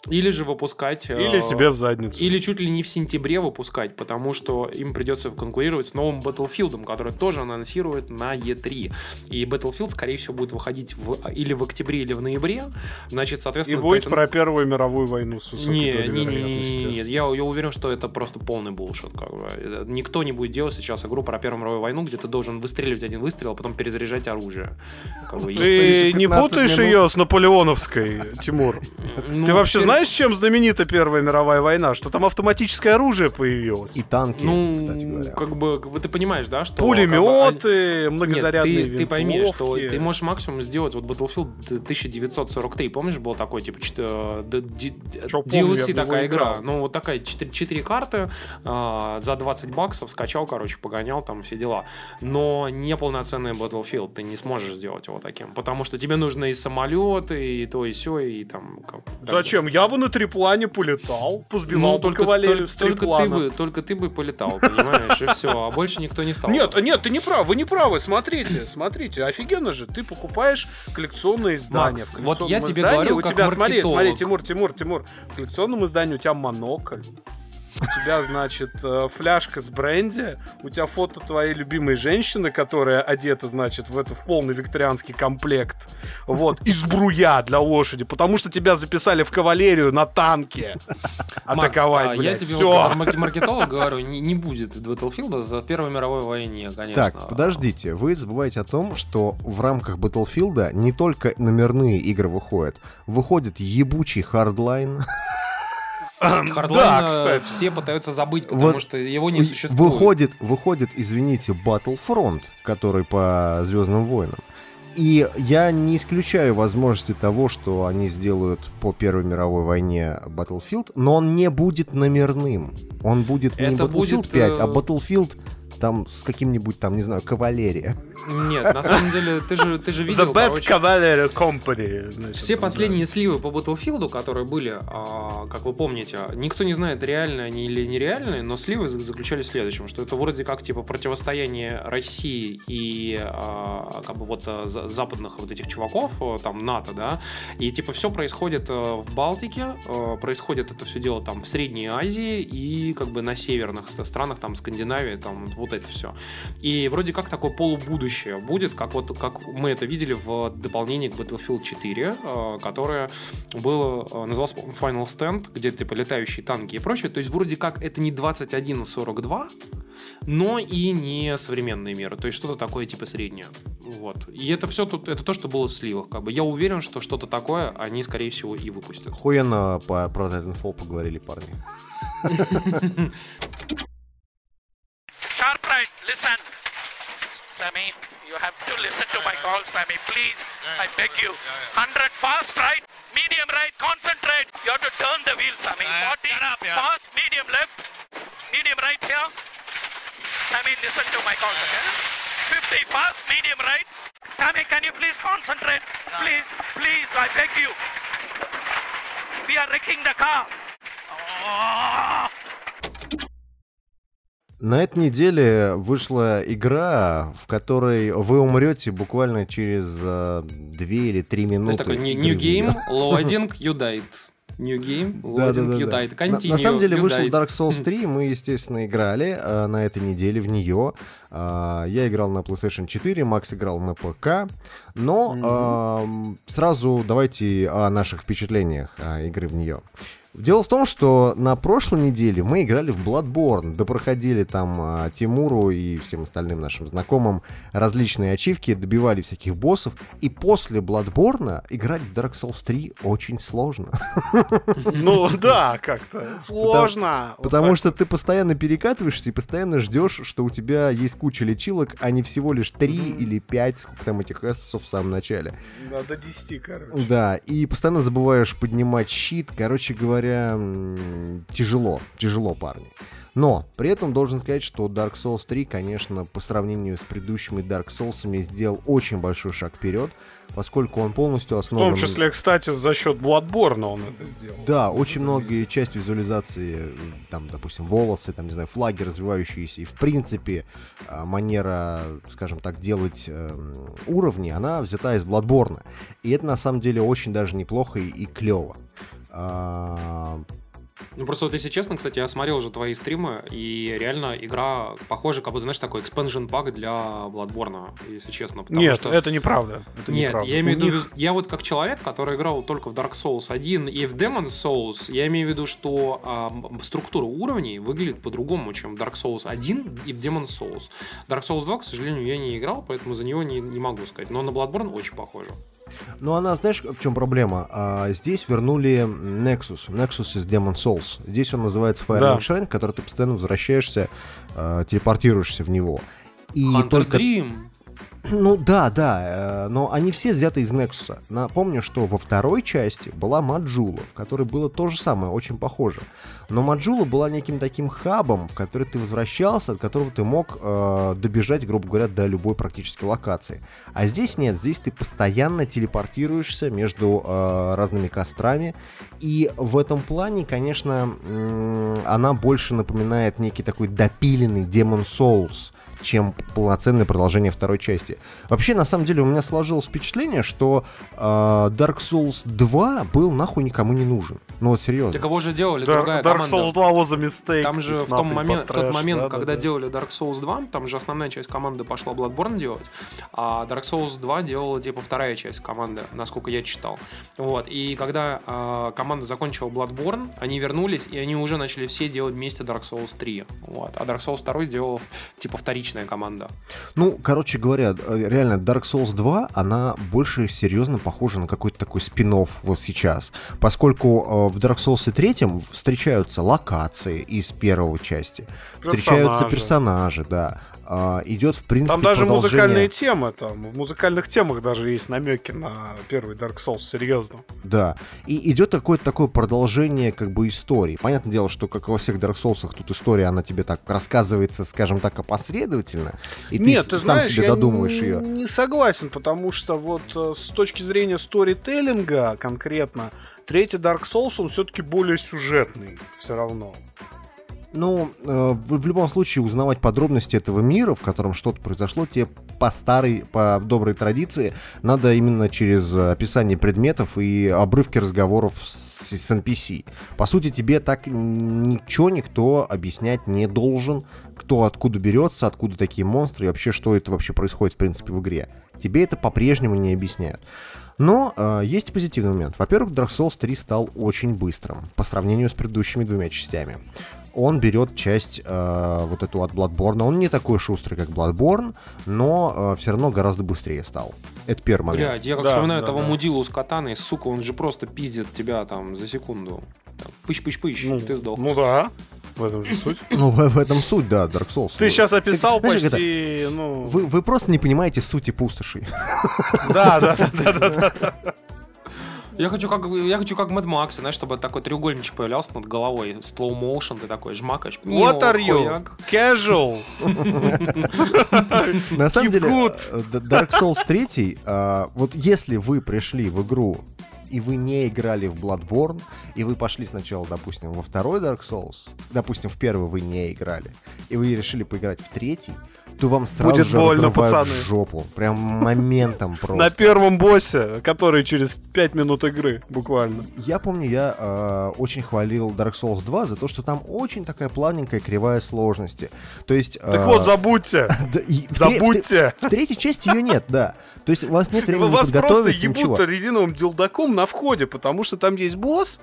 или же выпускать... э, Или себе в задницу. Или чуть ли не в сентябре выпускать, потому что им придется конкурировать с новым Battlefield, который тоже анонсируют на E3. И Battlefield, скорее всего, будет выходить в, или в октябре, или в ноябре. Значит, И соответственно... будет Titan- про Первую мировую войну с не, не, не, не, не, нет. Я, я уверен, что это просто полный булшит. Как бы. Это- Никто не будет делать сейчас игру про Первую мировую войну, где ты должен выстреливать один выстрел, а потом перезаряжать оружие. Как бы, Ты не 15 путаешь минут. ее с наполеоновской, Тимур? Ну, Ты вообще пер- знаешь, чем знаменита Первая мировая война? Что там автоматическое оружие появилось? И танки, Ну, кстати говоря. как бы, как бы ты понимаешь, да, что... как бы, Пулеметы, Нет, многозарядные ты, ты пойми, что винтовки. ты можешь максимум сделать вот Battlefield 1943, помнишь, был такой, типа, чет- э, DLC такая игра. Ну, вот такая 4, 4 карты а, за 20 баксов скачал, короче, погонял, там все дела. Но не полноценный Battlefield ты не сможешь сделать его таким, потому что тебе нужны и самолеты, и то, и все, и там... как- Зачем? Я бы на триплане полетал, позбивал Ну, только, кавалерию только, с только ты бы, только ты бы полетал, понимаешь, и все, а больше никто не стал. Нет, нет, ты не прав, вы не правы. Смотрите, смотрите, офигенно же. Ты покупаешь коллекционное издание. Макс, вот я тебе говорю у тебя, смотри, смотри. Тимур, Тимур, Тимур. В коллекционном издании у тебя монокль. У тебя, значит, э, фляжка с бренди, у тебя фото твоей любимой женщины, которая одета, значит, в это в полный викторианский комплект. Вот, из бруя для лошади, потому что тебя записали в кавалерию на танке. Макс, Атаковать, а, я блядь. тебе Всё. вот маркетолог говорю, не, не будет Battlefield за Первой мировой войне, конечно. Так, подождите, вы забываете о том, что в рамках Battlefield не только номерные игры выходят, выходит ебучий хардлайн. Хардлайн Да, э, кстати. все пытаются забыть, потому Вот что его не существует. Выходит, выходит, извините, Battlefront, который по Звездным войнам. И я не исключаю возможности того, что они сделают по Первой мировой войне Battlefield, но он не будет номерным. Он будет не Это Battlefield будет, 5, а э, Battlefield там с каким-нибудь там, не знаю, кавалерия. Нет, на самом деле, ты же, ты же The видел, Bad короче, Cavalry Company. значит, Все последние сливы по Battlefield, которые были, а, как вы помните, никто не знает, реальные они или нереальные, но сливы за- заключались в следующем, что это вроде как типа противостояние России и а, как бы вот а, за- западных вот этих чуваков, а, там НАТО, да, и типа все происходит а, в Балтике, происходит это все дело там в Средней Азии и как бы на северных ст- странах, там Скандинавии, там вот это все. И вроде как такое полубудущее будет, как вот как мы это видели в дополнении к Battlefield 4, э, которое было, э, называлось Final Stand, где типа летающие танки и прочее. То есть вроде как это не 2142, но и не современные меры, то есть что-то такое типа среднее. Вот. И это все тут, это то, что было в сливах. Как бы. Я уверен, что что-то такое они, скорее всего, и выпустят. Хуенно по, про Titanfall поговорили парни. Sharp right, listen. Sammy, you have to listen to my call, Sammy. Please, I beg you. 100 fast right, medium right, concentrate. You have to turn the wheel, Sammy. 40 fast, medium left, medium right here. Sammy, listen to my call, okay? 50 fast, medium right. Sammy, can you please concentrate? Please, please, I beg you. We are wrecking the car. Oh. На этой неделе вышла игра, в которой вы умрете буквально через э, 2 или 3 То минуты. есть такой new, game, [laughs] loading, you died. New game, Да, да, loading, да, you да. died. На, Continue, на самом деле вышел died. Dark Souls 3, мы, естественно, играли э, на этой неделе в нее. Э, я играл на PlayStation 4, Макс играл на ПК. Но эм, сразу давайте о наших впечатлениях а, игры в нее. Дело в том, что на прошлой неделе мы играли в Bloodborne, допроходили там а, Тимуру и всем остальным нашим знакомым различные ачивки, добивали всяких боссов, и после Bloodborne играть в Dark Souls 3 очень сложно. Ну да, как-то сложно. Вот Потому что ты постоянно перекатываешься и постоянно ждешь, что у тебя есть куча лечилок, а не всего лишь 3 или 5, сколько там этих эссов в самом начале. Да, до 10, короче. Да, и постоянно забываешь поднимать щит. Короче говоря, м, тяжело, тяжело, парни. Но при этом должен сказать, что Dark Souls 3, конечно, по сравнению с предыдущими Dark Souls сделал очень большой шаг вперед, поскольку он полностью В основан... том числе, кстати, за счет Bloodborne он это сделал. Да, очень многие часть визуализации, там, допустим, волосы, там, не знаю, флаги развивающиеся, и, в принципе, а, манера, скажем так, делать эм, уровни, она взята из Bloodborne. И это, на самом деле, очень даже неплохо и клево. А, Ну, просто вот, если честно, кстати, я смотрел уже твои стримы, и реально игра похожа, как будто, знаешь, такой expansion пак для Bloodborne, если честно. потому Нет, что- это неправда. Это Нет, неправда. я имею в виду, них- я вот как человек, который играл только в Dark Souls 1 и в Demon's Souls, я имею в виду, что м, структура уровней выглядит по-другому, чем в Dark Souls 1 и в Demon's Souls. Dark Souls 2, к сожалению, я не играл, поэтому за него не, не могу сказать. Но на Bloodborne очень похоже. Ну, она, знаешь, в чем проблема? А, здесь вернули Nexus. Nexus из Demon Souls. Здесь он называется Fire Да. Shrine, который ты постоянно возвращаешься, а, телепортируешься в него. И Hunter's только... Dream. Ну да, да, э, но они все взяты из Nexus. Напомню, что во второй части была Маджула, в которой было то же самое, очень похоже. Но Маджула была неким таким хабом, в который ты возвращался, от которого ты мог э, добежать, грубо говоря, до любой практически локации. А здесь нет, здесь ты постоянно телепортируешься между э, разными кострами. И в этом плане, конечно, м, она больше напоминает некий такой допиленный Demon Souls чем полноценное продолжение второй части. Вообще, на самом деле, у меня сложилось впечатление, что э, Dark Souls 2 был нахуй никому не нужен. Ну вот серьезно. Так его же делали Dark- другая Dark команда. Souls 2 was a mistake. Там же в, том момент, в тот trash. момент, Да, да, когда да. делали Dark Souls 2, там же основная часть команды пошла Bloodborne делать, а Dark Souls 2 делала типа вторая часть команды, насколько я читал. Вот. И когда а, команда закончила Bloodborne, они вернулись, и они уже начали все делать вместе Dark Souls 3. Вот. А Dark Souls 2 делала типа вторичная команда. Ну, короче говоря, э, реально, Dark Souls 2, она больше серьезно похожа на какой-то такой спин вот сейчас. Поскольку э, в Dark Souls 3 встречаются локации из первой части, встречаются Персонажи. персонажи, да. А, идет, в принципе, Там даже продолжение- музыкальные темы, там, в музыкальных темах даже есть намеки на первый Dark Souls, серьезно. Да. И идет какое-то такое продолжение как бы истории. Понятное дело, что как во всех Dark Souls, тут история, она тебе так рассказывается, скажем так, опосредовательно. И Нет, ты, ты сам знаешь, себе я додумываешь не, ее. не согласен, потому что вот э, с точки зрения сторителлинга конкретно, третий Dark Souls, он все-таки более сюжетный все равно. Ну, э, в, в любом случае узнавать подробности этого мира, в котором что-то произошло, тебе по старой, по доброй традиции, надо именно через описание предметов и обрывки разговоров с, с NPC. По сути, тебе так ничего никто объяснять не должен, кто откуда берется, откуда такие монстры и вообще, что это вообще происходит, в принципе, в игре. Тебе это по-прежнему не объясняют. Но э, есть позитивный момент. Во-первых, Dark Souls 3 стал очень быстрым по сравнению с предыдущими двумя частями. Он берет часть э, вот эту от Bloodborne. Он не такой шустрый, как Bloodborne, но все равно гораздо быстрее стал. Это первый момент. Блядь, я как Да, вспоминаю да, того да. мудилу с катаной, сука, он же просто пиздит тебя там за секунду. Пыщ-пыщ-пыщ, ты сдох. Ну да, в этом же суть. [laughs] Ну, в, в этом суть, да, Dark Souls. Ты сейчас описал Знаешь, как почти, это? ну... Вы, вы просто не понимаете сути пустоши. [laughs] Да, да, да, да, да. Я хочу как, я хочу как Mad Max, знаешь, чтобы такой треугольничек появлялся над головой, slow motion, ты такой жмакаешь. What are you? Хуяк. Casual. На самом деле, э, Dark Souls 3, э, вот если вы пришли в игру и вы не играли в Bloodborne, и вы пошли сначала, допустим, во второй Dark Souls, допустим, в первый вы не играли, и вы решили поиграть в третий, то вам сразу Будет же больно, пацаны. жопу. Прям моментом [laughs] просто. На первом боссе, который через 5 минут игры, буквально. Я помню, я э, очень хвалил Dark Souls 2 за то, что там очень такая плавненькая кривая сложности. То есть... Так вот, забудьте. [laughs] Да, и в Забудьте. В, в третьей части ее нет, да. То есть у вас нет времени Вас просто подготовиться, ебут ничего. резиновым дилдаком на входе, потому что там есть босс,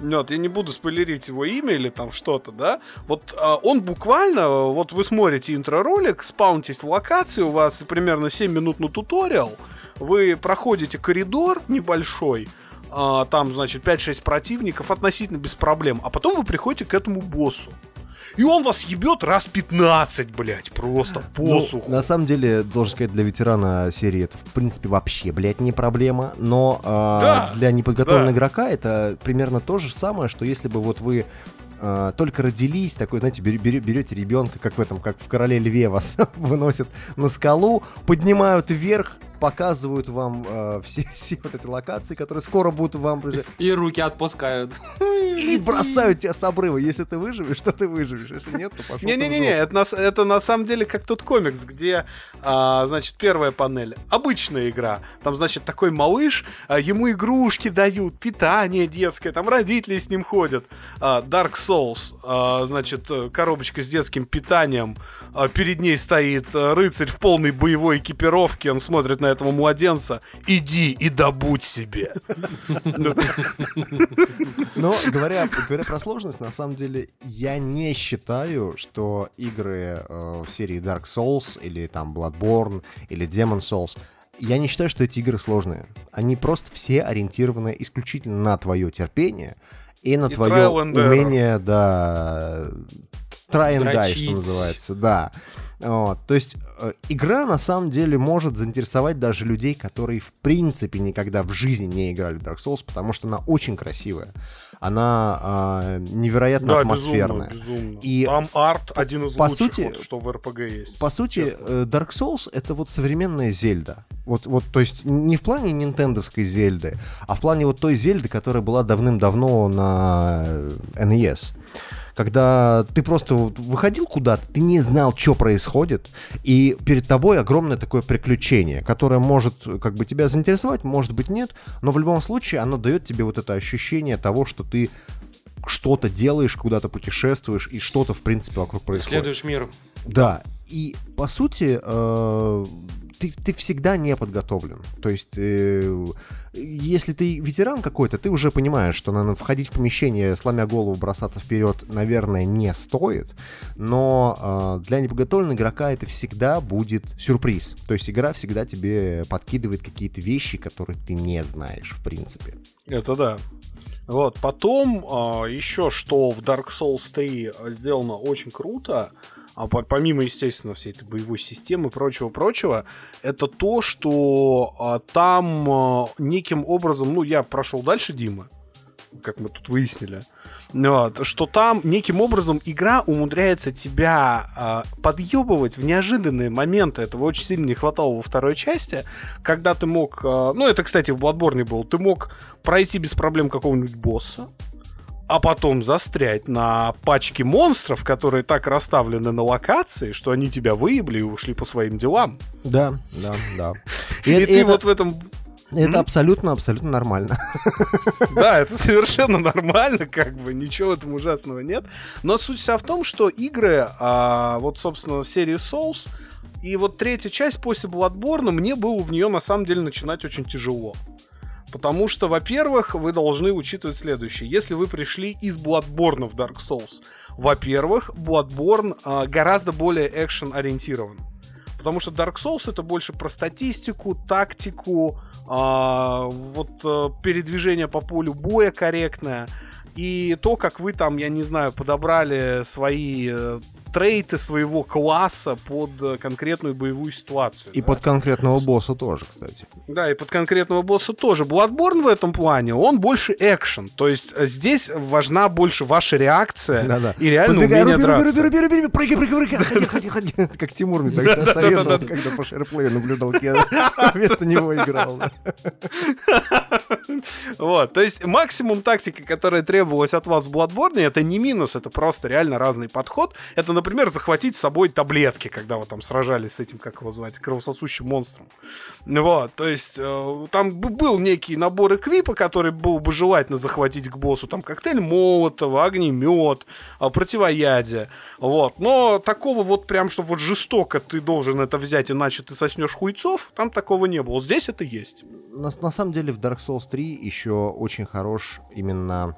вот, я не буду спойлерить его имя или там что-то, да. Вот а, он буквально, вот вы смотрите интро-ролик, спаунтесь в локации, у вас примерно 7 минут на туториал, вы проходите коридор небольшой, а, там, значит, 5-6 противников относительно без проблем, а потом вы приходите к этому боссу. И он вас ебет раз 15, блядь, просто Ну, посуху. на самом деле, должен сказать, для ветерана серии это, в принципе, вообще, блядь, не проблема. Но а, Да, для неподготовленного да. игрока это примерно то же самое, что если бы вот вы а, только родились, такой, знаете, бер- бер- берете ребенка, как в этом, как в короле льве вас [laughs] выносят на скалу, поднимают вверх, показывают вам а, все, [laughs] все вот эти локации, которые скоро будут вам И руки отпускают. [laughs] и бросают тебя с обрыва. Если ты выживешь, то ты выживешь. Если нет, то пошел. Не-не-не, это, на это на самом деле как тот комикс, где, а, значит, первая панель, обычная игра. Там, значит, такой малыш, а, ему игрушки дают, питание детское, там родители с ним ходят. А, Dark Souls, а, значит, э, коробочка с детским питанием. А, перед ней стоит э, рыцарь в полной боевой экипировке, он смотрит на этого младенца. Иди и добудь себе. Но говоря, говоря про сложность, на самом деле я не считаю, что игры э, в серии Dark Souls или там Bloodborne или Demon Souls я не считаю, что эти игры сложные. Они просто все ориентированы исключительно на твое терпение и на И твое умение, да, try and die, Дрочить. что называется, да. Вот, то есть э, игра на самом деле может заинтересовать даже людей, которые в принципе никогда в жизни не играли в Dark Souls, потому что она очень красивая, она а, невероятно Да, атмосферная. безумно, безумно. И Там арт один из по лучших, сути- вот, что в РПГ есть. По сути, честно. э, Dark Souls это вот современная Зельда. Вот, вот, то есть не в плане нинтендовской Зельды, а в плане вот той Зельды, которая была давным-давно на э, NES. Когда ты просто выходил куда-то, ты не знал, что происходит, и перед тобой огромное такое приключение, которое может как бы тебя заинтересовать, может быть нет, но в любом случае оно дает тебе вот это ощущение того, что ты что-то делаешь, куда-то путешествуешь, и что-то, в принципе, вокруг происходит. Следуешь мир. Да, и по сути э, ты, ты всегда не подготовлен. То есть, э, если ты ветеран какой-то, ты уже понимаешь, что надо входить в помещение, сломя голову, бросаться вперед, наверное, не стоит. Но э, для неподготовленного игрока это всегда будет сюрприз. То есть игра всегда тебе подкидывает какие-то вещи, которые ты не знаешь, в принципе. Это да. Вот, потом а, еще что в Dark Souls 3 сделано очень круто, а по- помимо, естественно, всей этой боевой системы и прочего-прочего, это то, что а, там а, неким образом, ну, я прошел дальше Димы, как мы тут выяснили, вот, что там неким образом игра умудряется тебя а, подъебывать в неожиданные моменты. Этого очень сильно не хватало во второй части, когда ты мог... а, ну, это, кстати, в Bloodborne был. Ты мог пройти без проблем какого-нибудь босса, а потом застрять на пачке монстров, которые так расставлены на локации, что они тебя выебли и ушли по своим делам. Да, да, да. И, э- ты это- вот в этом... Это абсолютно, абсолютно нормально. [laughs] Да, это совершенно нормально, как бы ничего в этом ужасного нет. Но суть вся в том, что игры, а, вот, собственно, серии Souls, и вот третья часть после Bloodborne, мне было в нее на самом деле начинать очень тяжело. Потому что, во-первых, вы должны учитывать следующее. Если вы пришли из Bloodborne в Dark Souls, Во-первых, Bloodborne а, гораздо более экшен-ориентирован. Потому что Dark Souls это больше про статистику, тактику, а, вот а, передвижение по полю боя корректное. И то, как вы там, я не знаю, подобрали свои э, трейты своего класса под э, конкретную боевую ситуацию. И да? под конкретного босса тоже, кстати. Да, и под конкретного босса тоже. Bloodborne в этом плане, он больше экшен. То есть э, здесь важна больше ваша реакция Да-да. и реально Подбегай, умение руби, драться. руби, руби, руби, руби, прыгай, прыгай, прыгай, ходи, ходи, ходи. [laughs] Как Тимур мне тогда советовал, когда по шерплею наблюдал, я [laughs] вместо него играл. да. [laughs] Вот, то есть максимум тактики, которая требовалась от вас в Bloodborne, это не минус, это просто реально разный подход. Это, например, захватить с собой таблетки, когда вы там сражались с этим, как его звать, кровососущим монстром. Вот, то есть э, там был некий набор эквипа, который было бы желательно захватить к боссу. Там коктейль Молотова, огнемет, а, противоядие. Вот, но такого вот прям, что вот жестоко ты должен это взять, иначе ты соснешь хуйцов, там такого не было. Здесь это есть. На, на самом деле в Dark Souls 3 еще очень хорош именно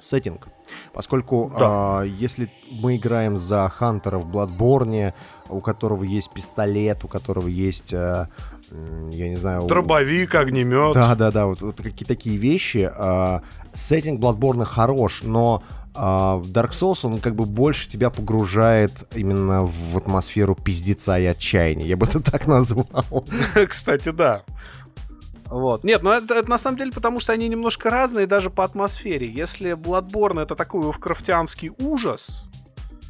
сеттинг. Поскольку а, если мы играем за Хантера в Bloodborne, у которого есть пистолет, у которого есть, а, я не знаю... у- Дробовик, огнемет. Да, да, да, вот, вот какие такие вещи. а, сеттинг Bloodborne хорош, но а, в Dark Souls он как бы больше тебя погружает именно в атмосферу пиздеца и отчаяния. Я бы это [laughs] так назвал. Кстати, да. Вот. Нет, ну это, это на самом деле потому, что они немножко разные даже по атмосфере. Если Bloodborne это такой вовкрафтианский ужас,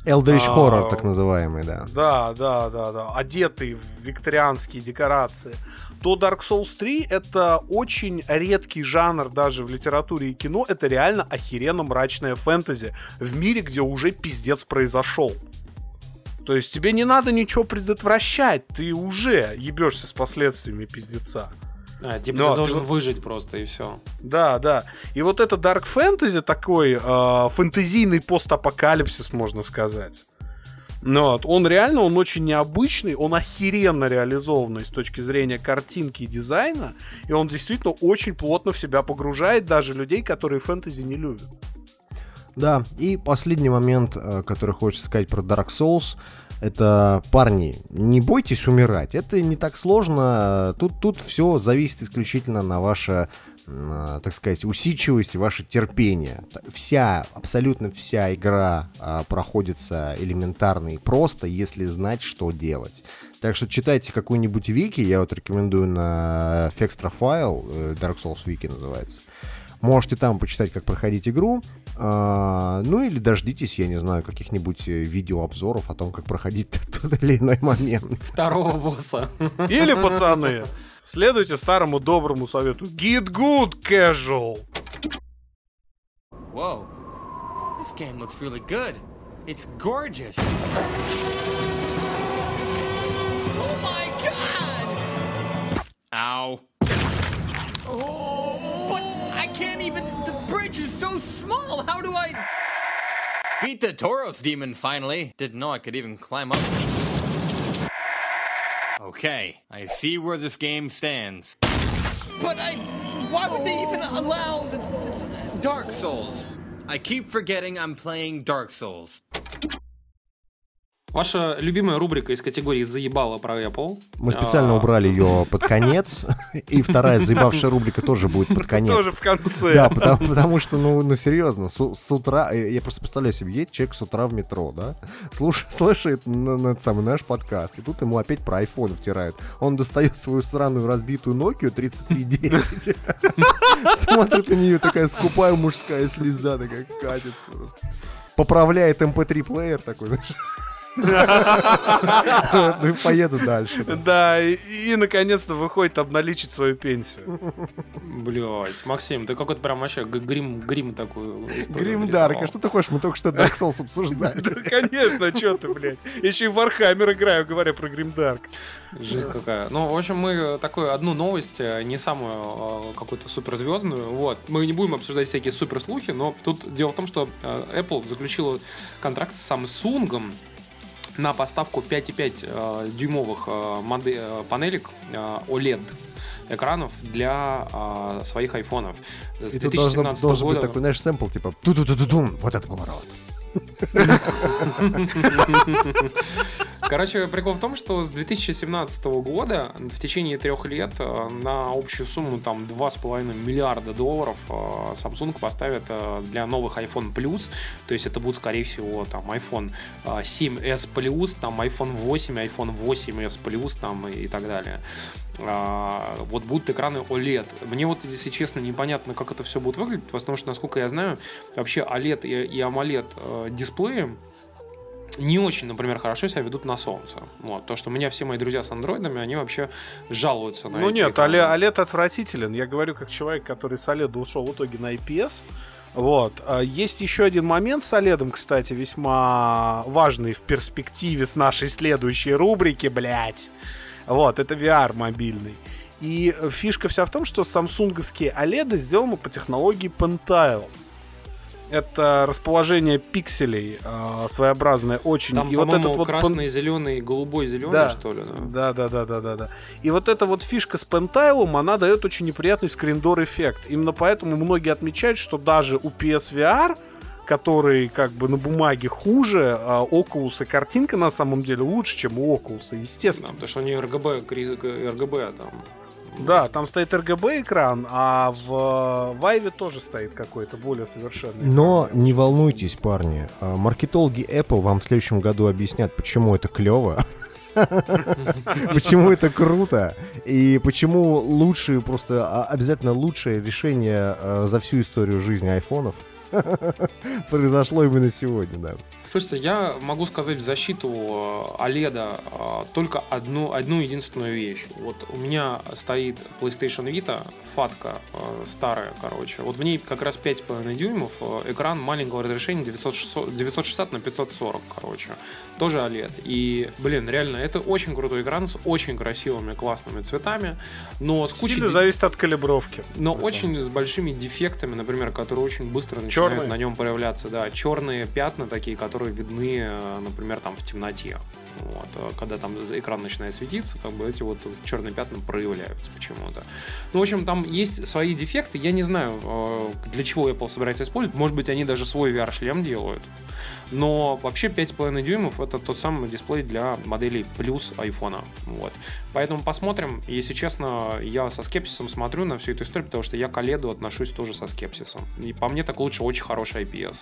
Eldritch А, Horror, так называемый, да. да, да, да, да, одетый в викторианские декорации, то Dark Souls 3 это очень редкий жанр даже в литературе и кино. Это реально охеренно мрачное фэнтези в мире, где уже пиздец произошел. То есть тебе не надо ничего предотвращать, ты уже ебешься с последствиями пиздеца. А, типа Ну, ты ты должен вот- выжить просто, и все. Да, да. И вот это Dark Fantasy такой, э, фэнтезийный постапокалипсис, можно сказать. Ну, вот, он реально, он очень необычный, он охеренно реализованный с точки зрения картинки и дизайна, и он действительно очень плотно в себя погружает даже людей, которые фэнтези не любят. Да, и последний момент, э, который хочется сказать про Dark Souls, это, парни, не бойтесь умирать, это не так сложно, тут, тут все зависит исключительно на ваше, э, так сказать, усидчивость и ваше терпение. Вся, абсолютно вся игра а, проходится элементарно и просто, если знать, что делать. Так что читайте какую-нибудь вики, я вот рекомендую на Fextra File, э, Dark Souls Wiki называется. Можете там почитать, как проходить игру. а, ну или дождитесь, я не знаю, каких-нибудь э, видеообзоров о том, как проходить [laughs] тот или иной момент. Второго босса. Или, пацаны, следуйте старому доброму совету. Get good, casual. Whoa. This game looks really good. It's gorgeous. Oh my god! Ow. Oh, but I can't even. The bridge is so small. How do I. Beat the Tauros demon finally. Didn't know I could even climb up. Okay, I see where this game stands. But I. Why would they even allow the, the Dark Souls? I keep forgetting I'm playing Dark Souls. Ваша любимая рубрика из категории «Заебало про Apple». Мы специально А, убрали ее под конец, [laughs] и вторая заебавшая рубрика тоже будет под конец. Тоже в конце. Да, потому, что, ну, ну серьезно, с, утра, э, я просто представляю себе, едет человек с утра в метро, да, слуш, [laughs] слушает самый наш подкаст, и тут ему опять про iPhone втирают. Он достает свою странную разбитую Nokia 3310, [laughs] смотрит на нее, такая скупая мужская слеза, такая катится. Поправляет MP3 плеер такой, знаешь. [laughs] Ну и поеду дальше. да. И, наконец-то выходит обналичить свою пенсию. Блять, Максим, ты какой-то прям вообще грим, грим такую нарисовал. а что ты хочешь? Мы только что Dark Souls обсуждали. Да, конечно, что ты, блядь. Еще и в Warhammer играю, говоря про Гримдарк. Жизнь какая. Ну, в общем, мы такую одну новость, э, не самую э, какую-то суперзвездную. Вот. Мы не будем обсуждать всякие суперслухи, но тут дело в том, что э, Apple заключила контракт с Samsung на поставку 5,5 э, дюймовых э, моде- э, панелек OLED экранов для своих айфонов. С И тут должен, 2017 должен года... быть такой, знаешь, сэмпл, типа, ту ту ту ту вот это поворот. [laughs] Короче, прикол в том, что с 2017 года в течение трех лет э, на общую сумму там 2,5 миллиарда долларов э, Samsung поставит э, для новых iPhone Plus, то есть это будет, скорее всего, там iPhone 7s Plus, там iPhone 8, iPhone 8s Plus там и так далее. Вот будут экраны OLED. Мне вот, если честно, непонятно, как это все будет выглядеть, потому что, насколько я знаю, вообще OLED и, AMOLED дисплеи не очень, например, хорошо себя ведут на солнце. Вот. То, что у меня все мои друзья с андроидами, они вообще жалуются на Ну нет, экраны. OLED, OLED отвратителен. Я говорю как человек, который с OLED ушел в итоге на IPS. Вот. А Есть еще один момент с OLED, кстати, весьма важный в перспективе с нашей следующей рубрики, блядь. Вот, это VR мобильный. И фишка вся в том, что самсунговские OLED сделаны по технологии Pentile. Это расположение пикселей э, своеобразное очень. Там, и вот этот вот красный, зеленый, голубой, зеленый, Да. что ли? Да, да? да, да, да, да, да. И вот эта вот фишка с пентайлом, она дает очень неприятный скриндор эффект. Именно поэтому многие отмечают, что даже у PSVR, который как бы на бумаге хуже, а Oculus и картинка на самом деле лучше, чем у Oculus, естественно. Потому что у нее RGB, кри- RGB там. Да, там стоит RGB экран, а в Vive тоже стоит какой-то более совершенный. Но не волнуйтесь, парни. а, Маркетологи Apple вам в следующем году объяснят, почему это клево. [laughs] Почему это круто и почему лучшие, просто а, обязательно лучшее решение а, за всю историю жизни айфонов [laughs] произошло именно сегодня, да. Слушайте, я могу сказать в защиту э, OLED э, только одну, одну единственную вещь. Вот у меня стоит PlayStation Vita, фатка э, старая, короче. Вот в ней как раз 5,5 дюймов, экран маленького разрешения 960, 960 на 540, короче. Тоже OLED. И, блин, реально, это очень крутой экран с очень красивыми, классными цветами, но с кучей... Сильно зависит от калибровки. но очень с большими дефектами, например, которые очень быстро начинают Чёрные? на нем проявляться. Да, черные пятна такие, которые видны, э, например, там в темноте. Вот. э, Когда там экран начинает светиться, как бы эти вот черные пятна проявляются почему-то. Ну, в общем, там есть свои дефекты. Я не знаю, э, для чего Apple собирается использовать. Может быть, они даже свой VR-шлем делают. Но вообще 5,5 дюймов это тот самый дисплей для моделей плюс айфона. Вот. Поэтому посмотрим. Если честно, я со скепсисом смотрю на всю эту историю, потому что я к OLED отношусь тоже со скепсисом. И по мне так лучше очень хороший IPS.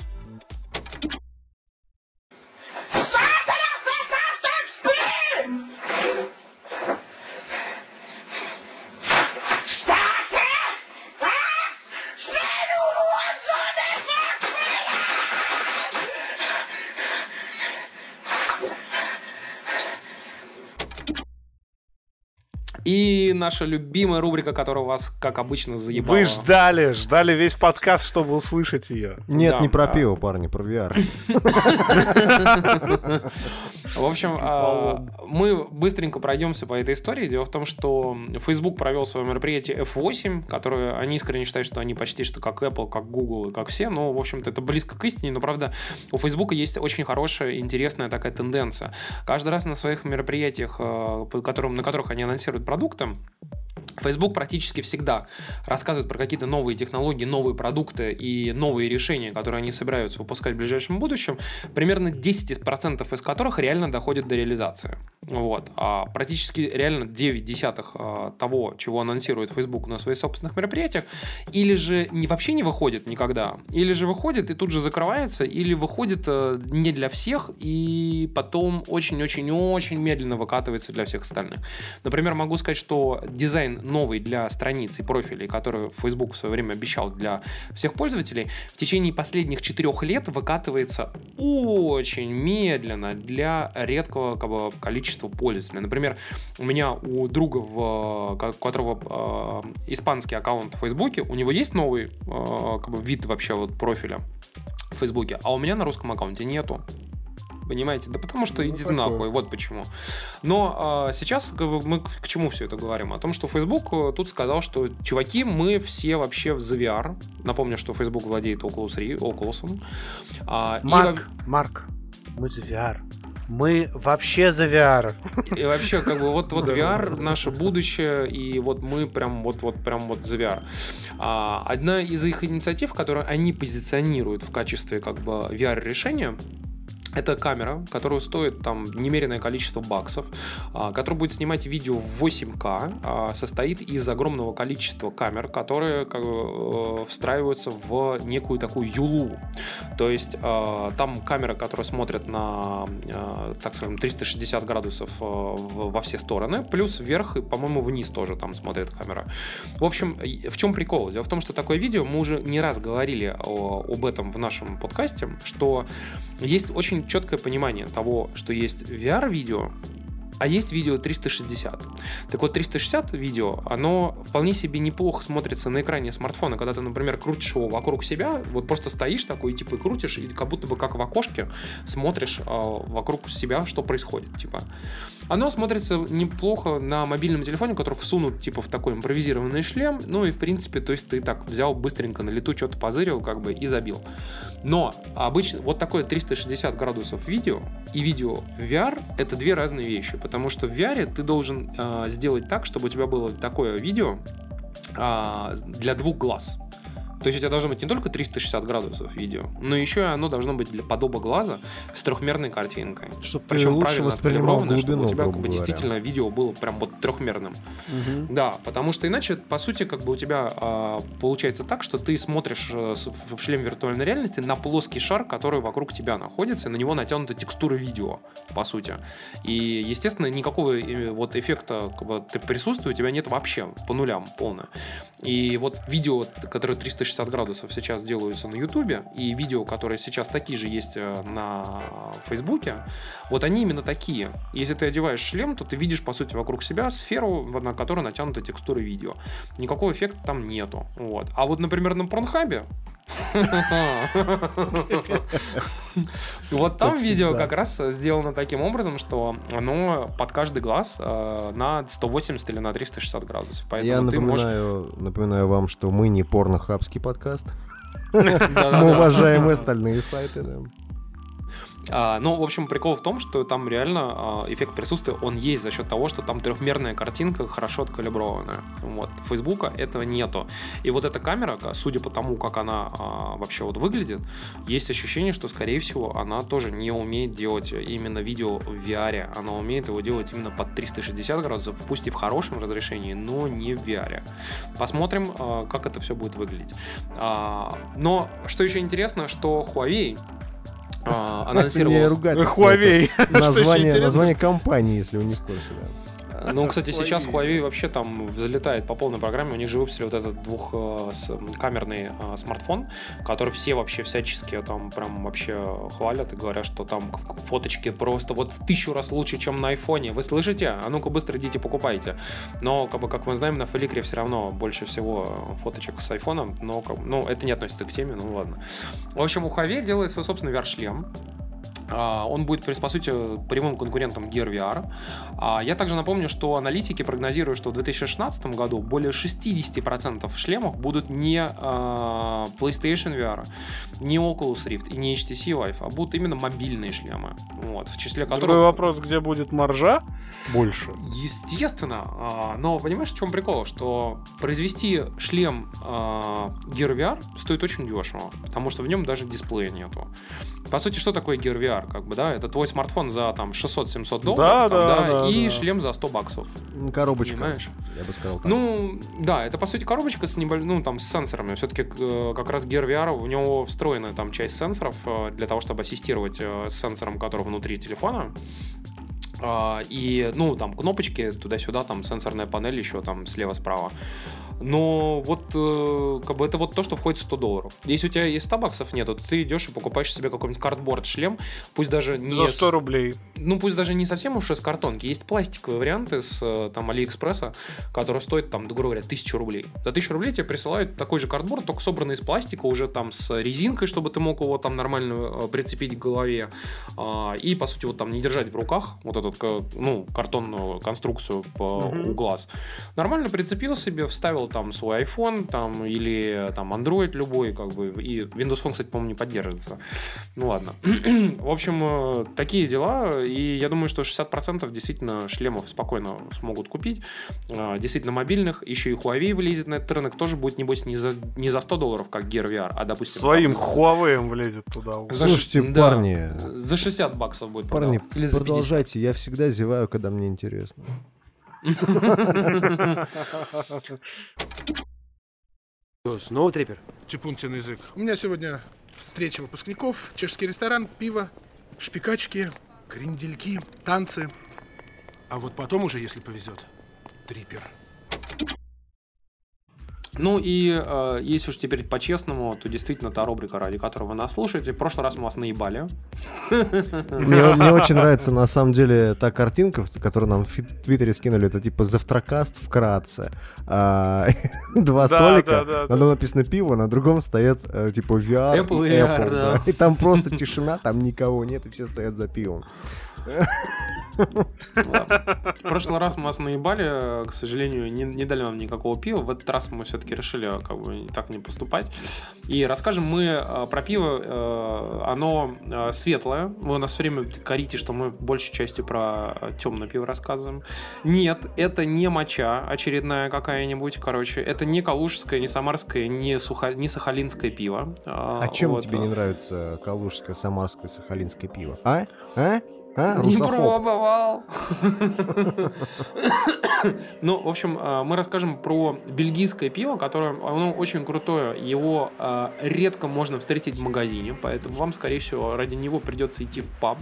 И наша любимая рубрика, которая у вас, как обычно, заебала. Вы ждали, ждали весь подкаст, чтобы услышать ее. Нет, Да, не про да. пиво, парни, про VR. В общем, а, мы быстренько пройдемся по этой истории. Дело в том, что Facebook провел свое мероприятие F8, которое они искренне считают, что они почти что как Apple, как Google и как все. Но, в общем-то, это близко к истине. Но, правда, у Facebook есть очень хорошая, интересная такая тенденция. Каждый раз на своих мероприятиях, которым, на которых они анонсируют продукты, продуктом, Facebook практически всегда рассказывает про какие-то новые технологии, новые продукты и новые решения, которые они собираются выпускать в ближайшем будущем, примерно 10% из которых реально доходят до реализации. Вот. А практически реально 9 десятых а, того, чего анонсирует Facebook на своих собственных мероприятиях, или же не, вообще не выходит никогда, или же выходит и тут же закрывается, или выходит э, не для всех и потом очень-очень-очень медленно выкатывается для всех остальных. Например, могу сказать, что дизайн новый для страниц и профилей, который Facebook в свое время обещал для всех пользователей, в течение последних четырех лет выкатывается очень медленно для редкого как бы, количества пользователей. Например, у меня у друга, в, у которого э, испанский аккаунт в Фейсбуке, у него есть новый э, как бы, вид вообще вот профиля в Фейсбуке, а у меня на русском аккаунте нету. Понимаете? Да потому что иди ты нахуй, вот почему. Но а, сейчас как бы, мы к, чему все это говорим? О том, что Facebook э, тут сказал, что чуваки, мы все вообще в за VR. Напомню, что Facebook владеет Oculus, Ri- Oculus. А, и Марк, Марк, мы за VR. Мы вообще за VR. И вообще, как бы, вот, вот. VR наше будущее, и вот мы прям вот, вот, прям вот за VR. А, одна из их инициатив, которую они позиционируют в качестве как бы VR-решения, это камера, которая стоит там немеренное количество баксов, а, которая будет снимать видео в 8К, а, состоит из огромного количества камер, которые как бы, э, встраиваются в некую такую юлу. То есть э, там камера, которая смотрит на, э, так скажем, 360 градусов во все стороны, плюс вверх и, по-моему, вниз тоже там смотрит камера. В общем, в чем прикол? Дело в том, что такое видео, мы уже не раз говорили об этом в нашем подкасте, что есть очень четкое понимание того, что есть VR-видео, а есть видео 360. Так вот, 360 видео, оно вполне себе неплохо смотрится на экране смартфона, когда ты, например, крутишь его вокруг себя, вот просто стоишь такой, типа, и крутишь, и как будто бы как в окошке смотришь э, вокруг себя, что происходит, типа. Оно смотрится неплохо на мобильном телефоне, который всунут, типа, в такой импровизированный шлем, ну и, в принципе, то есть ты так взял быстренько на лету, что-то позырил, как бы, и забил. Но обычно вот такое 360 градусов видео и видео VR это две разные вещи, потому что в VR ты должен э, сделать так, чтобы у тебя было такое видео а, для двух глаз. То есть у тебя должно быть не только 360 градусов видео, но еще и оно должно быть для подоба глаза с трехмерной картинкой. Чтоб ты Причем лучше правильно воспринимал откалиброванное, чтобы у тебя как бы, говоря. действительно видео было прям вот трехмерным. Да, потому что иначе, по сути, как бы у тебя а, получается так, что ты смотришь э, в шлем виртуальной реальности на плоский шар, который вокруг тебя находится, и на него натянута текстура видео, по сути. И, естественно, никакого э, вот эффекта как бы, присутствия у тебя нет вообще, по нулям полное. И вот видео, т- которые 360 градусов сейчас делаются на Ютубе, и видео, которые сейчас такие же есть э, на Фейсбуке, вот они именно такие. Если ты одеваешь шлем, то ты видишь, по сути, вокруг себя сферу, на которой натянута текстура видео. Никакого эффекта там нету. Вот. А вот, например, на Порнхабе [laughs] вот там видео как раз сделано таким образом, что оно под каждый глаз э, на 180 или на 360 градусов. Я напоминаю, вам, что мы не порнохабский подкаст. [laughs] Мы уважаем остальные сайты. А, ну, в общем, прикол в том, что там реально а, эффект присутствия, он есть за счет того, что там трехмерная картинка хорошо откалиброванная. Вот. Фейсбука этого нету. И вот эта камера, ка- судя по тому, как она а, вообще вот выглядит, есть ощущение, что, скорее всего, она тоже не умеет делать именно видео в VR. Она умеет его делать именно под 360 градусов, пусть и в хорошем разрешении, но не в VR. Посмотрим, а, как это все будет выглядеть. А, но что еще интересно, что Huawei а, анонсировал... Не ругательство, Huawei. это [laughs] Что еще Название, компании, если вы не в курсе. да. Ну, кстати, сейчас Huawei вообще там взлетает по полной программе. У них же выпустили вот этот двухкамерный э, смартфон, который все вообще всячески там прям вообще хвалят и говорят, что там фоточки просто вот в тысячу раз лучше, чем на айфоне. Вы слышите? А ну-ка быстро идите покупайте. Но, как бы, как мы знаем, на Фликре все равно больше всего фоточек с айфоном, но как- ну, это не относится к теме, ну ладно. В общем, у Huawei делает свой собственный VR-шлем. А, Он будет, по сути, прямым конкурентом Gear VR. А, Я также напомню, что аналитики прогнозируют, что в 2016 году более 60% шлемов будут не а, PlayStation VR, не Oculus Rift и не HTC Vive, а будут именно мобильные шлемы. Вот, в числе Другой которых... вопрос, где будет маржа больше. Естественно, но понимаешь, в чем прикол? Что произвести шлем Gear VR стоит очень дешево, потому что в нем даже дисплея нету. По сути, что такое Gear VR? Как бы, да, это твой смартфон за там 600-700 долларов, Да, там, да, да, и да. шлем за 100 баксов. Коробочка, Понимаешь? я бы сказал так. Ну, да, это по сути коробочка с небольшим, ну, там, с сенсорами. Все-таки как раз Gear VR, у него встроена там часть сенсоров э, для того, чтобы ассистировать э, с сенсором, который внутри телефона. А, И, ну, там, кнопочки туда-сюда, там, сенсорная панель еще там слева-справа. Но вот, э, как бы, это вот то, что входит в 100 долларов. Если у тебя есть 100 баксов нету, то ты идешь и покупаешь себе какой-нибудь картборд-шлем, пусть даже не... За с- 100 рублей. ну, пусть даже не совсем уж из картонки. Есть пластиковые варианты с э, там Алиэкспресса, которые стоят там, грубо говоря, тысячу рублей. За тысячу рублей тебе присылают такой же картборд, только собранный из пластика, уже там с резинкой, чтобы ты мог его там нормально э, прицепить к голове. А, И, по сути, вот там не держать в руках вот эту, ну, картонную конструкцию по, Мгм. у глаз. Нормально прицепил себе, вставил поставил там свой iPhone там, или там Android любой, как бы, и Windows Phone, кстати, по-моему, не поддерживается. Ну ладно. [clears throat] В общем, э, такие дела, и я думаю, что 60% действительно шлемов спокойно смогут купить. Э, Действительно мобильных, еще и Huawei вылезет на этот рынок, тоже будет, небось, не за, не за 100 долларов, как Gear VR, а, допустим... Своим там, Huawei влезет туда. за Слушайте, ш- да, парни. за 60 баксов будет Парни, продаваться. Или за 50. продолжайте, я всегда зеваю, когда мне интересно. Снова трепер? Типунтин язык. У меня сегодня встреча выпускников, чешский ресторан, пиво, шпикачки, крендельки, танцы. А вот потом уже, если повезет, трипер. Ну и э, если уж теперь по-честному, то действительно та рубрика, ради которой вы нас слушаете. В прошлый раз мы вас наебали. Мне, мне очень нравится, на самом деле, та картинка, которую нам в Твиттере скинули. Это типа завтракаст вкратце. А, [laughs] Два Да, столика, да, да, на одном написано пиво, на другом стоят э, типа VR Apple и VR, Apple. да. И там просто тишина, там никого нет, и все стоят за пивом. В прошлый раз мы вас наебали, к сожалению, не, не дали вам никакого пива. В этот раз мы все-таки решили как бы так не поступать. И расскажем мы э, про пиво. э, оно э, светлое. Вы нас все время корите, что мы большей частью про темное пиво рассказываем. Нет, это не моча очередная какая-нибудь. Короче, это не калужское, не самарское, не, сухо... не сахалинское пиво. А чем вот, тебе э, не нравится калужское, самарское, сахалинское пиво? А? А? А? Русофоб? пробовал. Ну, в общем, э, мы расскажем про бельгийское пиво, которое, оно очень крутое. Его э, редко можно встретить в магазине, поэтому вам, скорее всего, ради него придется идти в паб.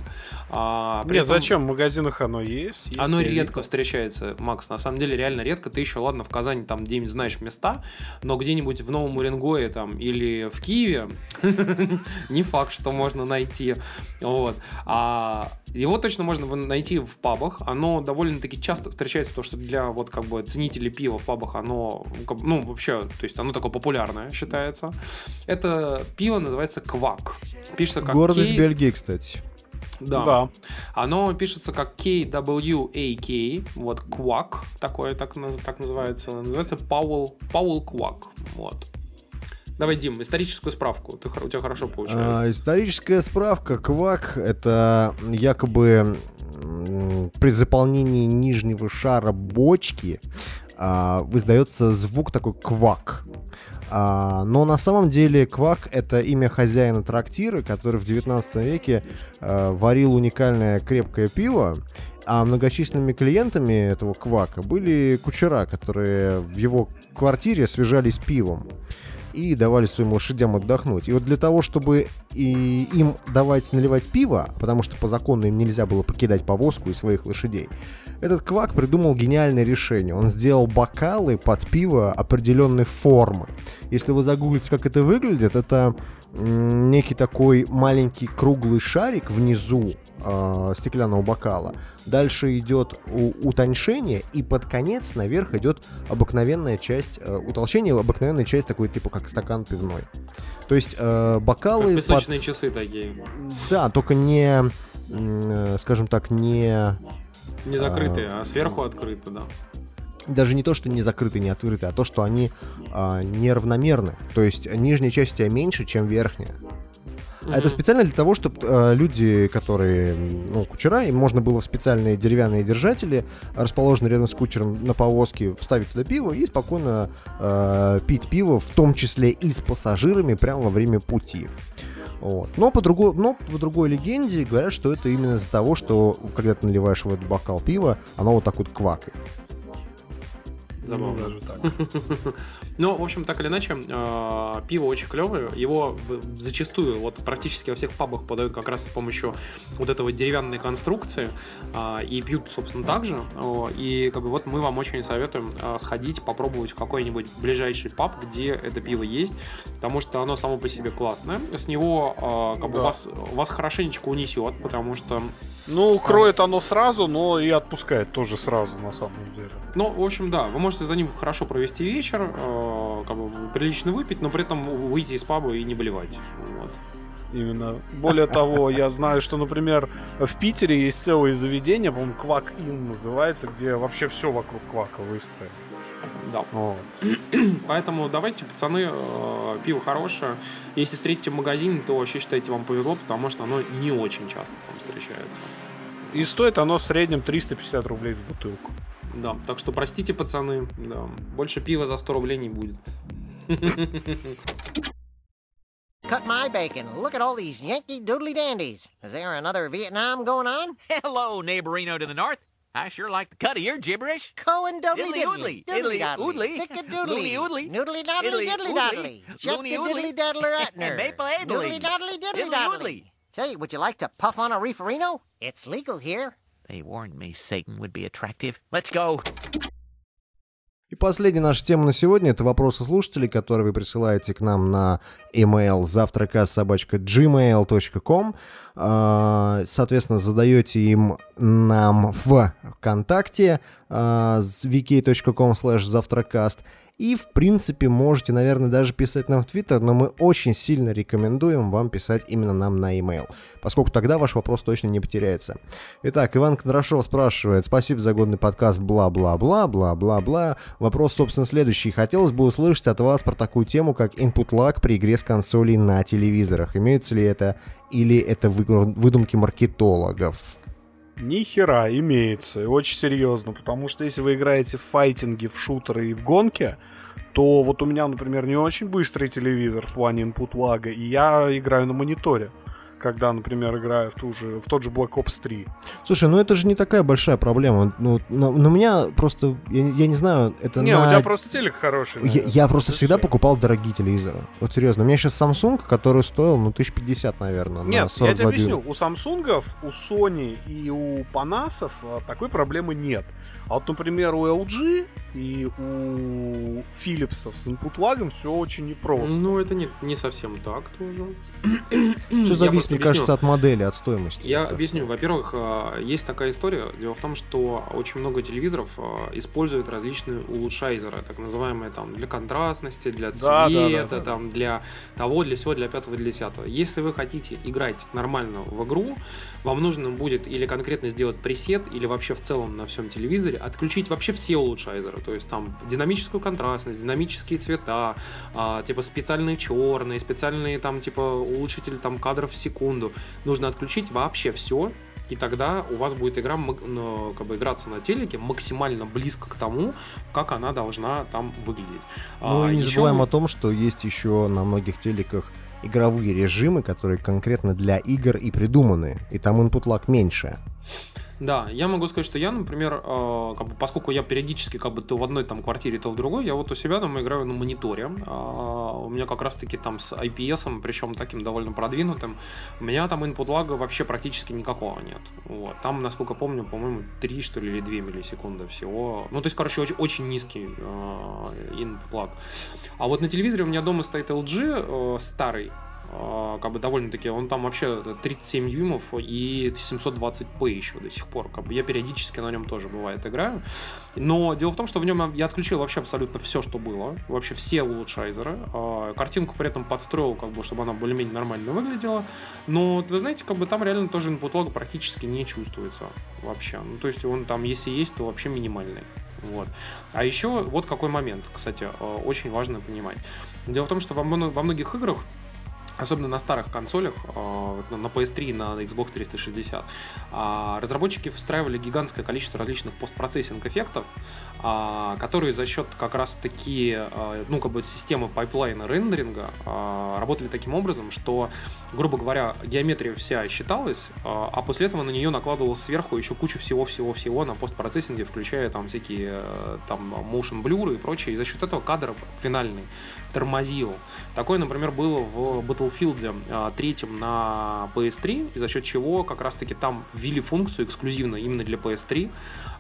А, при Нет, этом зачем? В магазинах оно есть. есть, Оно редко встречается, Макс. На самом деле, реально редко. Ты еще, ладно, в Казани там где-нибудь знаешь места, но где-нибудь в Новом Уренгое там или в Киеве [laughs] не факт, что можно найти. Вот. А его точно можно найти в пабах. Оно довольно-таки часто встречается, то, что для вот как бы ценителей пива в пабах оно, бы, ну, вообще, то есть оно такое популярное считается. Это пиво называется Квак. Пишется как Гордость K- Бельгии, кстати. да. Да. Оно пишется как K-W-A-K, вот Quack, такое так, так называется. Называется Пауэлл, Пауэлл Quack, вот. Давай, Дим, историческую справку. Ты, у тебя хорошо А, получается. историческая справка. Квак — это якобы при заполнении нижнего шара бочки а, издается звук такой квак. А, но на самом деле Квак — это имя хозяина трактира, который в 19 веке а, варил уникальное крепкое пиво, а многочисленными клиентами этого Квака были кучера, которые в его квартире освежались пивом и давали своим лошадям отдохнуть. И вот для того, чтобы и им давать наливать пиво, потому что по закону им нельзя было покидать повозку и своих лошадей, этот квак придумал гениальное решение. Он сделал бокалы под пиво определенной формы. Если вы загуглите, как это выглядит, это некий такой маленький круглый шарик внизу э, стеклянного бокала. Дальше идет утоньшение, и под конец наверх идет обыкновенная часть, э, утолщение, обыкновенная часть такой, типа как стакан пивной. То есть э, бокалы Как под- песочные часы такие. Да, только не, э, скажем так, не... Не закрытые, а сверху открыты, да. Даже не то, что не закрыты, не открыты, а то, что они а, неравномерны. То есть нижняя часть у тебя меньше, чем верхняя. А это специально для того, чтобы люди, которые, ну, кучера, им можно было в специальные деревянные держатели, расположенные рядом с кучером на повозке, вставить туда пиво и спокойно э, пить пиво, в том числе и с пассажирами, прямо во время пути. Вот. Но, по другой, но по другой легенде говорят, что это именно из-за того, что когда ты наливаешь в этот бокал пива, оно вот так вот квакает. Забавно. Ну, даже так. [laughs] Ну, в общем, так или иначе, э, пиво очень клевое. Его зачастую, вот практически во всех пабах подают как раз с помощью вот этого деревянной конструкции. э, и пьют, собственно, так же. И как бы вот мы вам очень советуем э, сходить, попробовать в какой-нибудь ближайший паб, где это пиво есть. Потому что оно само по себе классное. С него как бы вас, вас хорошенечко унесет, потому что Ну, кроет оно сразу, но и отпускает тоже сразу, на самом деле. Ну, в общем, да, вы можете за ним хорошо провести вечер, э, как бы прилично выпить, но при этом выйти из паба и не болевать. Вот. Именно. Более того, я знаю, что, например, в Питере есть целое заведение, по-моему, Квак Ин называется, где вообще все вокруг Квака выстроено. Да. [clears throat] Поэтому давайте, пацаны, э, пиво хорошее. Если встретите в магазине, то вообще считайте, вам повезло, потому что оно не очень часто там встречается. И стоит оно в среднем 350 рублей за бутылку. Да, так что простите, пацаны, да, больше пива за 100 рублей не будет. [laughs] Cut my bacon. Look at all these Yankee doodly dandies. Is there another Vietnam going on? [laughs] Hello, neighborino to the north. I sure like the cut of your gibberish. Cohen doodly Diddly diddly. oodly, diddly doddly. oodly, Ticket doodly. loony oodly, Noodly doddly diddly doddly. [laughs] Loony oodly, daddler Etner. maple adley, Noodly doddly diddly doddly. Say, would you like to puff on a reeferino? It's legal here. They warned me Satan would be attractive. Let's go. И последняя наша тема на сегодня это вопросы слушателей, которые вы присылаете к нам на email завтрака.gmail.com. А, Соответственно, задаете им нам в ВКонтакте а, vk.com slash завтракаст. И, в принципе, можете, наверное, даже писать нам в Твиттер, но мы очень сильно рекомендуем вам писать именно нам на e-mail, поскольку тогда ваш вопрос точно не потеряется. Итак, Иван Кондрашов спрашивает, спасибо за годный подкаст, бла-бла-бла, бла-бла-бла. Вопрос, собственно, следующий. Хотелось бы услышать от вас про такую тему, как input lag при игре с консолей на телевизорах. Имеется ли это или это вы- выдумки маркетологов? Ни хера имеется, и очень серьезно, потому что если вы играете в файтинги, в шутеры и в гонки, то вот у меня, например, не очень быстрый телевизор в плане input лага, и я играю на мониторе, когда, например, играю в, ту же, в тот же Black Ops 3. Слушай, ну это же не такая большая проблема. Ну, на, на меня просто, я, не- я не знаю, это не, на... у тебя просто телек хороший. Я, наверное. я просто Это всегда всё. покупал дорогие телевизоры. Вот серьезно. У меня сейчас Samsung, который стоил, ну, 1050, наверное, на Нет, я 42 тебе объясню. дюйма. У Самсунгов, у Sony и у Panasов а, такой проблемы нет. А вот, например, у LG и у Philipsов с input лагом все очень непросто. Ну, это не, не совсем так тоже. Все зависит, мне кажется, от модели, от стоимости. Я объясню. Во-первых, э, есть такая история. Дело в том, что очень много телевизоров э, используют различные улучшайзеры, так называемые там для контрастности, для Да, да, цвета, да, да. там для того, для всего, для пятого, для десятого. Если вы хотите играть нормально в игру, вам нужно будет или конкретно сделать пресет, или вообще в целом на всем телевизоре отключить вообще все улучшайзеры. То есть там динамическую контрастность, динамические цвета, а, типа специальные черные, специальные там типа улучшители там кадров в секунду. Нужно отключить вообще все, и тогда у вас будет игра ну, как бы играться на телеке максимально близко к тому, как она должна там выглядеть. Ну А, и не ещё забываем о том, что есть еще на многих телеках игровые режимы, которые конкретно для игр и придуманы. И там input lag меньше. Да, я могу сказать, что я, например, э, как бы, поскольку я периодически как бы то в одной там квартире, то в другой, я вот у себя дома играю на мониторе. А, у меня как раз-таки там с IPS, причем таким довольно продвинутым, у меня там input лага вообще практически никакого нет. Вот. Там, насколько помню, по-моему, 3 что ли или 2 миллисекунды всего. Ну, то есть, короче, очень, очень низкий э, input лаг. А вот на телевизоре у меня дома стоит LG э, старый, э, как бы довольно-таки, он там вообще 37 дюймов и 720p еще до сих пор. Как бы я периодически на нем тоже бывает играю. Но дело в том, что в нем я отключил вообще абсолютно все, что было. Вообще все улучшайзеры. А, Картинку при этом подстроил, как бы, чтобы она более-менее нормально выглядела. Но вы знаете, как бы там реально тоже lag практически не чувствуется вообще. Ну, то есть он там, если есть, то вообще минимальный. Вот. А еще вот какой момент, кстати, э, очень важно понимать. Дело в том, что во, во многих играх Особенно на старых консолях, вот на на PS3 и на Xbox 360, а, разработчики встраивали гигантское количество различных post-processing эффектов, а, которые за счет как раз таки, а, ну, как бы системы пайплайна рендеринга а, работали таким образом, что, грубо говоря, геометрия вся считалась, а а после этого на нее накладывалось сверху еще кучу всего-всего-всего на постпроцессинге, включая там всякие э, там motion blur и прочее, и за счет этого кадр финальный тормозил. Такое, например, было в Battlefield а, третьем на PS3, и за счет чего как раз-таки там ввели функцию эксклюзивно именно для PS3,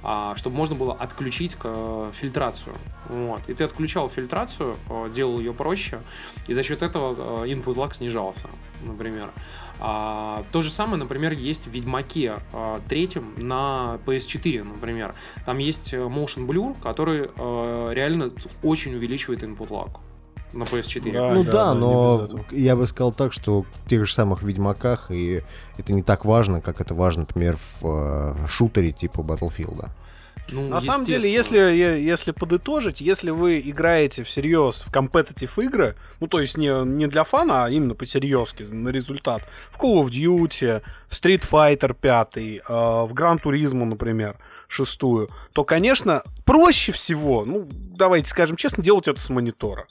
а, чтобы можно было отключить э, фильтрацию. Вот. И ты отключал фильтрацию, э, делал ее проще, и за счет этого э, input lag снижался, например. А, то же самое, например, есть в Ведьмаке третьем на PS4, например. Там есть motion blur, который реально очень увеличивает input lag. На PS4. ну да, но я бы сказал так, что в тех же самых Ведьмаках и это не так важно, как это важно, например, в э, шутере типа Battlefield. Ну, На самом деле, если, если подытожить, если вы играете всерьез в компетитив игры, ну то есть не, не для фана, а именно по на результат, в Call of Duty, в Street Fighter 5, э, в Gran Turismo, например, шестую, то, конечно, проще всего, ну, давайте скажем честно, делать это с монитора.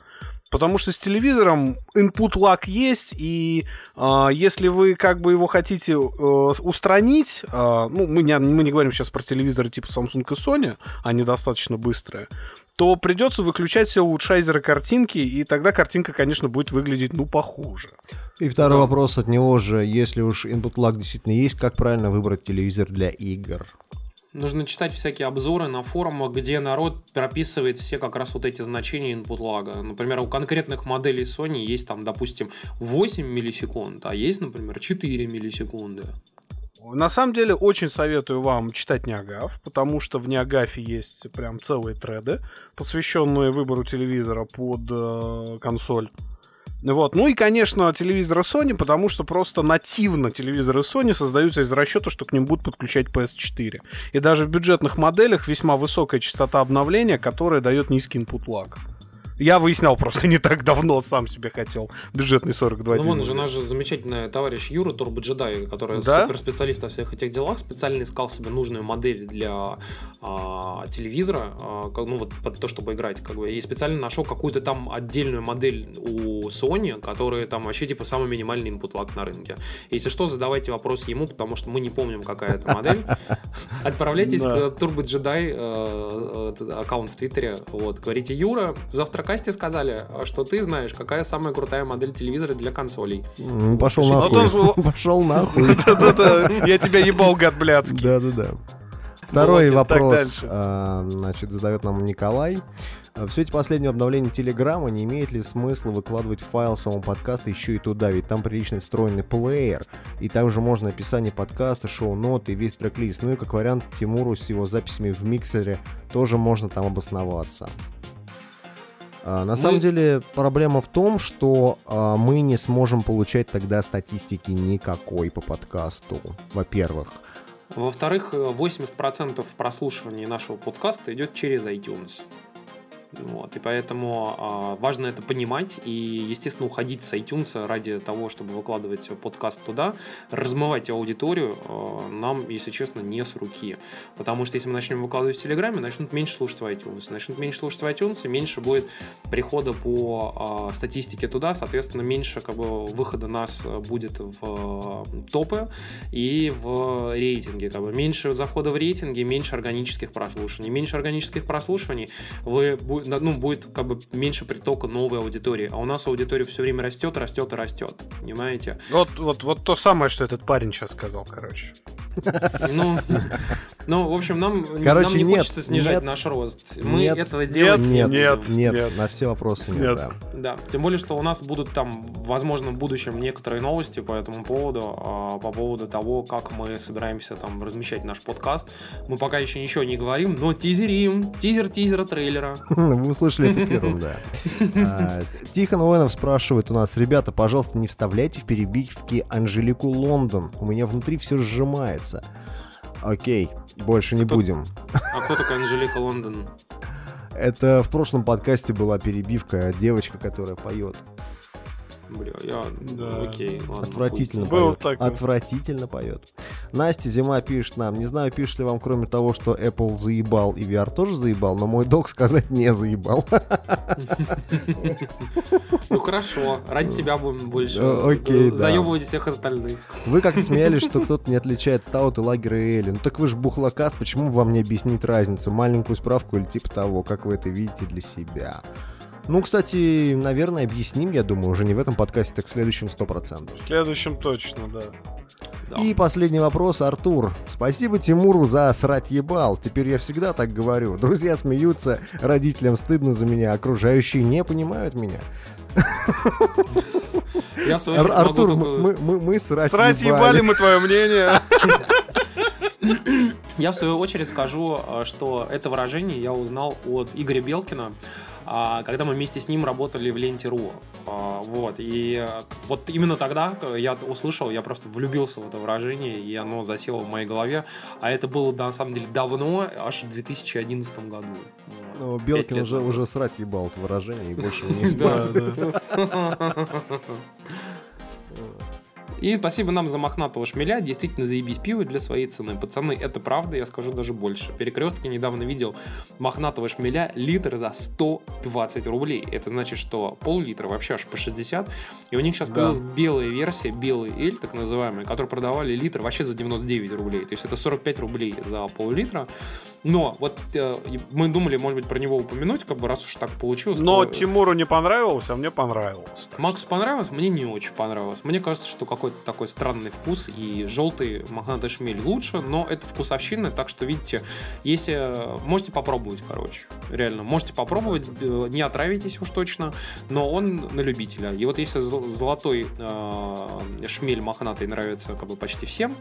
Потому что с телевизором input lag есть, и э, если вы как бы его хотите э, устранить, э, ну, мы не, мы не говорим сейчас про телевизоры типа Samsung и Sony, они достаточно быстрые, то придется выключать все улучшайзеры картинки, и тогда картинка, конечно, будет выглядеть, ну, похуже. И второй вопрос от него же, если уж input lag действительно есть, как правильно выбрать телевизор для игр? Нужно читать всякие обзоры на форумах, где народ прописывает все как раз вот эти значения input лага. Например, у конкретных моделей Sony есть там, допустим, 8 миллисекунд, а есть, например, 4 миллисекунды. На самом деле, очень советую вам читать Неагав, потому что в Неагафе есть прям целые треды, посвященные выбору телевизора под э, консоль. Вот. Ну и, конечно, телевизоры Sony, потому что просто нативно телевизоры Sony создаются из расчета, что к ним будут подключать PS4. И даже в бюджетных моделях весьма высокая частота обновления, которая дает низкий input lag. Я выяснял просто не так давно, сам себе хотел бюджетный 42 Ну, вон же наш замечательный товарищ Юра Турбо Джедай, который Да? суперспециалист во всех этих делах, специально искал себе нужную модель для а, телевизора, а, ну, вот под то, чтобы играть, как бы, и специально нашел какую-то там отдельную модель у Sony, которая там вообще, типа, самый минимальный input lag на рынке. Если что, задавайте вопрос ему, потому что мы не помним, какая это модель. [laughs] Отправляйтесь к Turbo Jedi, э, э, аккаунт в Твиттере, вот, говорите, Юра, в завтракасте сказали, что ты знаешь, какая самая крутая модель телевизора для консолей. Ну, Пошел нахуй. [laughs] Пошел нахуй. [laughs] Я тебя ебал, гад блядский. Да-да-да. Второй и так вопрос, а, значит, задает нам Николай. А, В свете последнего обновления Телеграма не имеет ли смысла выкладывать файл самого подкаста еще и туда, ведь там прилично встроенный плеер, и там же можно описание подкаста, шоу-ноты и весь трек-лист. Ну и как вариант Тимуру с его записями в миксере тоже можно там обосноваться. А, На Мы- самом деле проблема в том, что а, мы не сможем получать тогда статистики никакой по подкасту, во-первых. Во-вторых, э, 80% прослушивания нашего подкаста идет через iTunes. Вот, и поэтому а, важно это понимать и, естественно, уходить с iTunes ради того, чтобы выкладывать подкаст туда, размывать аудиторию а, нам, если честно, не с руки. Потому что если мы начнем выкладывать в Телеграме, начнут меньше слушать в iTunes. Начнут меньше слушать в iTunes, и меньше будет прихода по а, статистике туда, соответственно, меньше как бы, выхода нас э, будет в э, топы и в рейтинге. Как бы. Меньше захода в рейтинги, меньше органических прослушиваний. Меньше органических прослушиваний вы, ну, будет как бы меньше притока новой аудитории. А у нас аудитория все время растет, растет и растет. Понимаете? Вот, вот, вот то самое, что этот парень сейчас сказал, короче. Ну, ну, в общем, нам, Короче, нам не нет, хочется снижать нет, наш рост. Мы нет, этого делать нет, не нет, будем. нет, на все вопросы нет, Нет. да. Да, тем более, что у нас будут там, возможно, в будущем некоторые новости по этому поводу, а, по поводу того, как мы собираемся там размещать наш подкаст. Мы пока еще ничего не говорим, но тизерим, тизер тизера трейлера. [laughs] Вы услышали это первым, да. [laughs] А, Тихон Воинов спрашивает у нас, ребята, пожалуйста, не вставляйте в перебивки Анжелику Лондон. У меня внутри все сжимается. Окей, больше не будем. А кто такая Анжелика Лондон? Это в прошлом подкасте была перебивка, девочка, которая поет. Бля, я... Окей, ладно. Отвратительно пусть. поет. Отвратительно поет. Настя Зима пишет нам, не знаю, пишет ли вам, кроме того, что Apple заебал и VR тоже заебал, но мой док сказать не заебал. Ну хорошо, ради тебя будем больше Э, окей, да. заебывать всех остальных. Вы как-то смеялись, что кто-то не отличает стаут и лагерь и Эли. Ну так вы же бухлокаст, почему вам не объяснить разницу? Маленькую справку или типа того, как вы это видите для себя? Ну, кстати, наверное, объясним, я думаю, уже не в этом подкасте, так в следующем 100%. В следующем точно, да. И последний вопрос, Артур. Спасибо Тимуру за срать ебал. Теперь я всегда так говорю. Друзья смеются, родителям стыдно за меня, окружающие не понимают меня. Я, в свою Ар- Артур, только- мы, мы, мы срать, Срать ебали мы твое мнение. Я в свою очередь скажу, э, что это выражение я узнал от Игоря Белкина. А, когда мы вместе с ним работали в Ленте.ру. А, Вот, и э, вот именно тогда э, я услышал, я просто влюбился в это выражение, и оно засело в моей голове. А это было, на самом деле, давно, аж в 2011 году. Ну, Белкин лет уже, назад. уже срать ебал это выражение и больше не [laughs] Да, использует. [laughs] И спасибо нам за мохнатого шмеля. Действительно, заебись пиво для своей цены. Пацаны, это правда, я скажу даже больше. Перекресток я недавно видел мохнатого шмеля литр за 120 рублей. Это значит, что пол-литра вообще аж по 60. И у них сейчас Да. появилась белая версия, белый эль, так называемый, который продавали литр вообще за 99 рублей. То есть это 45 рублей за пол-литра. Но вот э, мы думали, может быть, про него упомянуть, как бы раз уж так получилось. Но то- Тимуру не понравилось, а мне понравилось. Максу понравилось, мне не очень понравилось. Мне кажется, что какой-то такой странный вкус, и желтый мохнатый шмель лучше, но это вкусовщина, так что, видите, если... Можете попробовать, короче. Реально, можете попробовать, э, не отравитесь уж точно, но он на любителя. И вот если зол- золотой э, шмель мохнатый нравится как бы почти всем,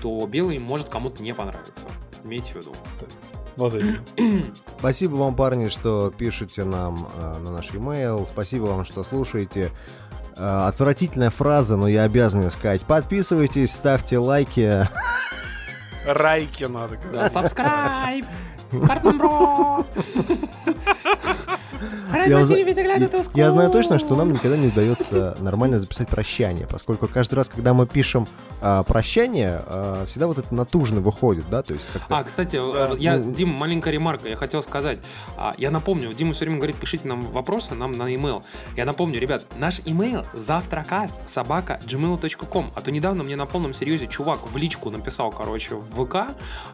то белый может кому-то не понравиться. Имейте в виду. Вот [clears throat] Спасибо вам, парни, что пишете нам э, на наш e-mail. Спасибо вам, что слушаете. Э, отвратительная фраза, но я обязан ее сказать. Подписывайтесь, ставьте лайки. Райки надо subscribe! Картман Бро! [laughs] Я, уз- я- я знаю точно, что нам никогда не удается нормально записать прощание, поскольку каждый раз, когда мы пишем а, прощание, а, всегда вот это натужно выходит, да, то есть как-то... А, кстати, э, я, Ну, Дим, маленькая ремарка, я хотел сказать. А, Я напомню, Дима все время говорит, пишите нам вопросы, нам на email. Я напомню, ребят, наш email завтракаст собака gmail.com. А то недавно мне на полном серьезе чувак в личку написал, короче, в ВК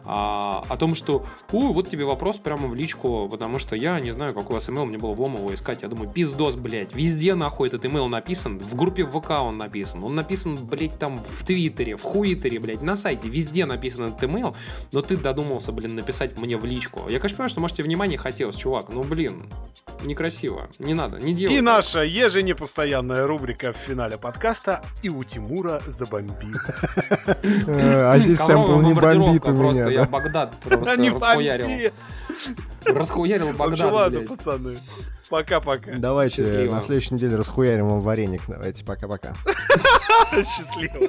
а, о том, что, ой, вот тебе вопрос прямо в личку, потому что я не знаю, какой у вас email, мне было влом его искать. Я думаю, пиздос, блядь, везде нахуй этот email написан, в группе ВК он написан, он написан, блядь, там в Твиттере, в Хуитере, блядь, на сайте, везде написан этот email, но ты додумался, блин, написать мне в личку. Я, конечно, понимаю, что, может, тебе внимание хотелось, чувак, но, блин, некрасиво, не надо, не делай. И так. наша еженепостоянная рубрика в финале подкаста «И у Тимура забомбил». Э, А здесь сэмпл не бомбит у просто, меня. я да. Багдад просто расхуярил. Расхуярил Богдан, ладно, пацаны. Пока-пока. Давайте Счастливо. на следующей неделе расхуярим вам вареник. Давайте, пока-пока. [laughs] Счастливо.